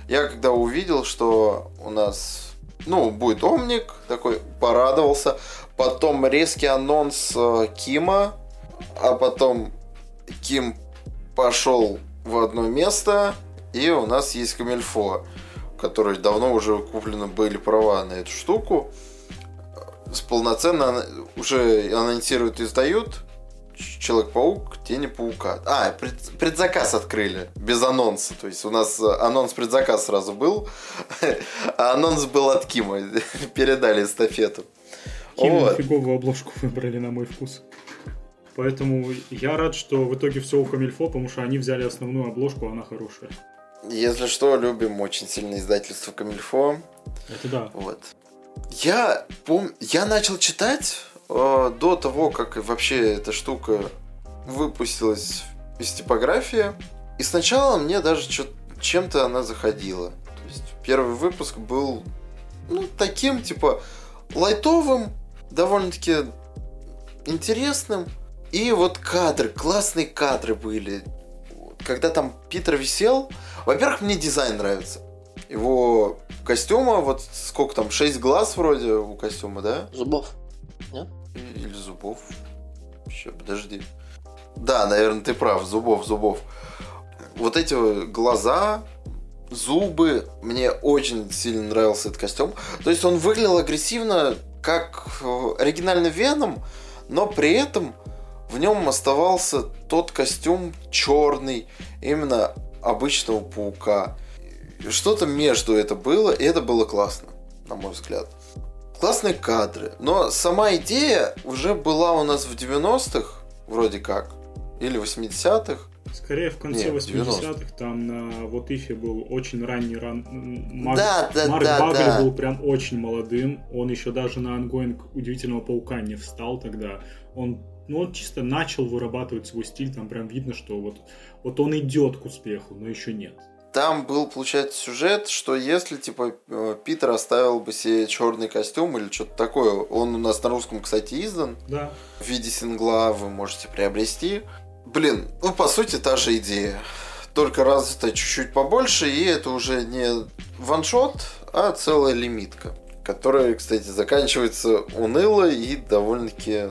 Speaker 2: Я когда увидел, что у нас ну, будет Омник, такой порадовался. Потом резкий анонс э, Кима, а потом Ким пошел в одно место, и у нас есть Камильфо, который давно уже куплены были права на эту штуку. С полноценно уже анонсируют и сдают. Человек-паук, Тени паука. А, пред, предзаказ открыли, без анонса. То есть у нас э, анонс предзаказ сразу был, а анонс был от Кима. Передали эстафету.
Speaker 3: Ким вот. фиговую обложку выбрали на мой вкус. Поэтому я рад, что в итоге все у Камильфо, потому что они взяли основную обложку, она хорошая.
Speaker 2: Если что, любим очень сильно издательство Камильфо.
Speaker 3: Это да.
Speaker 2: Вот. Я пом... Я начал читать до того, как вообще эта штука выпустилась из типографии. И сначала мне даже чем-то она заходила. То есть первый выпуск был ну, таким, типа, лайтовым, довольно-таки интересным. И вот кадры, классные кадры были. Когда там Питер висел, во-первых, мне дизайн нравится. Его костюма, вот сколько там, 6 глаз вроде у костюма, да?
Speaker 4: Зубов. Нет?
Speaker 2: Или зубов. Еще, подожди. Да, наверное, ты прав, зубов, зубов. Вот эти глаза, зубы, мне очень сильно нравился этот костюм. То есть он выглядел агрессивно, как э, оригинальный Веном, но при этом в нем оставался тот костюм черный, именно обычного паука. Что-то между это было, и это было классно, на мой взгляд. Классные кадры. Но сама идея уже была у нас в 90-х, вроде как. Или 80-х.
Speaker 3: Скорее в конце 80-х, там на What If е был очень ранний run.
Speaker 2: Марк, да, да,
Speaker 3: Марк
Speaker 2: да,
Speaker 3: Багли
Speaker 2: да.
Speaker 3: был прям очень молодым. Он еще даже на ongoing Удивительного Паука не встал тогда. Он ну, он чисто начал вырабатывать свой стиль, там прям видно, что вот, вот он идет к успеху, но еще нет.
Speaker 2: Там был, получается, сюжет, что если, типа, э, Питер оставил бы себе черный костюм или что-то такое, он у нас на русском, кстати, издан.
Speaker 3: Да.
Speaker 2: В виде сингла вы можете приобрести. Блин, ну, по сути, та же идея. Только развита чуть-чуть побольше, и это уже не ваншот, а целая лимитка. Которая, кстати, заканчивается уныло и довольно-таки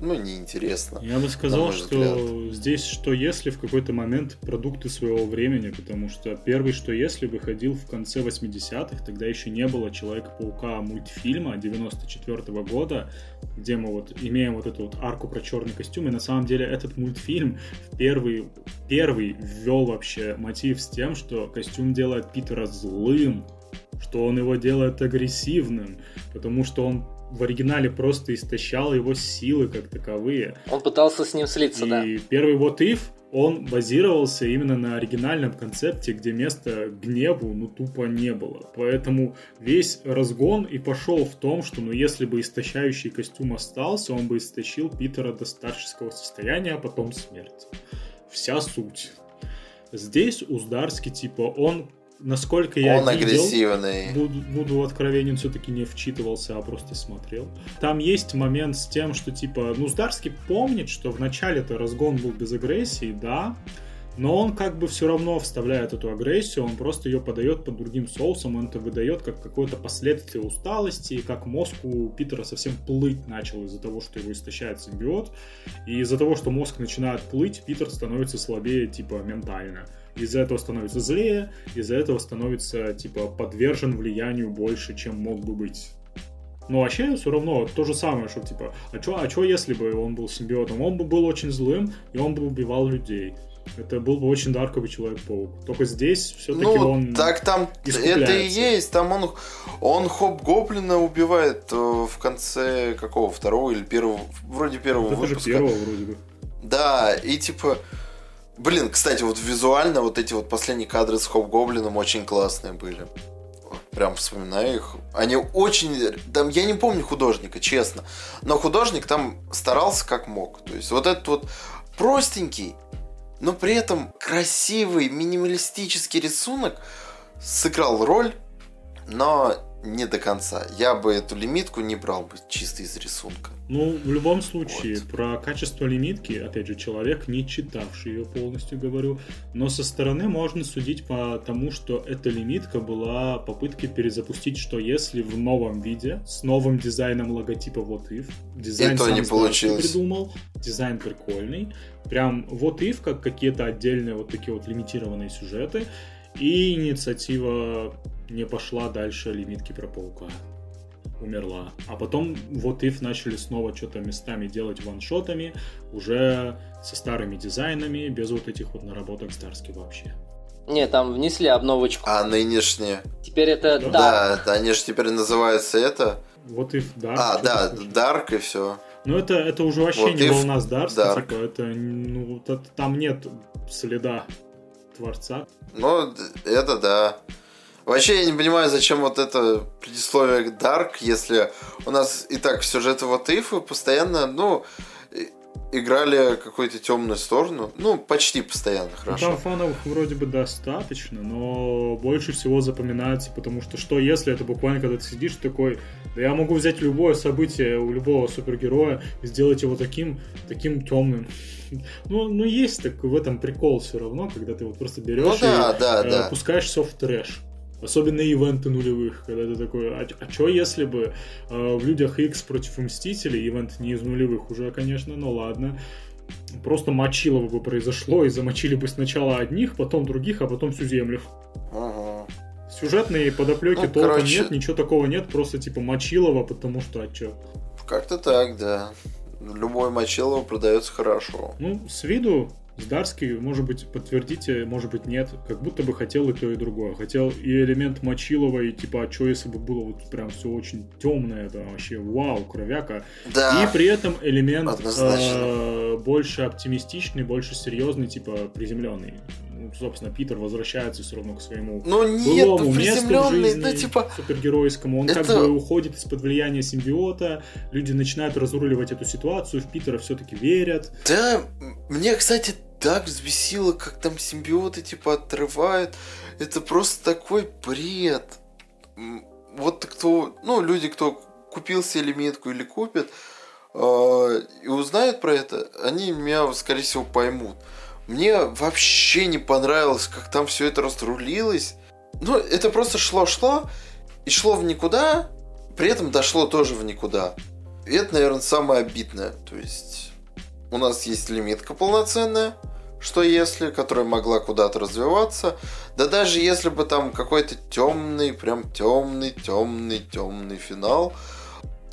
Speaker 2: ну, неинтересно.
Speaker 3: Я бы сказал, что взгляд. здесь что если в какой-то момент продукты своего времени, потому что первый что если выходил в конце 80-х, тогда еще не было Человека-паука мультфильма 94 -го года, где мы вот имеем вот эту вот арку про черный костюм, и на самом деле этот мультфильм первый, первый ввел вообще мотив с тем, что костюм делает Питера злым, что он его делает агрессивным, потому что он в оригинале просто истощал его силы как таковые.
Speaker 4: Он пытался с ним слиться,
Speaker 3: и
Speaker 4: да.
Speaker 3: И первый вот If, он базировался именно на оригинальном концепте, где места гневу ну тупо не было. Поэтому весь разгон и пошел в том, что ну если бы истощающий костюм остался, он бы истощил Питера до старческого состояния, а потом смерть. Вся суть. Здесь у Здарски, типа, он насколько я
Speaker 2: Он видел, агрессивный.
Speaker 3: Буду, буду откровенен, все-таки не вчитывался, а просто смотрел. Там есть момент с тем, что типа, ну, Здарский помнит, что в начале-то разгон был без агрессии, да, но он как бы все равно вставляет эту агрессию, он просто ее подает под другим соусом, он это выдает как какое-то последствие усталости, и как мозг у Питера совсем плыть начал из-за того, что его истощает симбиот, и из-за того, что мозг начинает плыть, Питер становится слабее типа ментально из-за этого становится злее, из-за этого становится, типа, подвержен влиянию больше, чем мог бы быть. Но вообще все равно то же самое, что типа, а чё, а чё если бы он был симбиотом? Он бы был очень злым, и он бы убивал людей. Это был бы очень дарковый Человек-паук. Только здесь все-таки
Speaker 2: ну,
Speaker 3: он
Speaker 2: так там это и есть. Там он, он Хоп-Гоблина убивает э, в конце какого? Второго или первого? Вроде первого
Speaker 3: это
Speaker 2: выпуска.
Speaker 3: же первого вроде бы.
Speaker 2: Да, и типа Блин, кстати, вот визуально вот эти вот последние кадры с Хоп-Гоблином очень классные были. Прям вспоминаю их. Они очень... Там, я не помню художника, честно. Но художник там старался как мог. То есть вот этот вот простенький, но при этом красивый, минималистический рисунок сыграл роль, но не до конца. Я бы эту лимитку не брал бы чисто из рисунка.
Speaker 3: Ну, в любом случае, вот. про качество лимитки, опять же, человек, не читавший ее полностью, говорю, но со стороны можно судить по тому, что эта лимитка была попыткой перезапустить, что если в новом виде, с новым дизайном логотипа What If, дизайн
Speaker 2: сам не получилось.
Speaker 3: придумал, дизайн прикольный, прям What If, как какие-то отдельные вот такие вот лимитированные сюжеты, и инициатива не пошла дальше лимитки про паука умерла. А потом вот if начали снова что-то местами делать ваншотами, уже со старыми дизайнами, без вот этих вот наработок Старски вообще.
Speaker 4: Не, там внесли обновочку.
Speaker 2: А нынешние?
Speaker 4: Теперь это
Speaker 2: да? Да, да они же теперь называются это...
Speaker 3: Вот if Dark.
Speaker 2: А, да, Dark и все.
Speaker 3: Ну это, это уже вообще вот не волна с Дарс, типа, это, ну, это, там нет следа творца.
Speaker 2: Ну, это да. Вообще я не понимаю, зачем вот это предисловие Dark, если у нас и так сюжеты вот Ифы постоянно, ну, играли какую-то темную сторону. Ну, почти постоянно, ну, хорошо.
Speaker 3: там фанов вроде бы достаточно, но больше всего запоминается, потому что что если это буквально, когда ты сидишь такой, да я могу взять любое событие у любого супергероя и сделать его таким, таким темным. Ну, ну есть так в этом прикол все равно, когда ты вот просто берешь ну, да, и да, э, да. пускаешься в трэш. Особенно ивенты нулевых, когда ты такой, а, а что если бы э, в Людях X против Мстителей, ивент не из нулевых уже, конечно, но ладно, просто мочилово бы произошло, и замочили бы сначала одних, потом других, а потом всю землю.
Speaker 2: Ага.
Speaker 3: Сюжетные подоплеки ну, толком короче... нет, ничего такого нет, просто типа мочилово, потому что а чё?
Speaker 2: Как-то так, да. Любой мочилово продается хорошо.
Speaker 3: Ну, с виду Здарский, может быть, подтвердите, может быть, нет. Как будто бы хотел и то, и другое. Хотел и элемент Мочилова, и типа, а что если бы было вот прям все очень темное, это вообще вау, кровяка.
Speaker 2: Да.
Speaker 3: И при этом элемент э, больше оптимистичный, больше серьезный, типа приземленный. Ну, собственно, Питер возвращается все равно к своему
Speaker 2: ну, нет, былому месту в жизни,
Speaker 3: да, типа... супергеройскому. Он это... как бы уходит из-под влияния симбиота, люди начинают разруливать эту ситуацию, в Питера все-таки верят.
Speaker 2: Да, мне, кстати, так взбесило, как там симбиоты типа отрывают. Это просто такой бред. Вот кто, ну, люди, кто купил себе лимитку или купит, э, и узнают про это, они меня, скорее всего, поймут. Мне вообще не понравилось, как там все это разрулилось. Ну, это просто шло-шло, и шло в никуда, при этом дошло тоже в никуда. И это, наверное, самое обидное. То есть у нас есть лимитка полноценная, что если, которая могла куда-то развиваться. Да даже если бы там какой-то темный, прям темный, темный, темный финал,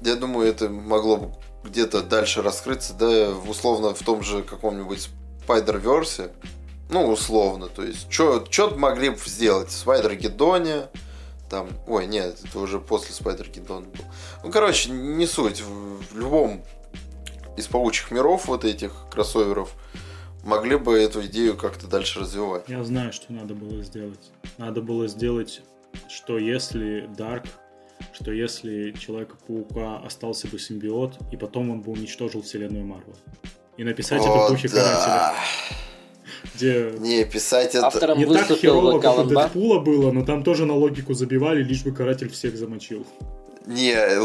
Speaker 2: я думаю, это могло бы где-то дальше раскрыться, да, условно в том же каком-нибудь Spider-Verse. Ну, условно, то есть, что могли бы сделать? Spider Гедоне, там, ой, нет, это уже после Spider Гедон был. Ну, короче, не суть. В, в любом из паучьих миров вот этих кроссоверов могли бы эту идею как-то дальше развивать.
Speaker 3: Я знаю, что надо было сделать. Надо было сделать, что если Дарк что если Человека-паука остался бы симбиот, и потом он бы уничтожил вселенную Марвел. И написать О, это в духе да. карателя.
Speaker 2: Где не, писать это...
Speaker 3: Автором не так херово, как у Дэдпула было, но там тоже на логику забивали, лишь бы каратель всех замочил.
Speaker 2: Не,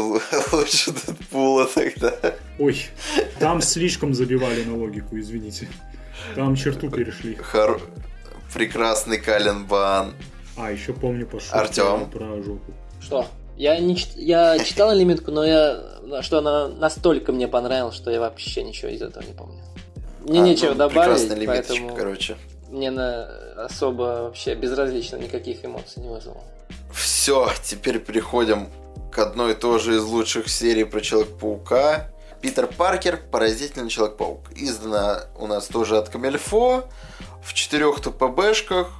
Speaker 2: лучше Дэдпула тогда.
Speaker 3: Ой, там слишком забивали на логику, извините. Там черту перешли. Хор...
Speaker 2: Прекрасный Кален Бан.
Speaker 3: А, еще помню по
Speaker 2: Артем.
Speaker 3: про жопу.
Speaker 4: Что? Я, не, я читал лимитку, но я, что она настолько мне понравилась, что я вообще ничего из этого не помню. Мне а, нечего ну, добавить, поэтому
Speaker 2: короче.
Speaker 4: мне на особо вообще безразлично никаких эмоций не вызвало.
Speaker 2: Все, теперь переходим к одной и той же из лучших серий про Человека-паука. Питер Паркер, Поразительный Человек-паук. Издана у нас тоже от Камельфо в четырех ТПБшках.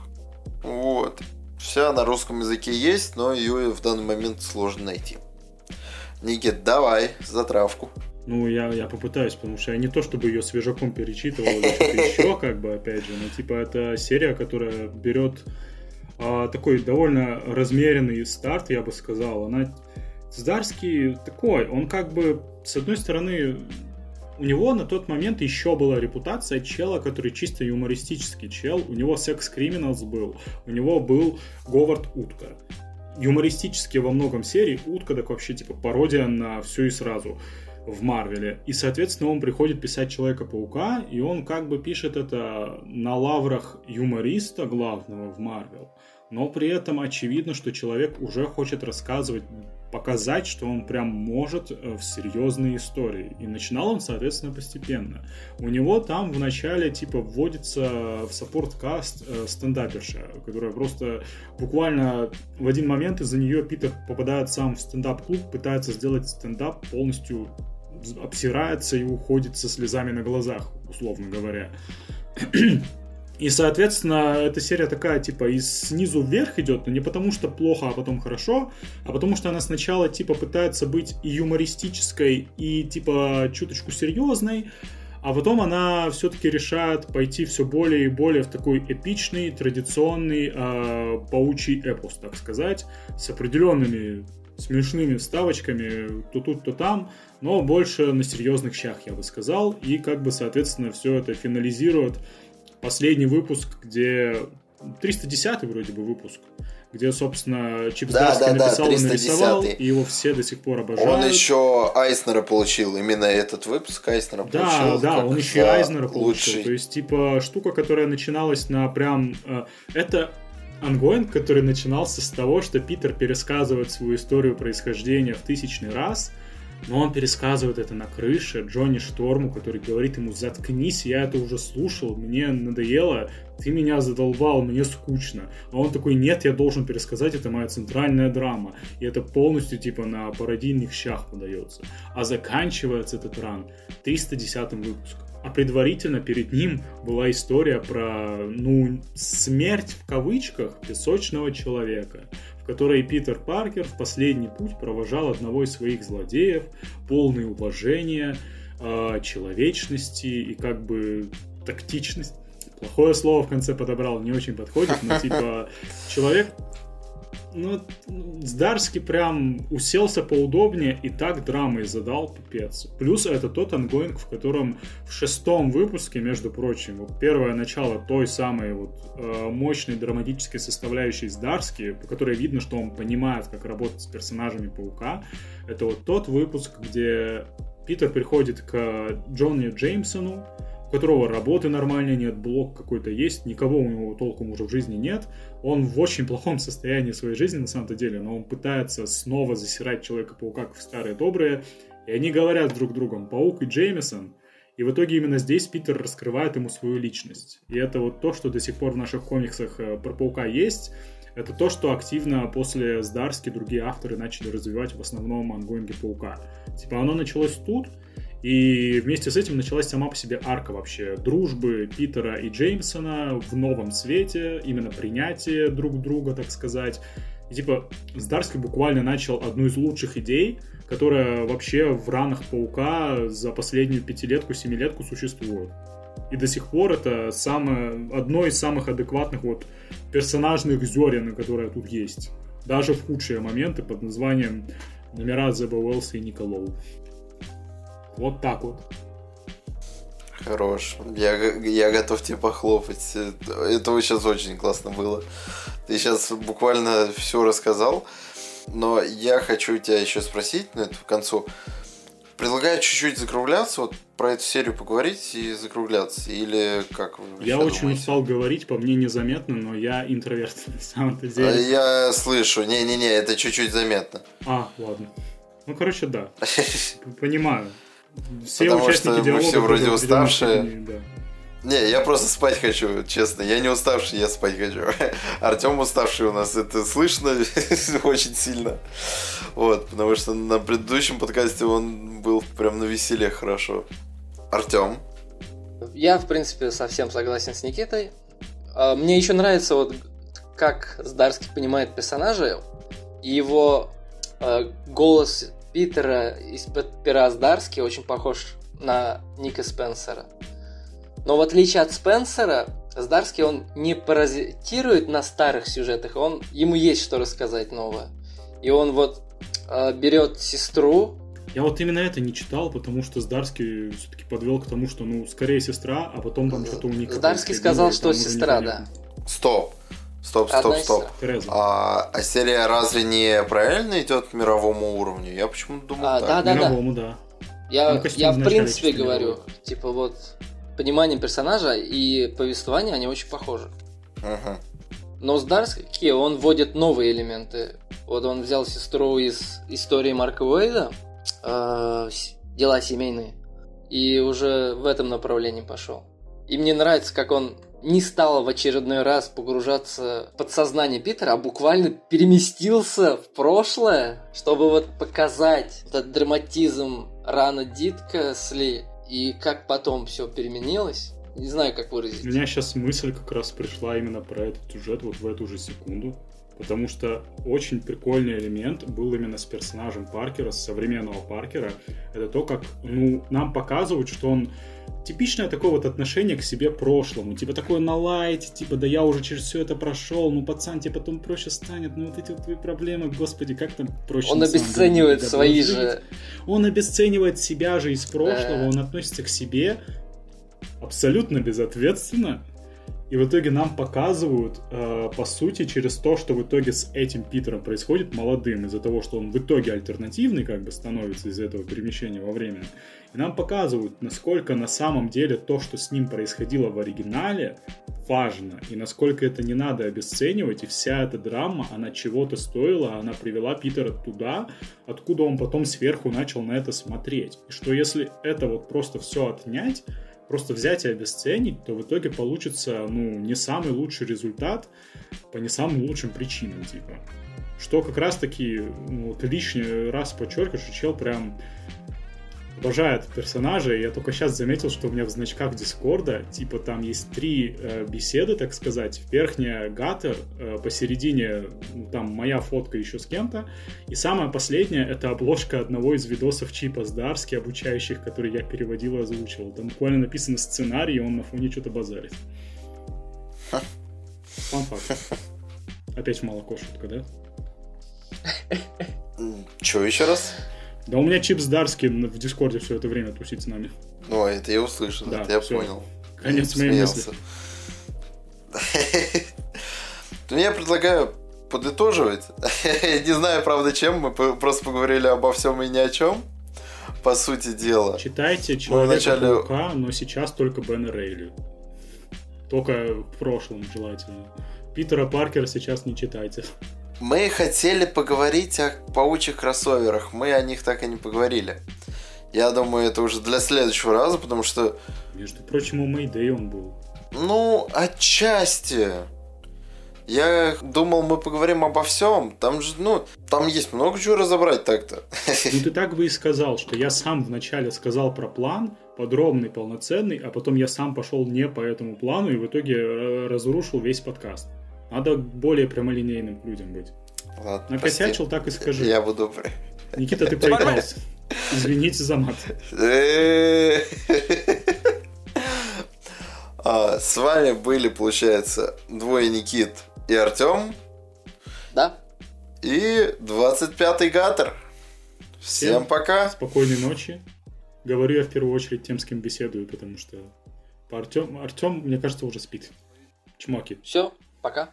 Speaker 2: Вот. Вся на русском языке есть, но ее в данный момент сложно найти. Никит, давай, затравку.
Speaker 3: Ну, я, я попытаюсь, потому что я не то чтобы ее свежаком перечитывал или что-то еще, как бы, опять же, но типа это серия, которая берет а, такой довольно размеренный старт, я бы сказал. Она Здарский такой, он как бы, с одной стороны, у него на тот момент еще была репутация чела, который чисто юмористический чел. У него Секс Криминалс был, у него был Говард Утка. Юмористически во многом серии Утка так вообще типа пародия на все и сразу в Марвеле. И, соответственно, он приходит писать Человека-паука, и он как бы пишет это на лаврах юмориста главного в Марвел но при этом очевидно, что человек уже хочет рассказывать, показать, что он прям может э, в серьезные истории. И начинал он, соответственно, постепенно. У него там в начале типа вводится в саппорт-каст э, стендаперша, которая просто буквально в один момент из-за нее Питер попадает сам в стендап-клуб, пытается сделать стендап полностью обсирается и уходит со слезами на глазах, условно говоря. И, соответственно, эта серия такая, типа, из снизу вверх идет, но не потому что плохо, а потом хорошо, а потому что она сначала, типа, пытается быть юмористической, и, типа, чуточку серьезной, а потом она все-таки решает пойти все более и более в такой эпичный, традиционный э, паучий эпос, так сказать, с определенными смешными вставочками то тут, то там, но больше на серьезных щах, я бы сказал, и как бы, соответственно, все это финализирует последний выпуск, где 310 вроде бы выпуск, где, собственно, Чип да, да, написал да, и нарисовал, и его все до сих пор обожают.
Speaker 2: Он еще Айснера получил, именно этот выпуск Айснера
Speaker 3: да,
Speaker 2: получил.
Speaker 3: Да, да, он еще и Айзнера получил. Лучший. То есть, типа, штука, которая начиналась на прям... Э, это ongoing, который начинался с того, что Питер пересказывает свою историю происхождения в тысячный раз – но он пересказывает это на крыше Джонни Шторму, который говорит ему «Заткнись, я это уже слушал, мне надоело, ты меня задолбал, мне скучно». А он такой «Нет, я должен пересказать, это моя центральная драма». И это полностью типа на пародийных щах подается. А заканчивается этот run 310 выпуском. А предварительно перед ним была история про, ну, смерть в кавычках песочного человека которой Питер Паркер в последний путь провожал одного из своих злодеев, полный уважения, э, человечности и как бы тактичности. Плохое слово в конце подобрал, не очень подходит, но типа человек ну, Здарский прям уселся поудобнее и так драмой задал пипец. Плюс это тот ongoing, в котором в шестом выпуске, между прочим, вот первое начало той самой вот э, мощной драматической составляющей Здарски, по которой видно, что он понимает, как работать с персонажами Паука, это вот тот выпуск, где Питер приходит к Джонни Джеймсону, у которого работы нормальной нет, блок какой-то есть, никого у него толком уже в жизни нет. Он в очень плохом состоянии своей жизни на самом-то деле, но он пытается снова засирать Человека-паука в старые добрые. И они говорят друг другом, Паук и Джеймисон. И в итоге именно здесь Питер раскрывает ему свою личность. И это вот то, что до сих пор в наших комиксах э, про Паука есть. Это то, что активно после Здарски другие авторы начали развивать в основном ангоинге Паука. Типа оно началось тут, и вместе с этим началась сама по себе арка вообще дружбы Питера и Джеймсона в новом свете, именно принятие друг друга, так сказать. И типа Здарский буквально начал одну из лучших идей, которая вообще в ранах Паука за последнюю пятилетку, семилетку существует. И до сих пор это самое, одно из самых адекватных вот персонажных зерен, которые тут есть. Даже в худшие моменты под названием номера Зеба Уэллса и Николоу. Вот так вот.
Speaker 2: Хорош. Я, я готов тебе похлопать. Это сейчас очень классно было. Ты сейчас буквально все рассказал. Но я хочу тебя еще спросить, на ну, это в концу. Предлагаю чуть-чуть закругляться, вот про эту серию поговорить и закругляться. Или как вы
Speaker 3: Я очень думаете? устал говорить, по мне незаметно, но я интроверт на самом-то деле. А
Speaker 2: я слышу. Не-не-не, это чуть-чуть заметно.
Speaker 3: А, ладно. Ну, короче, да. Понимаю.
Speaker 2: Все Потому участники что диалога мы все вроде уставшие. Да. Не, я просто спать хочу, честно. Я не уставший, я спать хочу. Артем уставший у нас, это слышно очень сильно. Вот, потому что на предыдущем подкасте он был прям на веселе хорошо. Артем.
Speaker 4: Я, в принципе, совсем согласен с Никитой. А, мне еще нравится вот как Здарский понимает персонажа, и его э, голос Питера из пера Здарски очень похож на Ника Спенсера. Но в отличие от Спенсера, Здарский он не паразитирует на старых сюжетах, он ему есть что рассказать новое. И он вот э, берет сестру.
Speaker 3: Я вот именно это не читал, потому что Здарский все-таки подвел к тому, что ну скорее сестра, а потом там что-то у них.
Speaker 4: Здарский сказал, что сестра, да.
Speaker 2: Стоп. Стоп, стоп, стоп. А, а серия разве не правильно идет к мировому уровню? Я почему-то думал а, так.
Speaker 4: Да, да, мировому, да. Я, я в принципе говорю, типа вот понимание персонажа и повествование, они очень похожи. Ага. Но с Дарски он вводит новые элементы. Вот он взял сестру из истории Марка Уэйда, э, дела семейные, и уже в этом направлении пошел. И мне нравится, как он не стал в очередной раз погружаться в подсознание Питера, а буквально переместился в прошлое, чтобы вот показать этот драматизм рана Дитка Сли и как потом все переменилось. Не знаю, как выразить.
Speaker 3: У меня сейчас мысль как раз пришла именно про этот сюжет вот в эту же секунду. Потому что очень прикольный элемент был именно с персонажем Паркера, с современного Паркера. Это то, как ну, нам показывают, что он типичное такое вот отношение к себе прошлому. Типа такое на лайте, типа, да я уже через все это прошел, ну пацан тебе потом проще станет, ну вот эти вот твои проблемы, господи, как там проще.
Speaker 4: Он обесценивает деле, свои же...
Speaker 3: Он обесценивает себя же из прошлого, да. он относится к себе абсолютно безответственно. И в итоге нам показывают, э, по сути, через то, что в итоге с этим Питером происходит молодым, из-за того, что он в итоге альтернативный как бы становится из-за этого перемещения во времени. И нам показывают, насколько на самом деле то, что с ним происходило в оригинале, важно, и насколько это не надо обесценивать, и вся эта драма, она чего-то стоила, она привела Питера туда, откуда он потом сверху начал на это смотреть. И что если это вот просто все отнять, просто взять и обесценить, то в итоге получится, ну, не самый лучший результат по не самым лучшим причинам, типа. Что как раз-таки, ну, вот лишний раз подчеркиваю, что чел прям обожает персонажа, и я только сейчас заметил, что у меня в значках Дискорда, типа, там есть три э, беседы, так сказать. Верхняя Гаттер, э, посередине ну, там моя фотка еще с кем-то, и самая последняя — это обложка одного из видосов Чипа Здарски, обучающих, который я переводил и озвучивал. Там буквально написано сценарий, и он на фоне что-то базарит. Fun fact. Опять молоко шутка, да?
Speaker 2: Че еще раз?
Speaker 3: Да у меня Чип Здарски в Дискорде все это время тусит с нами.
Speaker 2: Ну, это я услышал, да, это я все. понял.
Speaker 3: Конец моей мысли.
Speaker 2: Ну, я предлагаю подытоживать. Не знаю, правда, чем. Мы просто поговорили обо всем и ни о чем. По сути дела.
Speaker 3: Читайте Человека-паука, но сейчас только Бена Рейли. Только в прошлом желательно. Питера Паркера сейчас не читайте.
Speaker 2: Мы хотели поговорить о паучьих кроссоверах. Мы о них так и не поговорили. Я думаю, это уже для следующего раза, потому что...
Speaker 3: Между прочим, у Мэйдэй он был.
Speaker 2: Ну, отчасти. Я думал, мы поговорим обо всем. Там же, ну, там есть много чего разобрать так-то.
Speaker 3: Ну, ты так бы и сказал, что я сам вначале сказал про план, подробный, полноценный, а потом я сам пошел не по этому плану и в итоге э, разрушил весь подкаст. Надо более прямолинейным людям быть.
Speaker 2: Ладно,
Speaker 3: Накосячил, прости. так и скажи.
Speaker 2: Я буду...
Speaker 3: Никита, ты проигрался. Извините за мат.
Speaker 2: А, с вами были, получается, двое Никит и Артем.
Speaker 4: Да.
Speaker 2: И 25-й Гатор. Всем, Всем пока.
Speaker 3: Спокойной ночи. Говорю я в первую очередь тем, с кем беседую, потому что по Артем, Артем, мне кажется, уже спит. Чмоки.
Speaker 4: Все, пока.